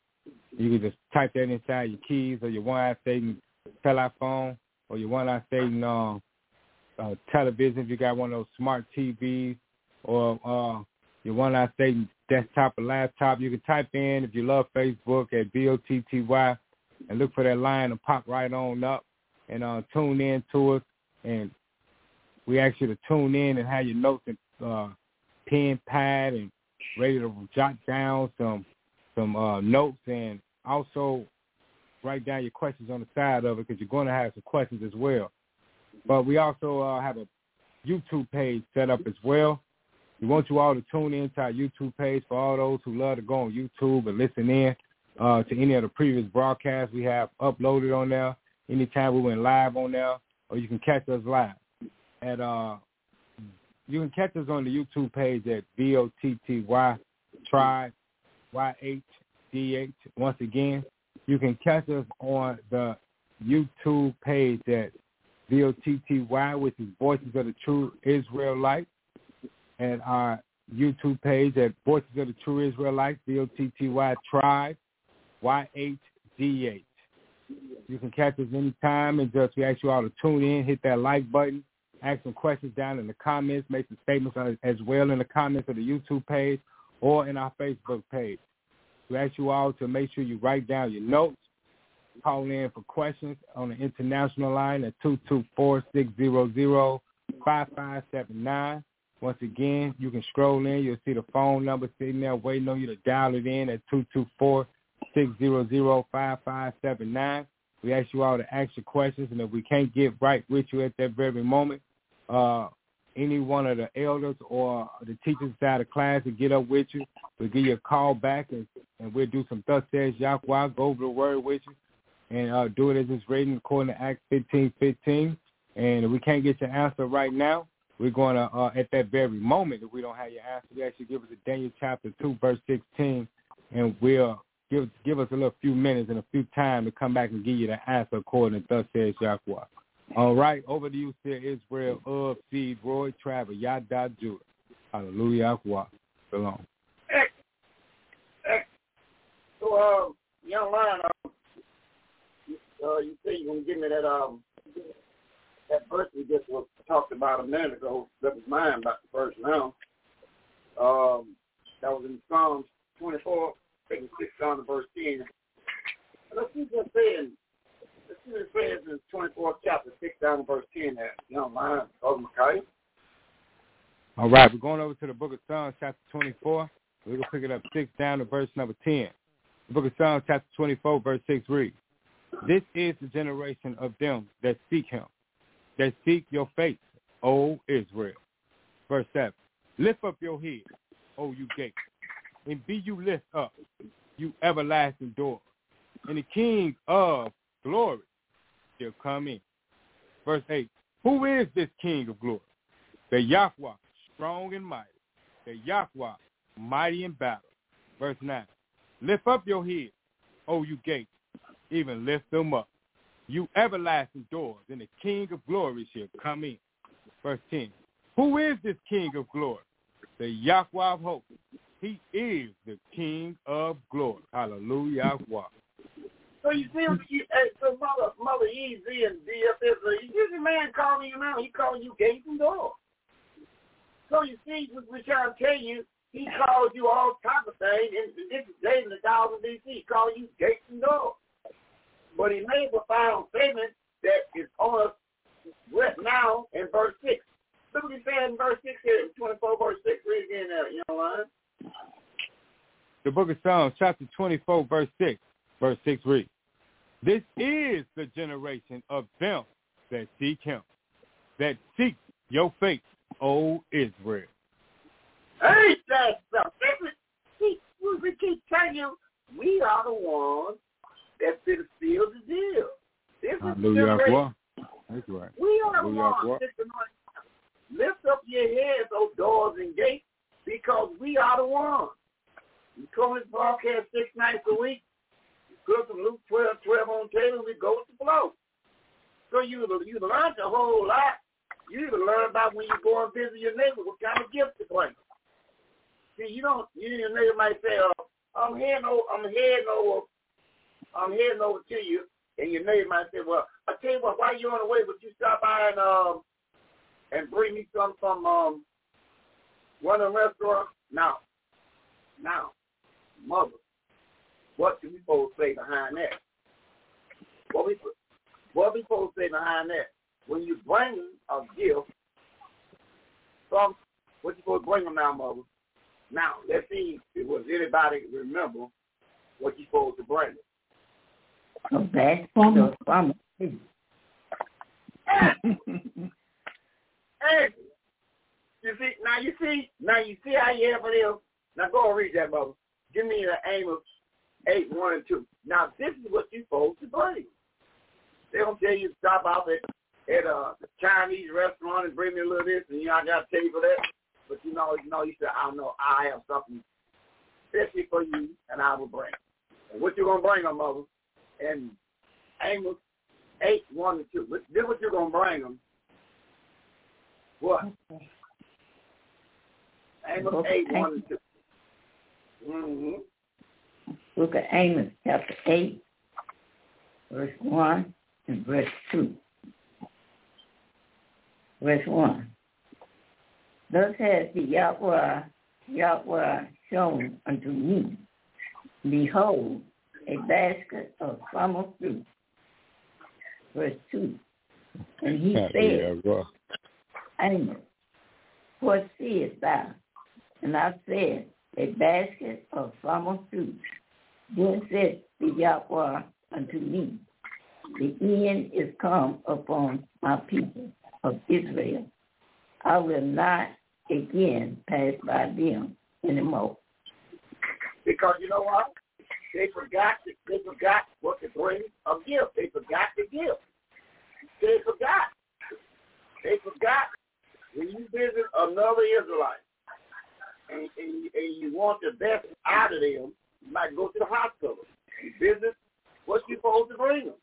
You can just type that inside your keys or your one-eye Satan telephone or your one-eye Satan uh, uh, television if you got one of those smart TVs or uh, your one-eye Satan desktop or laptop. You can type in, if you love Facebook, at B-O-T-T-Y and look for that line to pop right on up and uh, tune in to us. And we ask you to tune in and have your notes and uh, pen, pad, and ready to jot down some some uh, notes and also write down your questions on the side of it because you're going to have some questions as well. But we also uh, have a YouTube page set up as well. We want you all to tune in to our YouTube page for all those who love to go on YouTube and listen in uh, to any of the previous broadcasts we have uploaded on there. Anytime we went live on there, or you can catch us live at uh, you can catch us on the YouTube page at B O T T Y Tribe Y H D H. Once again, you can catch us on the YouTube page at V O T T Y, which is Voices of the True Israelite, and our YouTube page at Voices of the True Israelite, V O T T Y Tribe Y H D H. You can catch us anytime, and just we ask you all to tune in, hit that like button, ask some questions down in the comments, make some statements as well in the comments of the YouTube page or in our Facebook page. We ask you all to make sure you write down your notes, call in for questions on the international line at 224-600-5579. Once again, you can scroll in. You'll see the phone number sitting there waiting on you to dial it in at 224-600-5579. We ask you all to ask your questions, and if we can't get right with you at that very moment, uh, any one of the elders or the teachers inside the class to get up with you. We'll give you a call back, and, and we'll do some thus says Yahweh, go over the word with you, and uh, do it as it's written according to Acts 15, 15. And if we can't get your answer right now, we're going to, uh, at that very moment, if we don't have your answer, we actually give us a Daniel chapter 2, verse 16, and we'll give give us a little few minutes and a few time to come back and give you the answer according to thus says Yahweh. All right, over to you, Sir Israel of Seed, Roy Travel, Yada Judah. Hallelujah, Yahweh. Shalom. So, uh, young man, uh, uh, you say you're to give me that, um, that verse we just was talked about a minute ago. That was mine about the verse now. Um, that was in Psalms 24, taking 6 down to verse 10. Let's see what saying What it 24th chapter, 6 down to verse 10 there. You don't mind, Brother? All right, we're going over to the book of Psalms, chapter 24. We're going to pick it up 6 down to verse number 10. The book of Psalms, chapter 24, verse 6 reads, This is the generation of them that seek him, that seek your face, O Israel. Verse 7, Lift up your head, O you gates, and be you lift up, you everlasting doors, and the King of glory shall come in. Verse 8, Who is this King of glory? The Yahweh, strong and mighty. The Yahweh, mighty in battle. Verse 9, Lift up your head, O you gates, even lift them up. You everlasting doors, and the King of glory shall come in. Verse 10, Who is this King of glory? The Yahweh of hope. He is the King of glory. Hallelujah. So you see, you, hey, so mother, mother Easy and DFS, uh, you see man calling you now. He calling you gates and doors. So you see, we're trying to tell you, he calls you all type of things. And this is David the thousand BC. He calls you gates and doors. But he made a final statement that is on us right now in verse six. Look what he said in verse six here, twenty-four verse six. Read again, there, you know what? The book of Psalms, chapter 24, verse 6. Verse 6 reads, This is the generation of them that seek him, that seek your face, O Israel. Ain't that something? We, we keep telling you, we are the ones that's been sealed the deal. This is the Hallelujah. generation. That's right. We are the ones. Lift up your heads, O doors and gates, because we are the ones. We come this broadcast six nights a week. Put some Luke 12, 12 on the table, and we go with the flow. So you you learned a whole lot. You even learn about when you go and visit your neighbor, what kind of gift to bring. See, you don't. You your neighbor might say, uh, "I'm heading over. I'm heading over. I'm heading over to you," and your neighbor might say, "Well, I tell you what. While you're on the way, would you stop by and um and bring me some from um one of the restaurants?" Now, now, mother, what do we supposed to say behind that? What we what we supposed to say behind that? When you bring a gift from what you supposed to bring them now, mother? Now let's see if was anybody remember what you supposed to bring. A of summer fruit. <laughs> Hey, you see now you see now you see how you have it is. Now go and read that, mother. Give me the Amos eight one and two. Now this is what you're supposed to bring. They don't tell you to stop off at at a Chinese restaurant and bring me a little this and you know I got to pay for that. But you know, you know, you said I know I have something especially for you and I will bring. And what you gonna bring them, mother? And Amos eight one and two. This is what you're gonna bring them. What? Amos Book of eight one and two. Mm-hmm. Book of Amos, chapter 8, verse 1 and verse 2. Verse 1. Thus has the Yahweh, Yahweh shown unto me, behold, a basket of summer fruit. Verse 2. And he said. Amos, what seest thou? And I said, a basket of summer fruit. Then said the Yahweh unto me, the end is come upon my people of Israel. I will not again pass by them anymore. Because you know what? They forgot they forgot what to bring a gift. They forgot the gift. They forgot. They forgot when you visit another Israelite and, and, and you want the best out of them, you might go to the hospital. You visit, what you supposed to bring them?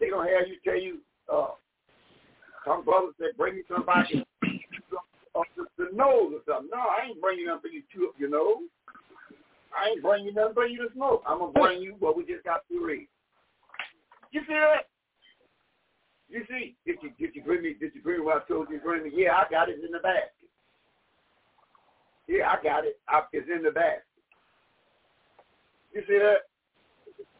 They gonna have you tell you, uh, some brother said, bring me somebody <coughs> uh, the, the nose or something. No, I ain't bringing nothing for you to chew up your nose. I ain't bringing nothing for you to smoke. I'm gonna bring you what we just got to read. You see that? You see, did you did you bring me did you bring what I told you to bring me? Yeah, I got it in the basket. Yeah, I got it. I, it's in the basket. You see that?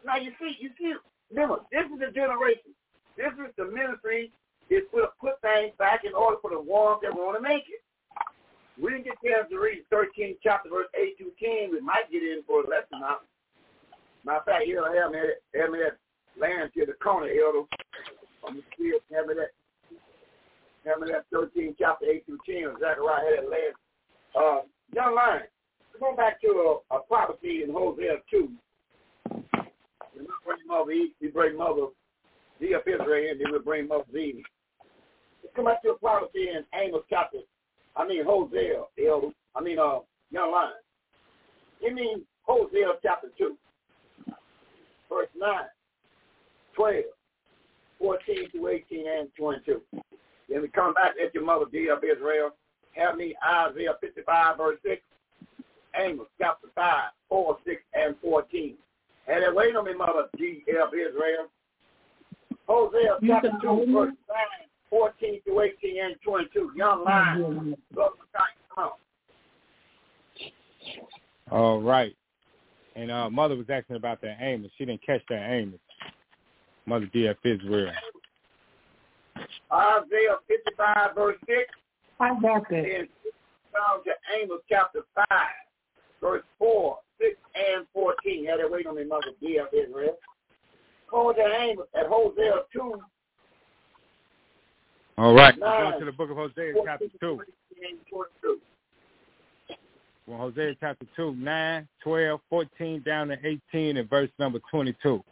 Now you see, you see. Remember, this is the generation. This is the ministry. Is put put things back in order for the ones that want to make it. We didn't get chance to read 13 chapter verse 8 to 10. We might get in for a lesson now. Matter of fact, you'll have me have me that land to the corner, Elder. I'm see have me that have that 13 chapter 8 through 10. Zechariah had that land. Uh, young lion, go back to a, a prophecy in Hosea 2. And we bring Mother Eve, we bring Mother Z of Israel, and then we bring Mother Z. Let's come back to a prophecy in Amos chapter, I mean Hosea, Elder. I mean, uh, young lion. You mean Hosea chapter 2, verse 9, 12, 14 to 18, and 22. Then we come back at your mother, D of Israel. Have me Isaiah 55, verse 6, Amos chapter 5, 4, 6, and 14. And then wait on me, mother, D of Israel. Hosea You chapter can 2, verse 9, 14 to 18, and 22. Young lion. Come on. All right. And uh, mother was asking about that Amos. She didn't catch that Amos. Mother D.F. Israel. Isaiah 55, verse 6, I got that. and down to Amos chapter 5, verse 4, 6, and 14. Had it wait on me, mother D of Israel. Go to Amos at Hosea 2, All right. Nine. Go to the book of Hosea, 14 chapter 2. 18, 22. Well, Hosea chapter 2, 9, 12, 14, down to 18, and verse number 22.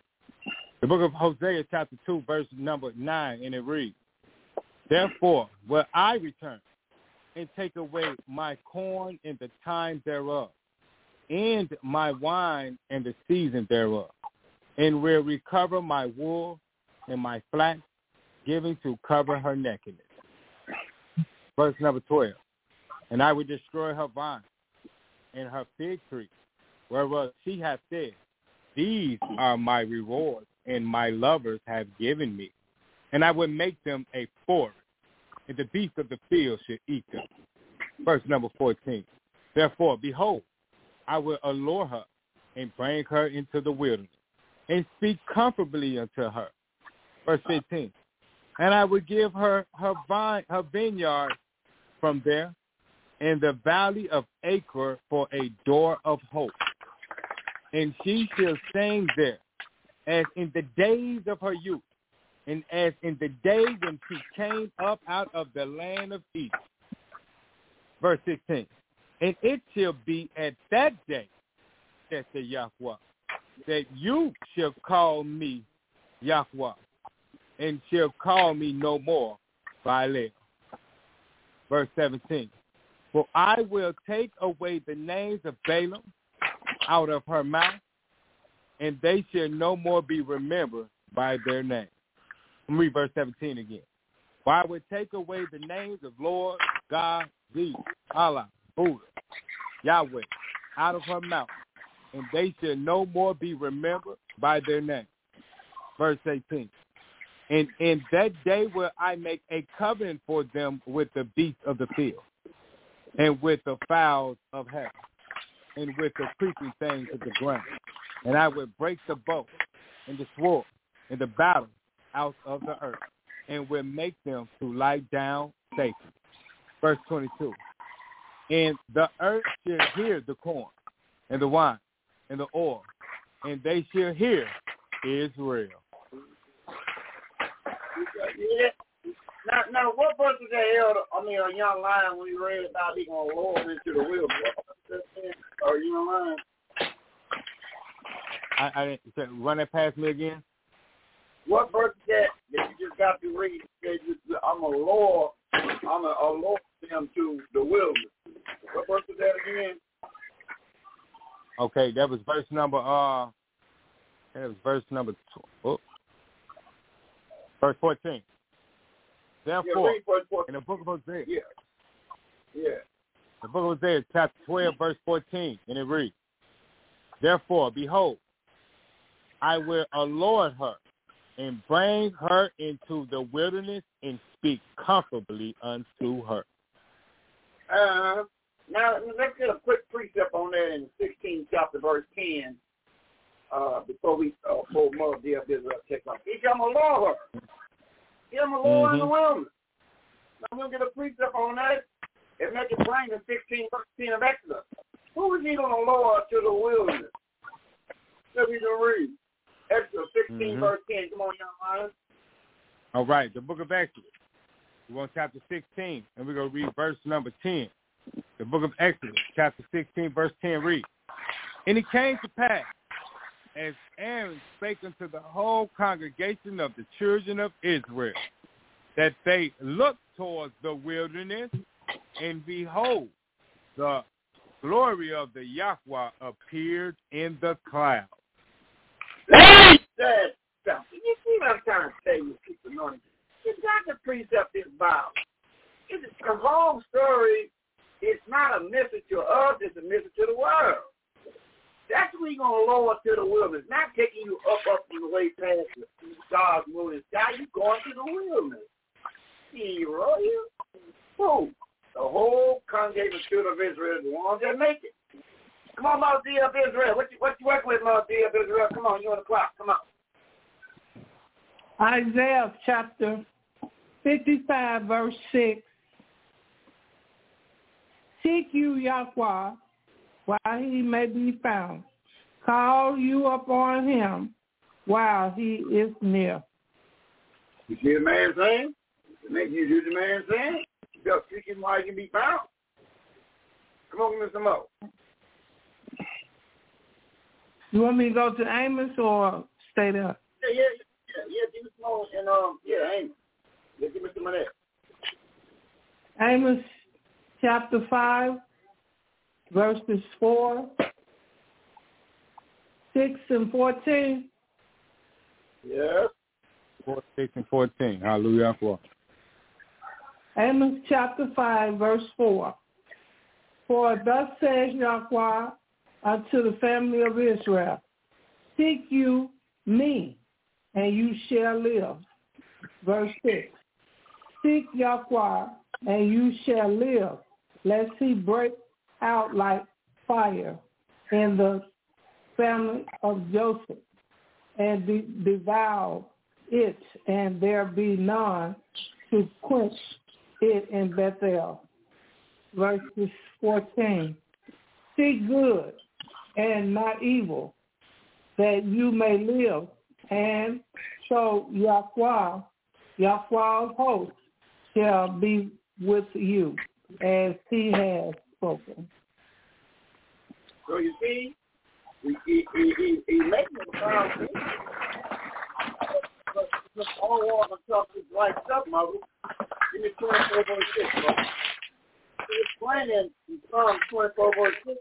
The book of Hosea chapter 2, verse number 9, and it reads, Therefore will I return and take away my corn in the time thereof, and my wine and the season thereof, and will recover my wool and my flax, giving to cover her nakedness. Verse number 12. And I will destroy her vine and her fig tree, whereof she hath said, These are my rewards, and my lovers have given me. And I will make them a forest, and the beasts of the field shall eat them. Verse number 14. Therefore, behold, I will allure her and bring her into the wilderness, and speak comfortably unto her, Verse 15. And I will give her her vine, her vineyard from there, in the valley of Achor for a door of hope. And she shall sing there, as in the days of her youth, and as in the day when she came up out of the land of Egypt. Verse 16. And it shall be at that day, saith the Yahweh, that you shall call me Yahweh, and shall call me no more Baal. Verse 17. For I will take away the names of Baalim out of her mouth, and they shall no more be remembered by their name. Let me read verse 17 again. For I will take away the names of Lord, God, Jesus, Allah, Buddha, Yahweh, out of her mouth, and they shall no more be remembered by their name. Verse 18. And in that day will I make a covenant for them with the beasts of the field, and with the fowls of heaven, and with the creeping things of the ground. And I will break the bow and the sword and the battle out of the earth, and will make them to lie down safely. Verse 22. And the earth shall hear the corn and the wine and the oil, and they shall hear Israel. Yeah. Now, now, what verse is that elder? I mean, a young lion when he read about he gonna lower him into the wilderness? Or young lion? I, I didn't say, run that past me again. What verse is that that you just got to read? That I'm a lower, I'm a, a lower them to the wilderness. What verse is that again? Okay, that was verse number uh that was verse number tw- oh, verse fourteen. Therefore, verse 14. in the book of Hosea, Yeah. Yeah. the book of Hosea, chapter twelve, verse fourteen, and it reads, Therefore, behold, I will allure her and bring her into the wilderness and speak comfortably unto her. Uh, now, let's get a quick precept on that in 16 chapter, verse 10, uh, before we uh, pull Mother Dear Israel check out. He come along her. He come along in the Mhm. wilderness. Now, we'll get a precept on that and make it plain in 16 verse 10 of Exodus. Who is he going to lower to the wilderness? Let me read. Exodus 16 Mhm. verse 10. Come on, young. All right, the book of Exodus. We're on chapter 16, and we're going to read verse number 10. The book of Exodus, chapter 16, verse 10 reads, And it came to pass, as Aaron spake unto the whole congregation of the children of Israel, that they looked towards the wilderness, and behold, the glory of the Yahweh appeared in the cloud. That something. You see what I'm trying to tell you, people anointed. You got to precept this Bible. It's a long story. It's not a message to us. It's a message to the world. That's where you're going to lower to the wilderness. Not taking you up, up and away past the stars, moon, and sky. you going to the wilderness. See, royal. Who? The whole congregation of Israel, is the ones that make it. Come on, Mount D of Israel. What you, what you working with, Mount D of Israel? Come on, you on the clock. Come on. Isaiah chapter 55, verse 6. Seek you Yahweh while he may be found. Call you upon him while he is near. You see the man saying? Make you do the man saying? You got seek him while he can be found. Come on, Mr. Mo. You want me to go to Amos or stay there? Yeah, yeah, yeah, yeah. Give me some more and um, yeah, Amos. Yeah, give me some of that. Amos chapter 5, verses 4, 6, and 14. Yes. 4, 6, and 14. Hallelujah. Four. Amos chapter 5, verse 4. For thus says Yahweh unto the family of Israel, Seek you me, and you shall live. Verse 6. Seek Yahweh, and you shall live, lest he break out like fire in the family of Joseph, and de- devour it, and there be none to quench it in Bethel. Verses 14. Seek good and not evil, that you may live, and so Yahweh, Yahweh's host, shall be with you, as he has spoken. So you see, he, he, he, he, the promise. But just all walk and talk this right stuff, mother. Give me 24 verse 6, mother. He's explaining in Psalm 24 verse 6.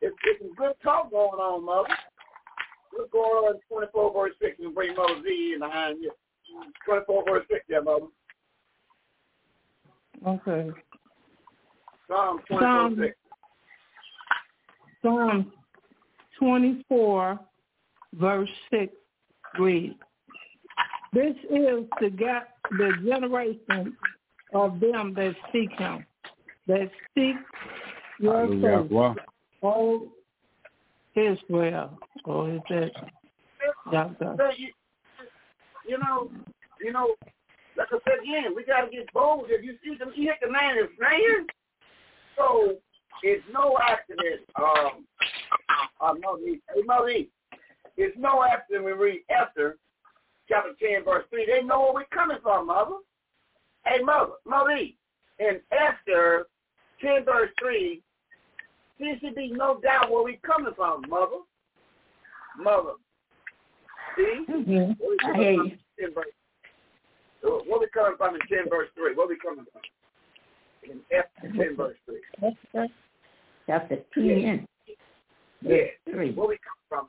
It's, it's some good talk going on, mother. Let's go on 24 verse 6 and bring Mother Z in behind you. 24 verse 6 there, mother. Okay. Psalm 24 Psalm, 6. Psalm 24, verse 6 reads, This is the, ga- the generation of them that seek him, that seek your Hallelujah. face, Wow. O Israel. Or is that Yahweh? So you, you know, you know, like I said again, we gotta get bold. If you see them, hit the man is saying. So it's no accident. Um, uh, Moses, hey it's no accident we read Esther chapter ten verse three. They know where we're coming from, mother. Hey mother, Moses, in Esther ten verse three, there should be no doubt where we coming from, mother. Mother. See? Mm-hmm. Where we I coming hear from you. in 10 verse, where we coming from in 10 verse 3? Where we coming from? In Esther 10 verse 3. Esther chapter 10, Yeah. verse 3. Where we come from?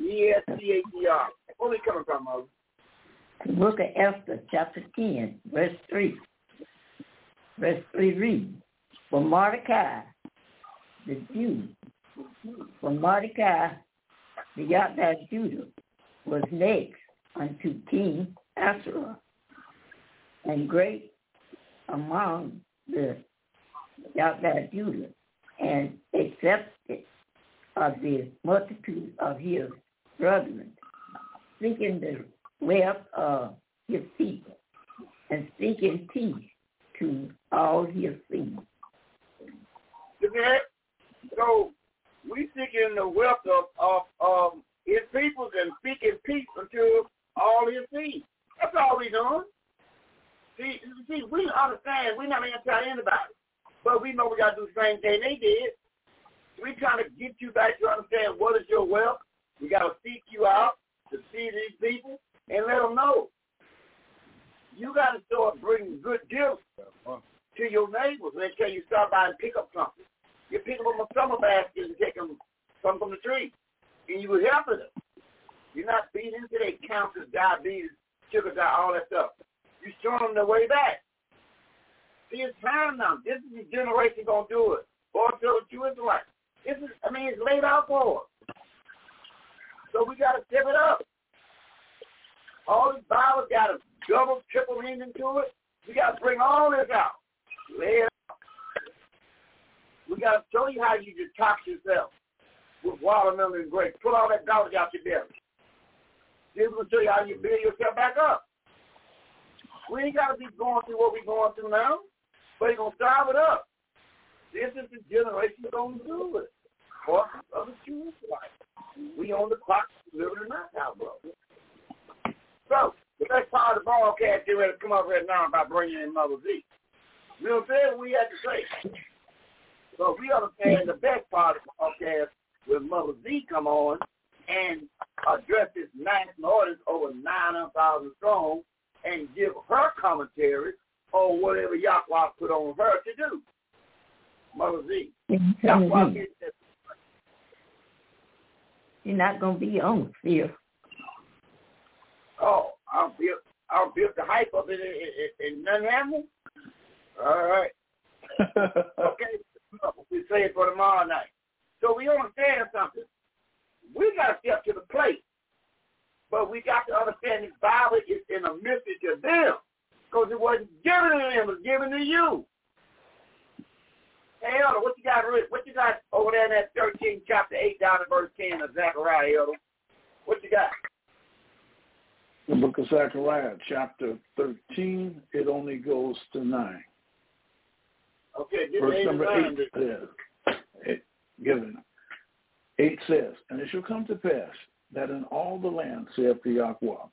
E-S-T-A-D-R. Where we coming from, Moses? The book of Esther, chapter 10, verse 3. Verse 3 reads, For Mordecai, the Jew, for Mordecai, the Yahweh Judah, was next unto King Ahasuerus, and great among the Yahweh Judah, and accepted of the multitude of his brethren, seeking the wealth uh, of his people, and speaking peace to all his seed. So we seeking the wealth of, of, of his people and speaking peace unto all his seed. That's all we doing. See, see, we understand we're not anti anybody, but we know we got to do the same thing they did. We trying to get you back to understand what is your wealth. We got to seek you out to see these people and let them know. You got to start bringing good gifts to your neighbors and tell you stop by and pick up something. You pick up a summer basket and take them some from the tree, and you were helping them. You're not feeding into their cancer, diabetes, sugar, diet, all that stuff. You're showing them the way back. See, it's time now. This is the generation gonna do it. Or so you Israelites. This is, I mean, it's laid out for us. So we gotta step it up. All these Bibles got a double, triple meaning to it. We gotta bring all this out. Lay it out. We gotta show you how you detox yourself with watermelon and grapes. Pull all that garbage out your belly. Then we'll show you how you build yourself back up. We ain't gotta be going through what we're going through now, but you're gonna starve it up. This is the generation gonna do it. For other Jews life. We on the clock, living in our now, bro. So, the best part of the broadcast, get ready to come up right now about bringing in Mother Z. You know what I'm saying? We had to say. So we understand the best part of the broadcast when Mother Z come on and address this national audience over 900,000 strong and give her commentary on whatever Yahweh put on her to do. Mother Z. Yahweh You're not going to be on fear. Oh, I'll build, I'll build the hype up and, and, and nothing happened. All right. <laughs> okay. We say it for tomorrow night. So we understand something. We got to step to the plate. But we got to understand this Bible is in a message to them. Because it wasn't given to them, it was given to you. Hey, Elder, what you got? What you got over there in that 13 chapter 8 down to verse 10 of Zechariah, Elder? What you got? The book of Zechariah, chapter 13, it only goes to 9. Okay, give Verse number 8 says, it, given. 8 says, And it shall come to pass that in all the land, saith the Yahweh,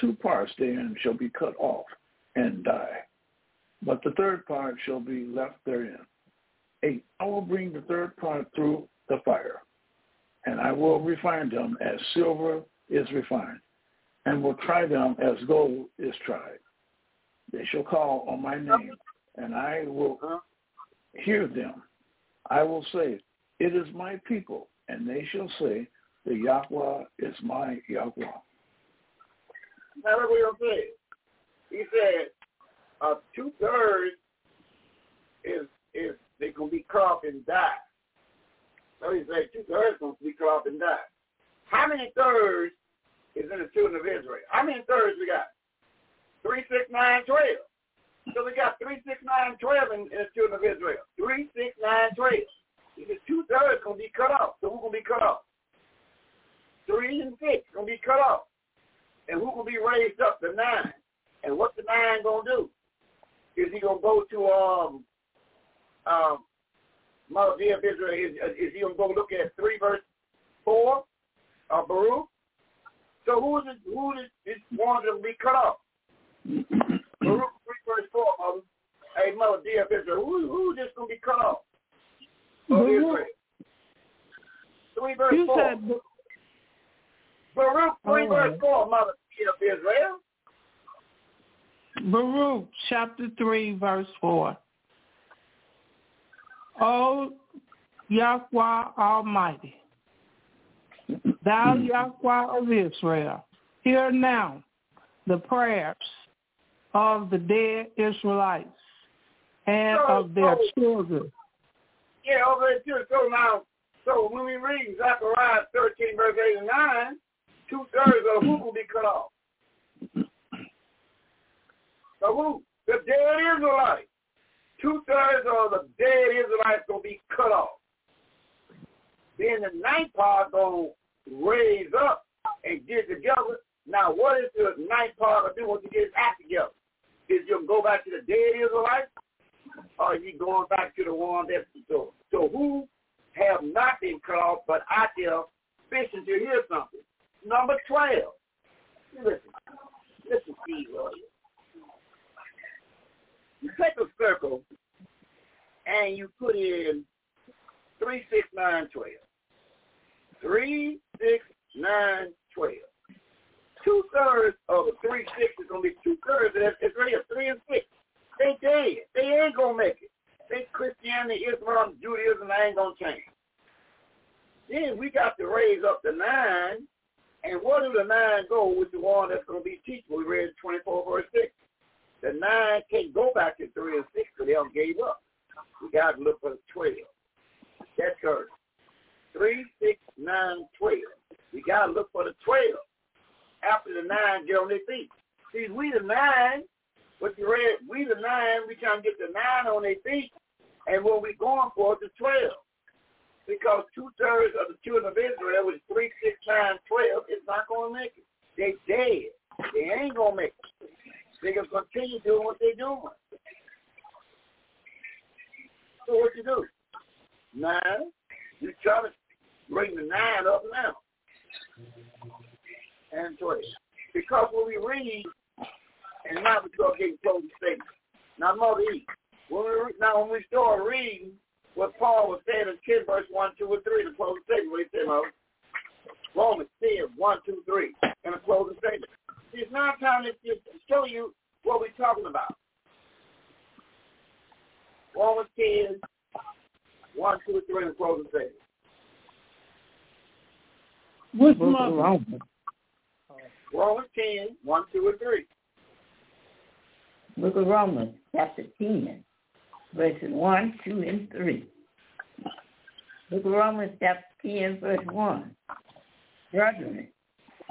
two parts therein shall be cut off and die, but the third part shall be left therein. 8. I will bring the third part through the fire, and I will refine them as silver is refined, and will try them as gold is tried. They shall call on my name, and I will hear them. I will say, It is my people, and they shall say, The Yahweh is my Yahweh. Now look what he said. He said uh, two thirds is is they're gonna be cut off and die. So he said two thirds gonna be cut off and die. How many thirds is in the children of Israel? How many thirds we got? Three, six, nine, twelve. So we got three, six, nine, twelve in, in the children of Israel. Three, six, nine, twelve. He said two thirds gonna be cut off. So who gonna be cut off? Three and six gonna be cut off. And who gonna be raised up to nine? And what the nine gonna do? Is he gonna go to um um Mount of Israel? Is, is he gonna go look at three verse four of Baruch? So who is it? Who is this one to be cut off? Baruch three verse four, mother. Hey, mother, dear Israel, who who is this gonna be cut off? Of Baruch. Israel. Three verse You four. said Baruch three Oh. verse four, mother, dear Israel. Baruch chapter 3, verse 4. O Yahweh Almighty, thou Yahweh of Israel, hear now the prayers of the dead Israelites and of their children. Yeah, over there too. So now, so when we read Zechariah 13, verse 8 and 9, two thirds of who will be cut off? The who? The dead Israelites. Two thirds of the dead Israelites gonna be cut off. Then the ninth part gonna raise up and get together. Now, what is the ninth part gonna do once you get his act together? Is you go back to the dead Israelites, or are you going back to the one that so so who have not been called, but out there fishing to hear something? Number twelve. Listen, listen, Steve Roy. You take a circle and you put in three, six, nine, twelve. Three, six, nine, twelve. Two thirds of the three six is gonna be two thirds. It's it's really a three and six. They dead. They ain't gonna make it. They Christianity, Islam, Judaism ain't gonna change. Then we got to raise up the nine, and where do the nine go with the one that's gonna be teachable? We read twenty four verse six. The nine can't go back to three and six because they all gave up. We got to look for the twelve. That's correct. Three, six, nine, twelve. We got to look for the twelve. After the nine get on their feet. See, we the nine, what you read, we the nine, we trying to get the nine on their feet, and what we going for is the twelve. Because two thirds of the children of Israel, which is three, six, nine, twelve, is not going to make it. They dead. They ain't going to make it. They gonna continue doing what they're doing. So what you do? Nine. You try to bring the nine up now. And twelve. Because when we read, and now we start getting close to statement. Now, Mother E, when we, now when we start reading what Paul was saying in 10 verse 1, 2, and 3, the closing statement, what he said, Mother? Romans 10, 1, 2, 3, and a closing statement. It's now time to just show you what we're talking about. Romans 10, 1, 2, 3, and a closing statement. Which Book of month? Romans. Romans 10, 1, 2, and 3. Book of Romans, chapter 10, verses 1, 2, and 3. Book of Romans, chapter 10, verse 1. Brethren,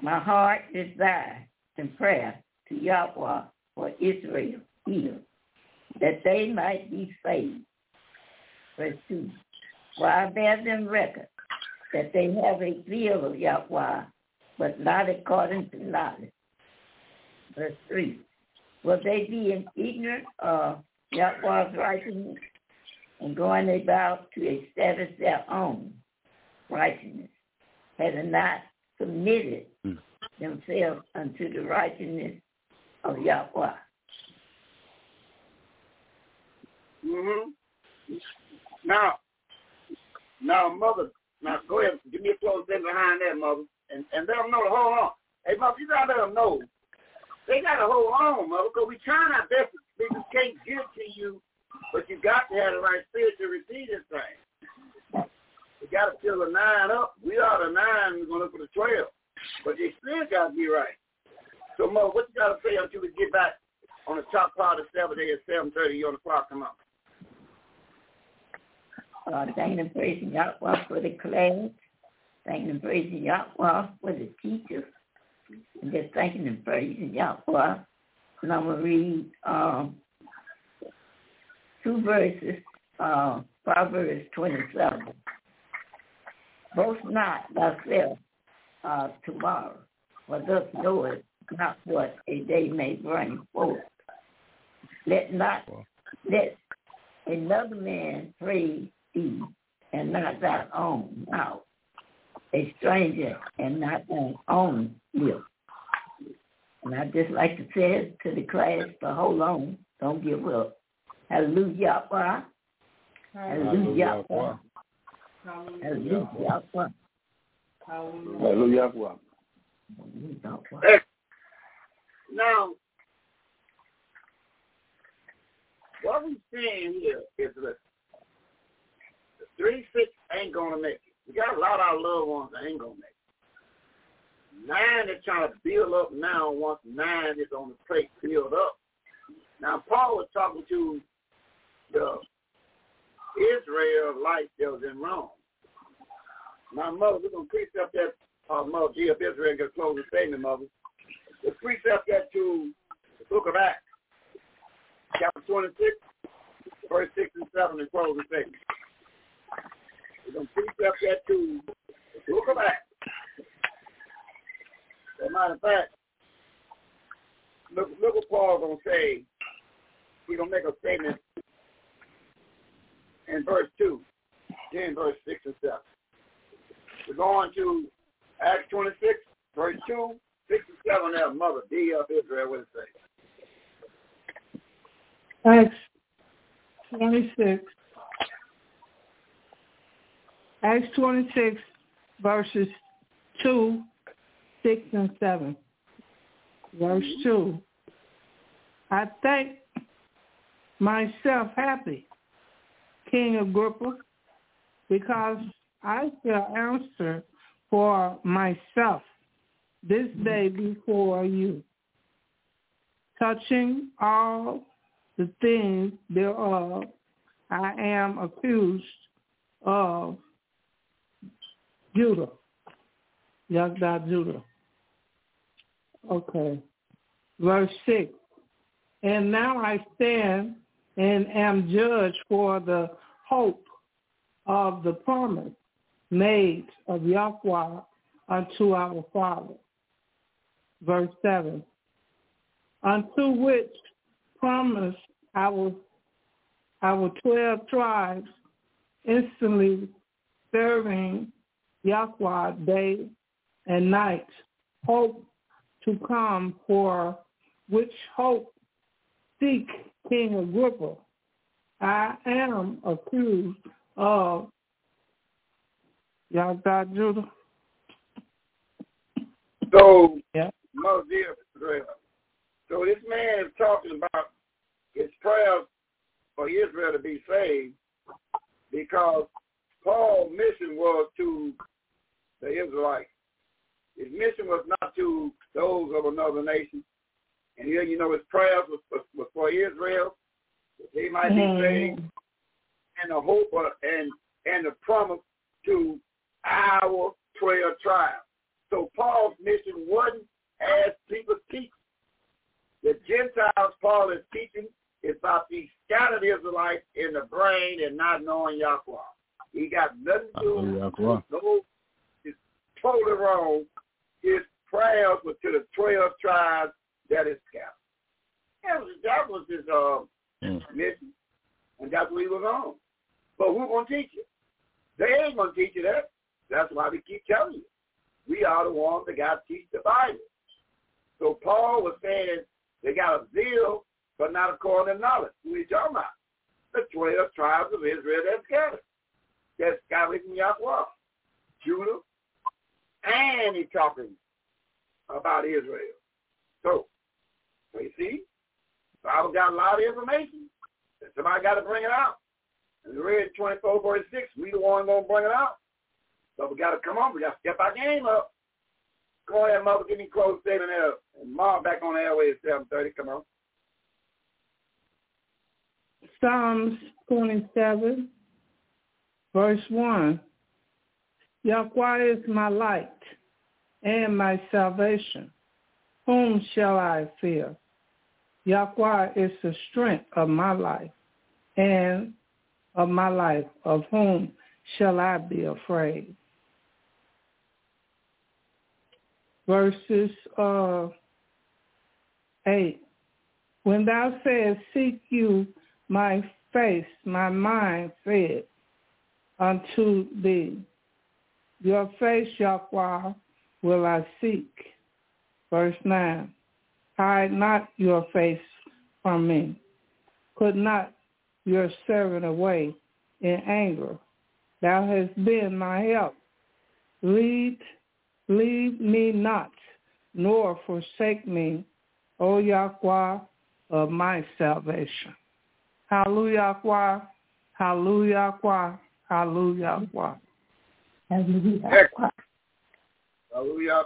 my heart desires in prayer to Yahweh for Israel here, that they might be saved. Verse 2. For I bear them record that they have a zeal of Yahweh, but not according to knowledge. Verse 3. Will they be ignorant of Yahweh's righteousness and going about to establish their own righteousness, having not submitted Mm. themselves unto the righteousness of Yahweh. hmm Now, now, mother, now go ahead, give me a close thing behind that, mother, and and let them know to hold on. Hey, mother, you gotta let them know. They gotta hold on, mother, because we trying our best. We just can't give to you, but you got to have the right spirit to receive this thing. We got to fill the nine up. We are the nine. We're gonna look for the twelve, but the spirit got to be right. So, mother, what you got to say until we get back on the top part of seven day at seven thirty on the clock come up? Uh, thanking and praising Yahweh for the class. Thanking and praising Yahweh for the teachers. And just thanking and praising Yahweh. And I'm going to read um, two verses, uh, Proverbs 27. Boast not thyself uh, tomorrow, for thus knowest not what a day may bring forth. Let not let another man praise thee, and not thy own mouth, a stranger and not thine own lips. And I just like to say it to the class to hold on, don't give up. Hallelujah. Hallelujah. Hallelujah. Hallelujah. Hallelujah. Now, what we're seeing here is that the three six ain't gonna make it. We got a lot of our loved ones that ain't gonna make it. Nine is trying to build up now once nine is on the plate build up. Now Paul was talking to the Israelites that was in Rome. My mother, we're gonna precept that uh mother G of Israel a closing statement, mother. Let's precept that to the book of Acts, chapter twenty six, verse six and seven and closing statement. We're going to precept that to the book of Acts. As a matter of fact, look, look what Paul's going to say. He's going to make a statement in verse 2, then verse 6 and 7. We're going to Acts 26, verse 2, 6 and 7 there, Mother D of Israel, what it say? Acts 26. Acts 26, verses 2, 6, and 7. Verse mm-hmm. 2. I think myself happy, King Agrippa, because I shall answer for myself this mm-hmm. day before you, touching all the things thereof I am accused of Judah. Yagda Judah. Okay. Verse 6. And now I stand and am judged for the hope of the promise made of Yahweh unto our father. Verse 7. Unto which promise our, our 12 tribes instantly serving Yahweh day and night, hope to come for which hope seek King Agrippa. I am accused of Yahweh Judah. So, yeah. Dear Israel. So this man is talking about his prayers for Israel to be saved because Paul's mission was to the Israelites. His mission was not to those of another nation. And here, you know, his prayers was, was, was for Israel, that they might be saved, and the hope of, and and the promise to our prayer trial. So Paul's mission wasn't as people teach. The Gentiles Paul is teaching It's about these scattered Israelites in the brain and not knowing Yahweh. He got nothing to do Yahweh. no it's totally wrong. His prayers were to the twelve tribes that is scattered. That was that was his uh, Mm. mission. And that's what he was on. But who's gonna teach you? They ain't gonna teach you that. That's why we keep telling you. We are the ones that got to teach the Bible. So Paul was saying they got a zeal, but not according to knowledge. Who are you talking about? The 12 tribes of Israel that's scattered. That's from Yahweh. Judah. And he's talking about Israel. So, you see, Bible got a lot of information. And somebody got to bring it out. And we read 24, 46. We the one going to bring it out. So we got to come on. We got to step our game up. Go ahead, mother. Give me close statement there. And Mom back on the airway at 730. Come on. Psalms 27, verse 1. Yahweh is my light and my salvation. Whom shall I fear? Yahweh is the strength of my life and of my life. Of whom shall I be afraid? Verses uh, 8. When thou sayest, seek you my face, my mind said unto thee, your face, Yahweh, will I seek. Verse 9. Hide not your face from me. Put not your servant away in anger. Thou hast been my help. Lead, leave me not, nor forsake me, O Yahweh of my salvation. Hallelujah. Hallelujah. Hallelujah, Yahweh. Hallelujah. Hallelujah.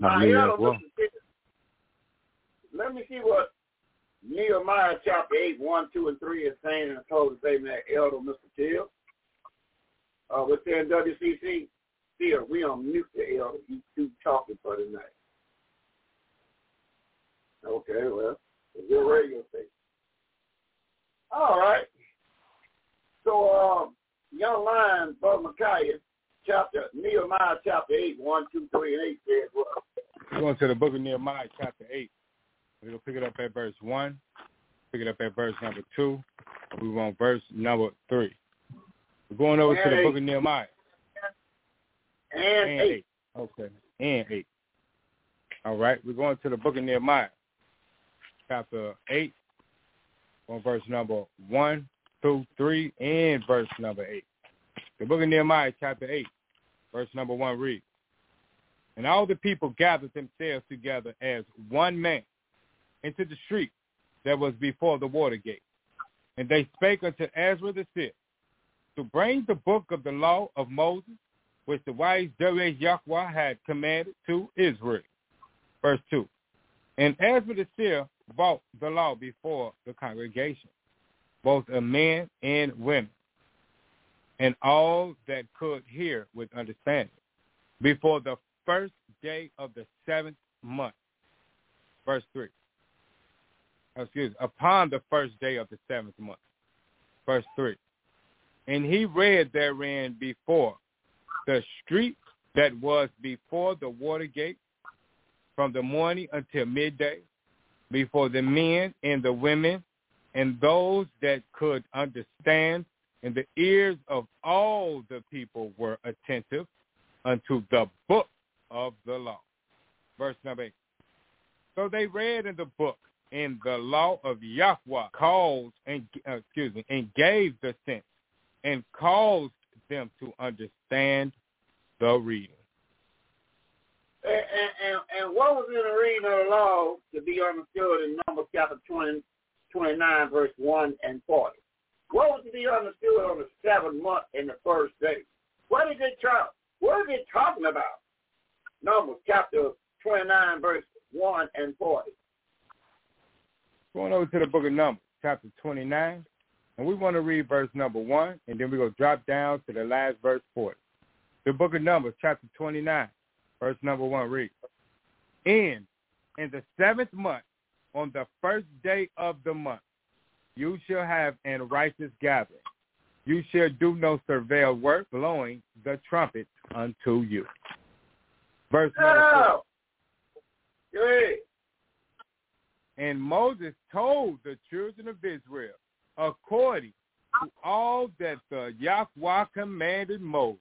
Hallelujah, here, Yahweh. listen to this. Let me see what Nehemiah chapter 8, 1, 2, and 3 is saying in the closing statement at Elder Mr. Till. Uh, we're saying WCC, Still, we on mute the Elder. You two talking for tonight. Okay, well, it's your radio station. All right. So, um, young lion, Brother Micaiah, chapter, Nehemiah chapter 8, 1, 2, 3, and 8 says what? We're going to the book of Nehemiah, chapter 8. We're going to pick it up at verse 1, pick it up at verse number 2, we want verse number 3. We're going over to the And book of Nehemiah. And, And 8. 8. Okay. And 8. All right. We're going to the book of Nehemiah, chapter 8, on verse number 1, 2, 3, and verse number 8. The book of Nehemiah, chapter 8, verse number 1 reads, And all the people gathered themselves together as one man into the street that was before the water gate. And they spake unto Ezra the seer to bring the book of the law of Moses, which the wise Darius Yahweh had commanded to Israel. Verse 2. And Ezra the seer brought the law before the congregation, both of men and women, and all that could hear with understanding, before the first day of the seventh month. Verse 3. Excuse upon the first day of the seventh month. Verse 3. And he read therein before the street that was before the water gate from the morning until midday, before the men and the women and those that could understand, and the ears of all the people were attentive unto the book of the law. Verse number 8. So they read in the book in the law of Yahweh caused and uh, excuse me and gave the sense and caused them to understand the reading. And, and, and what was in the reading of the law to be understood in Numbers chapter 20, 29, verse 1 and 40? What was to be understood on the seventh month in the first day? What is it, try, what is it talking about? Numbers chapter 29, verse 1 and 40. Going over to the book of Numbers, chapter 29, and we want to read verse number 1, and then we're going to drop down to the last verse 40. The book of Numbers, chapter 29, verse number 1 reads, And in the seventh month, on the first day of the month, you shall have an righteous gathering. You shall do no servile work, blowing the trumpet unto you. Verse number Good. And Moses told the children of Israel, according to all that the Yahweh commanded Moses.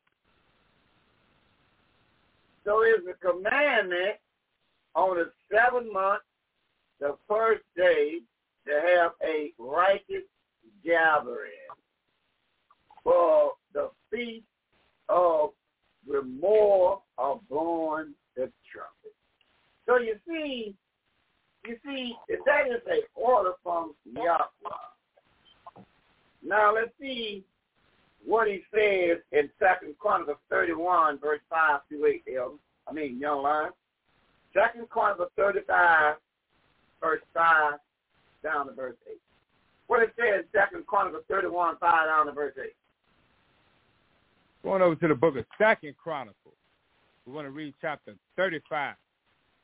So it's a commandment on the seventh month, the first day, to have a righteous gathering for the feast of of blowing the trumpet. So you see, you see, that is a order from Yahweh. Now let's see what he says in Second Chronicles 31, verse 5 through 8, Elder. I mean, young lion. Second Chronicles 35, verse 5 down to verse 8. What it says, Second Chronicles 31, 5 down to verse 8. Going over to the book of Second Chronicles. We want to read chapter 35.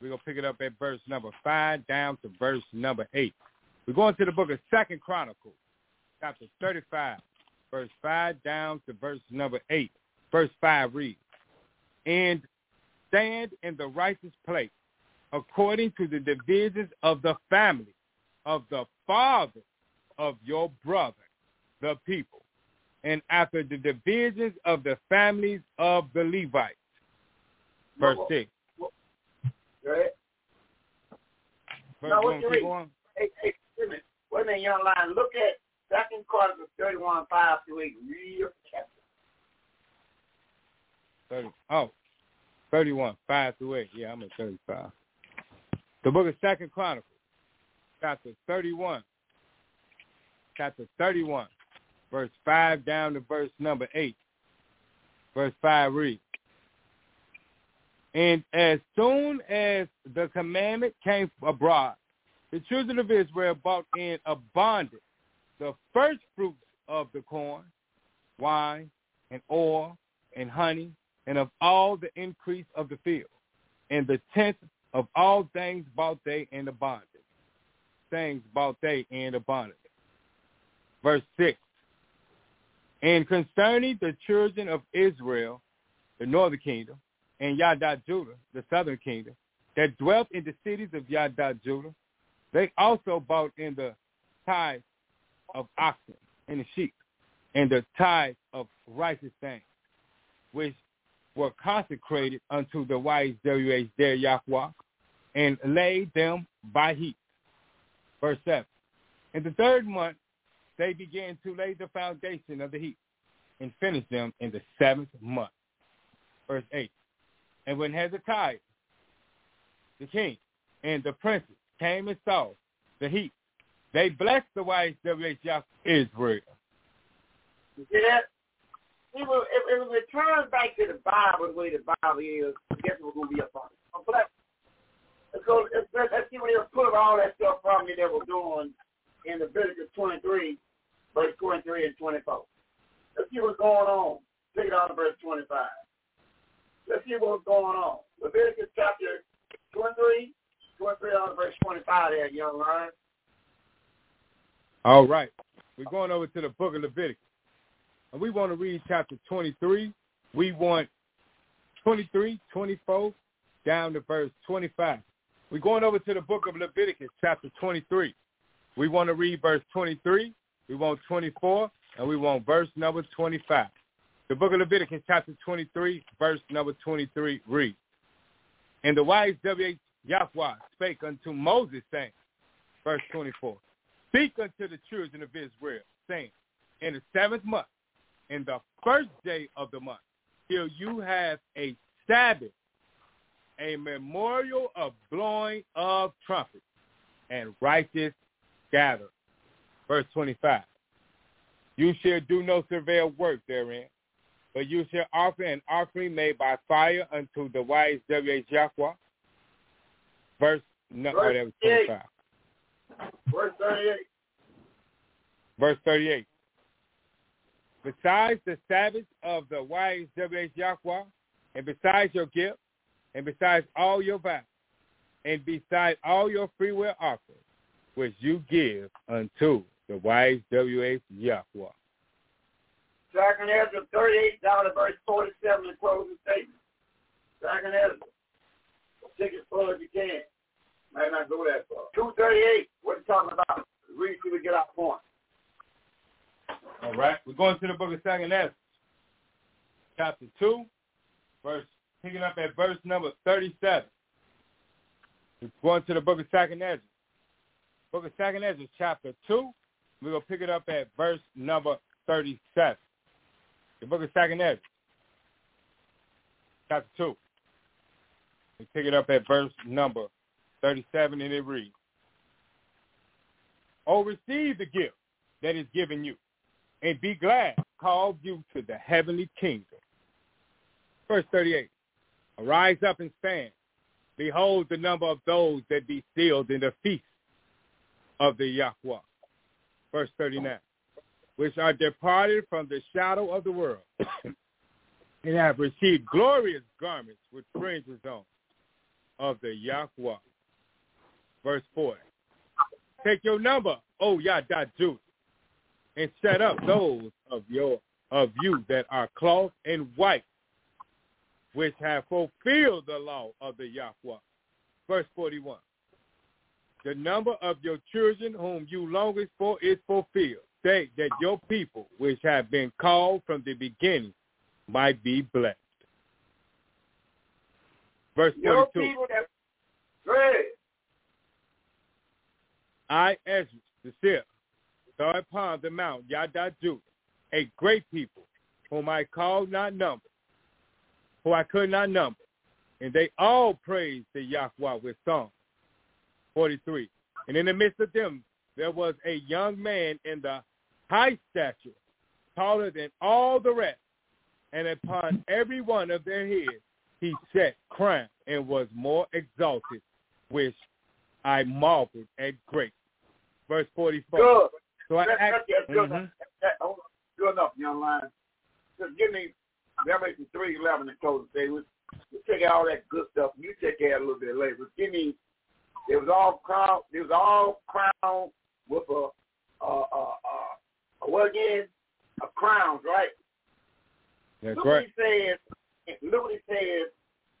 We're going to pick it up at verse number 5 down to verse number 8. We're going to the book of Second Chronicles, chapter 35, verse 5 down to verse number 8. Verse 5 reads, And stand in the righteous place according to the divisions of the family of the father of your brother, the people, and after the divisions of the families of the Levites. Verse 6. Right? Verse now, what one, you keep read? going. Hey, hey, wait a minute. Wait a minute, young lion. Look at Second Chronicles 31, 5 through 8. Real careful. 30, oh, 31, 5 through 8. Yeah, I'm at 35. The book of Second Chronicles, chapter 31. Chapter 31, verse 5 down to verse number 8. Verse 5 reads, And as soon as the commandment came abroad, the children of Israel brought in abundance the first fruits of the corn, wine, and oil, and honey, and of all the increase of the field, and the tenth of all things bought they in abundance. Things bought they in abundance. Verse 6. And concerning the children of Israel, the northern kingdom, and Yada Judah, the southern kingdom, that dwelt in the cities of Yada Judah, they also bought in the tithe of oxen and the sheep, and the tithe of righteous things, which were consecrated unto the YHWH their Yahweh, and laid them by heap. Verse 7. In the third month, they began to lay the foundation of the heap, and finished them in the seventh month. Verse 8. And when Hezekiah, the king, and the princes came and saw the heap, they blessed the YHWH Yahweh Israel. That? It will, it, it will return back to the Bible the way the Bible is. Guess going to be up on it? So let's, see what they'll pull all that stuff from me that we're doing in Leviticus 23, verse 23 and 24. Let's see what's going on. Take it out of verse 25. Let's see what's going on. Leviticus chapter 23, 23 out of verse 25 there, young lion. All right. We're going over to the book of Leviticus. And we want to read chapter 23. We want 23, 24, down to verse 25. We're going over to the book of Leviticus, chapter 23. We want to read verse 23. We want 24, and we want verse number 25. The book of Leviticus, chapter 23, verse number 23 reads, And the wise W.H. Yahweh spake unto Moses, saying, verse 24, Speak unto the children of Israel, saying, In the seventh month, in the first day of the month, till you have a Sabbath, a memorial of blowing of trumpets and righteous gather. Verse 25. You shall do no surveil work therein, but you shall offer an offering made by fire unto the wise W.H. Yahweh. Verse, no, oh, that was 25. Verse 38. Verse 38. Besides the Sabbath of the YHWH Yahweh, and besides your gift, and besides all your vows, and besides all your freewill offerings, which you give unto the YHWH Yahweh. Second Ezra 38 down to verse 47 the closing statement. Second Ezra. Take it slow as you can. Might not go that far. 238. What are you talking about? Read till we get our point. All right. We're going to the book of Second Ezra, chapter 2, verse, picking up at verse number 37. We're going to the book of Second Ezra. Book of Second Ezra, chapter 2. We're going to pick it up at verse number 37. The book of Second Ezra, chapter 2. We pick it up at verse number 37, and it reads, Oh, receive the gift that is given you, and be glad, called you to the heavenly kingdom. Verse 38, Arise up and stand. Behold the number of those that be sealed in the feast of the Yahweh. Verse 39, which are departed from the shadow of the world <coughs> and have received glorious garments with fringes on of the Yahweh. Verse 40. Take your number, O Yada and set up those of your of you that are clothed in white, which have fulfilled the law of the Yahweh. Verse 41. The number of your children whom you longest for is fulfilled. Say that your people, which have been called from the beginning, might be blessed. Verse 42. Your people that. I, Ezra, the seer, saw upon the mount Yada Judah, a great people, whom I called not number, who I could not number, and they all praised the Yahweh with song. 43. And in the midst of them, there was a young man in the high stature, taller than all the rest, and upon every one of their heads he set crown and was more exalted, which I marveled at great. Verse 44. Good. So I That- asked, that- that's good, Mhm. that- that- on. good enough, young lion. Just give me Revelation 3, 11 and close the statement. You take out all that good stuff. You take care of it a little bit later. But give me, it was all crowned, it was all crowned with a, uh, uh, uh, what again? A crowns, right? That's look right. what he says, look what he says,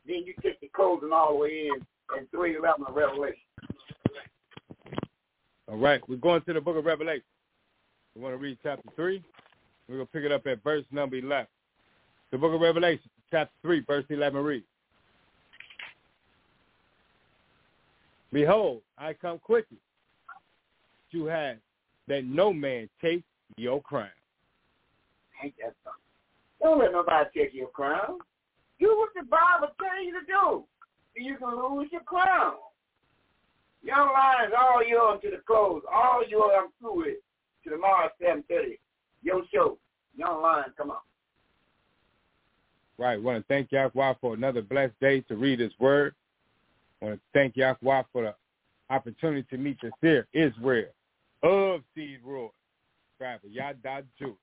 then you take the closing all the way in, and 3, 11 of Revelation. All right, we're going to the book of Revelation. We want to read chapter 3. We're going to pick it up at verse number 11. The book of Revelation, chapter 3, verse 11 reads, Behold, I come quickly. You have that no man take your crown. Ain't that something? Don't let nobody take your crown. Do what the Bible tell you to do. And you can lose your crown. Young lions, all yours to the close. All yours, I'm through with. To tomorrow at 7.30. Your show. Young lions, come on. Right. want to thank Yahweh for another blessed day to read his word. want to thank Yahweh for the opportunity to meet the seer Israel of Seed Roy, driver Yada Jew.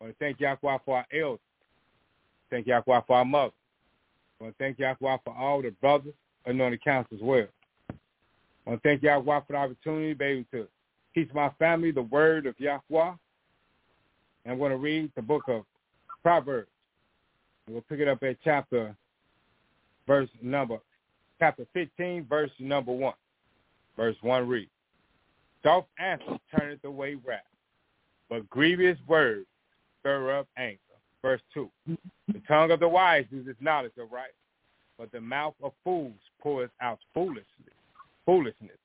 want to thank Yahweh for our elders. Thank Yahweh for our mother. want to thank Yahweh for all the brothers and on the council as well. want to thank Yahweh for the opportunity to be able to teach my family the word of Yahweh. And I'm going to read the book of Proverbs. We'll pick it up at chapter, verse number, chapter 15, verse number 1. Verse 1 reads, Soft answer turneth away wrath, but grievous words stir up anger. Verse 2, The tongue of the wise uses knowledge of right, but the mouth of fools pours out foolishness. foolishness.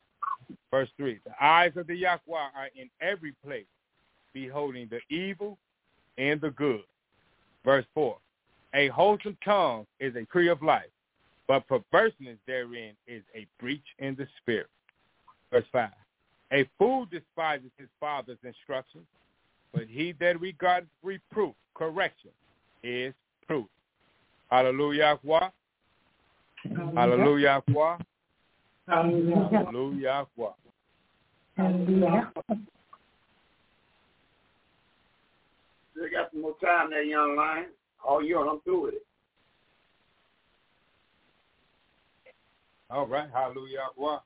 Verse 3, The eyes of the Yahweh are in every place, beholding the evil and the good. Verse 4, a wholesome tongue is a tree of life, but perverseness therein is a breach in the spirit. Verse 5. A fool despises his father's instruction, but he that regards reproof, correction, is prudent. Hallelujah. Yahweh. Hallelujah. Yahweh. Hallelujah. Yahweh. Hallelujah. Still got some more time there, young lion. All yours, I'm through with it. All right. Hallelujah. Well,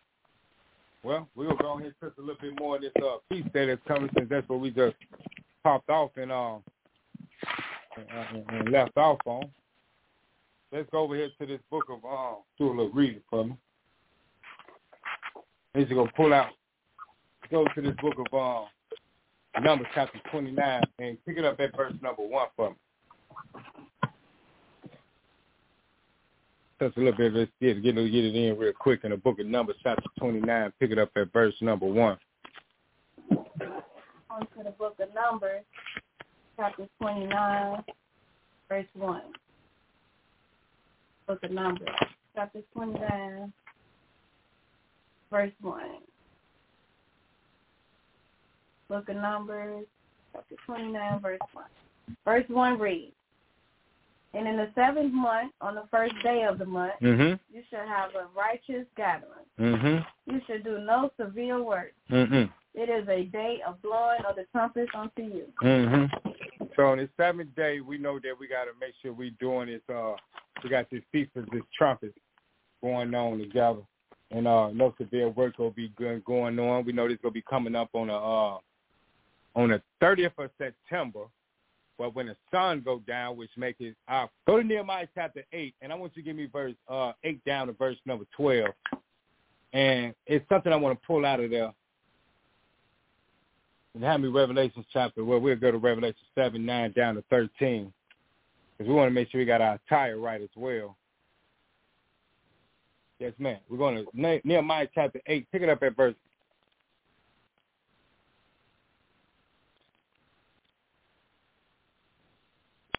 we'll go ahead and touch a little bit more of this uh, piece that is coming since that's what we just popped off and, uh, and, and left off on. Let's go over here to this book of, uh, do a little reading for me. He's to pull out, go to this book of uh, Numbers chapter 29 and pick it up at verse number 1 for me. Just a little bit. Let's get, get, get it in real quick in the book of Numbers chapter 29. Pick it up at verse number 1. On to the book of Numbers, chapter 29, verse 1. Book of Numbers, chapter 29, verse 1. Book of Numbers, chapter 29, verse 1. Verse 1 reads, And in the seventh month, on the first day of the month, Mm-hmm. you shall have a righteous gathering. Mm-hmm. You shall do no severe work. Mm-hmm. It is a day of blowing of the trumpets unto you. Mm-hmm. So on the seventh day, we know that we got to make sure we doing this. Uh, we got this feast of this trumpet going on together, and uh, no severe work will be going on. We know this will be coming up on a uh, on the thirtieth of September. But when the sun go down, which make it uh, go to Nehemiah chapter eight, and I want you to give me verse uh, eight down to verse number twelve, and it's something I want to pull out of there and have me Revelation chapter, well, we'll go to Revelation 7, 9 down to 13. Because we want to make sure we got our tire right as well. Yes, ma'am. We're going to Nehemiah chapter 8, pick it up at verse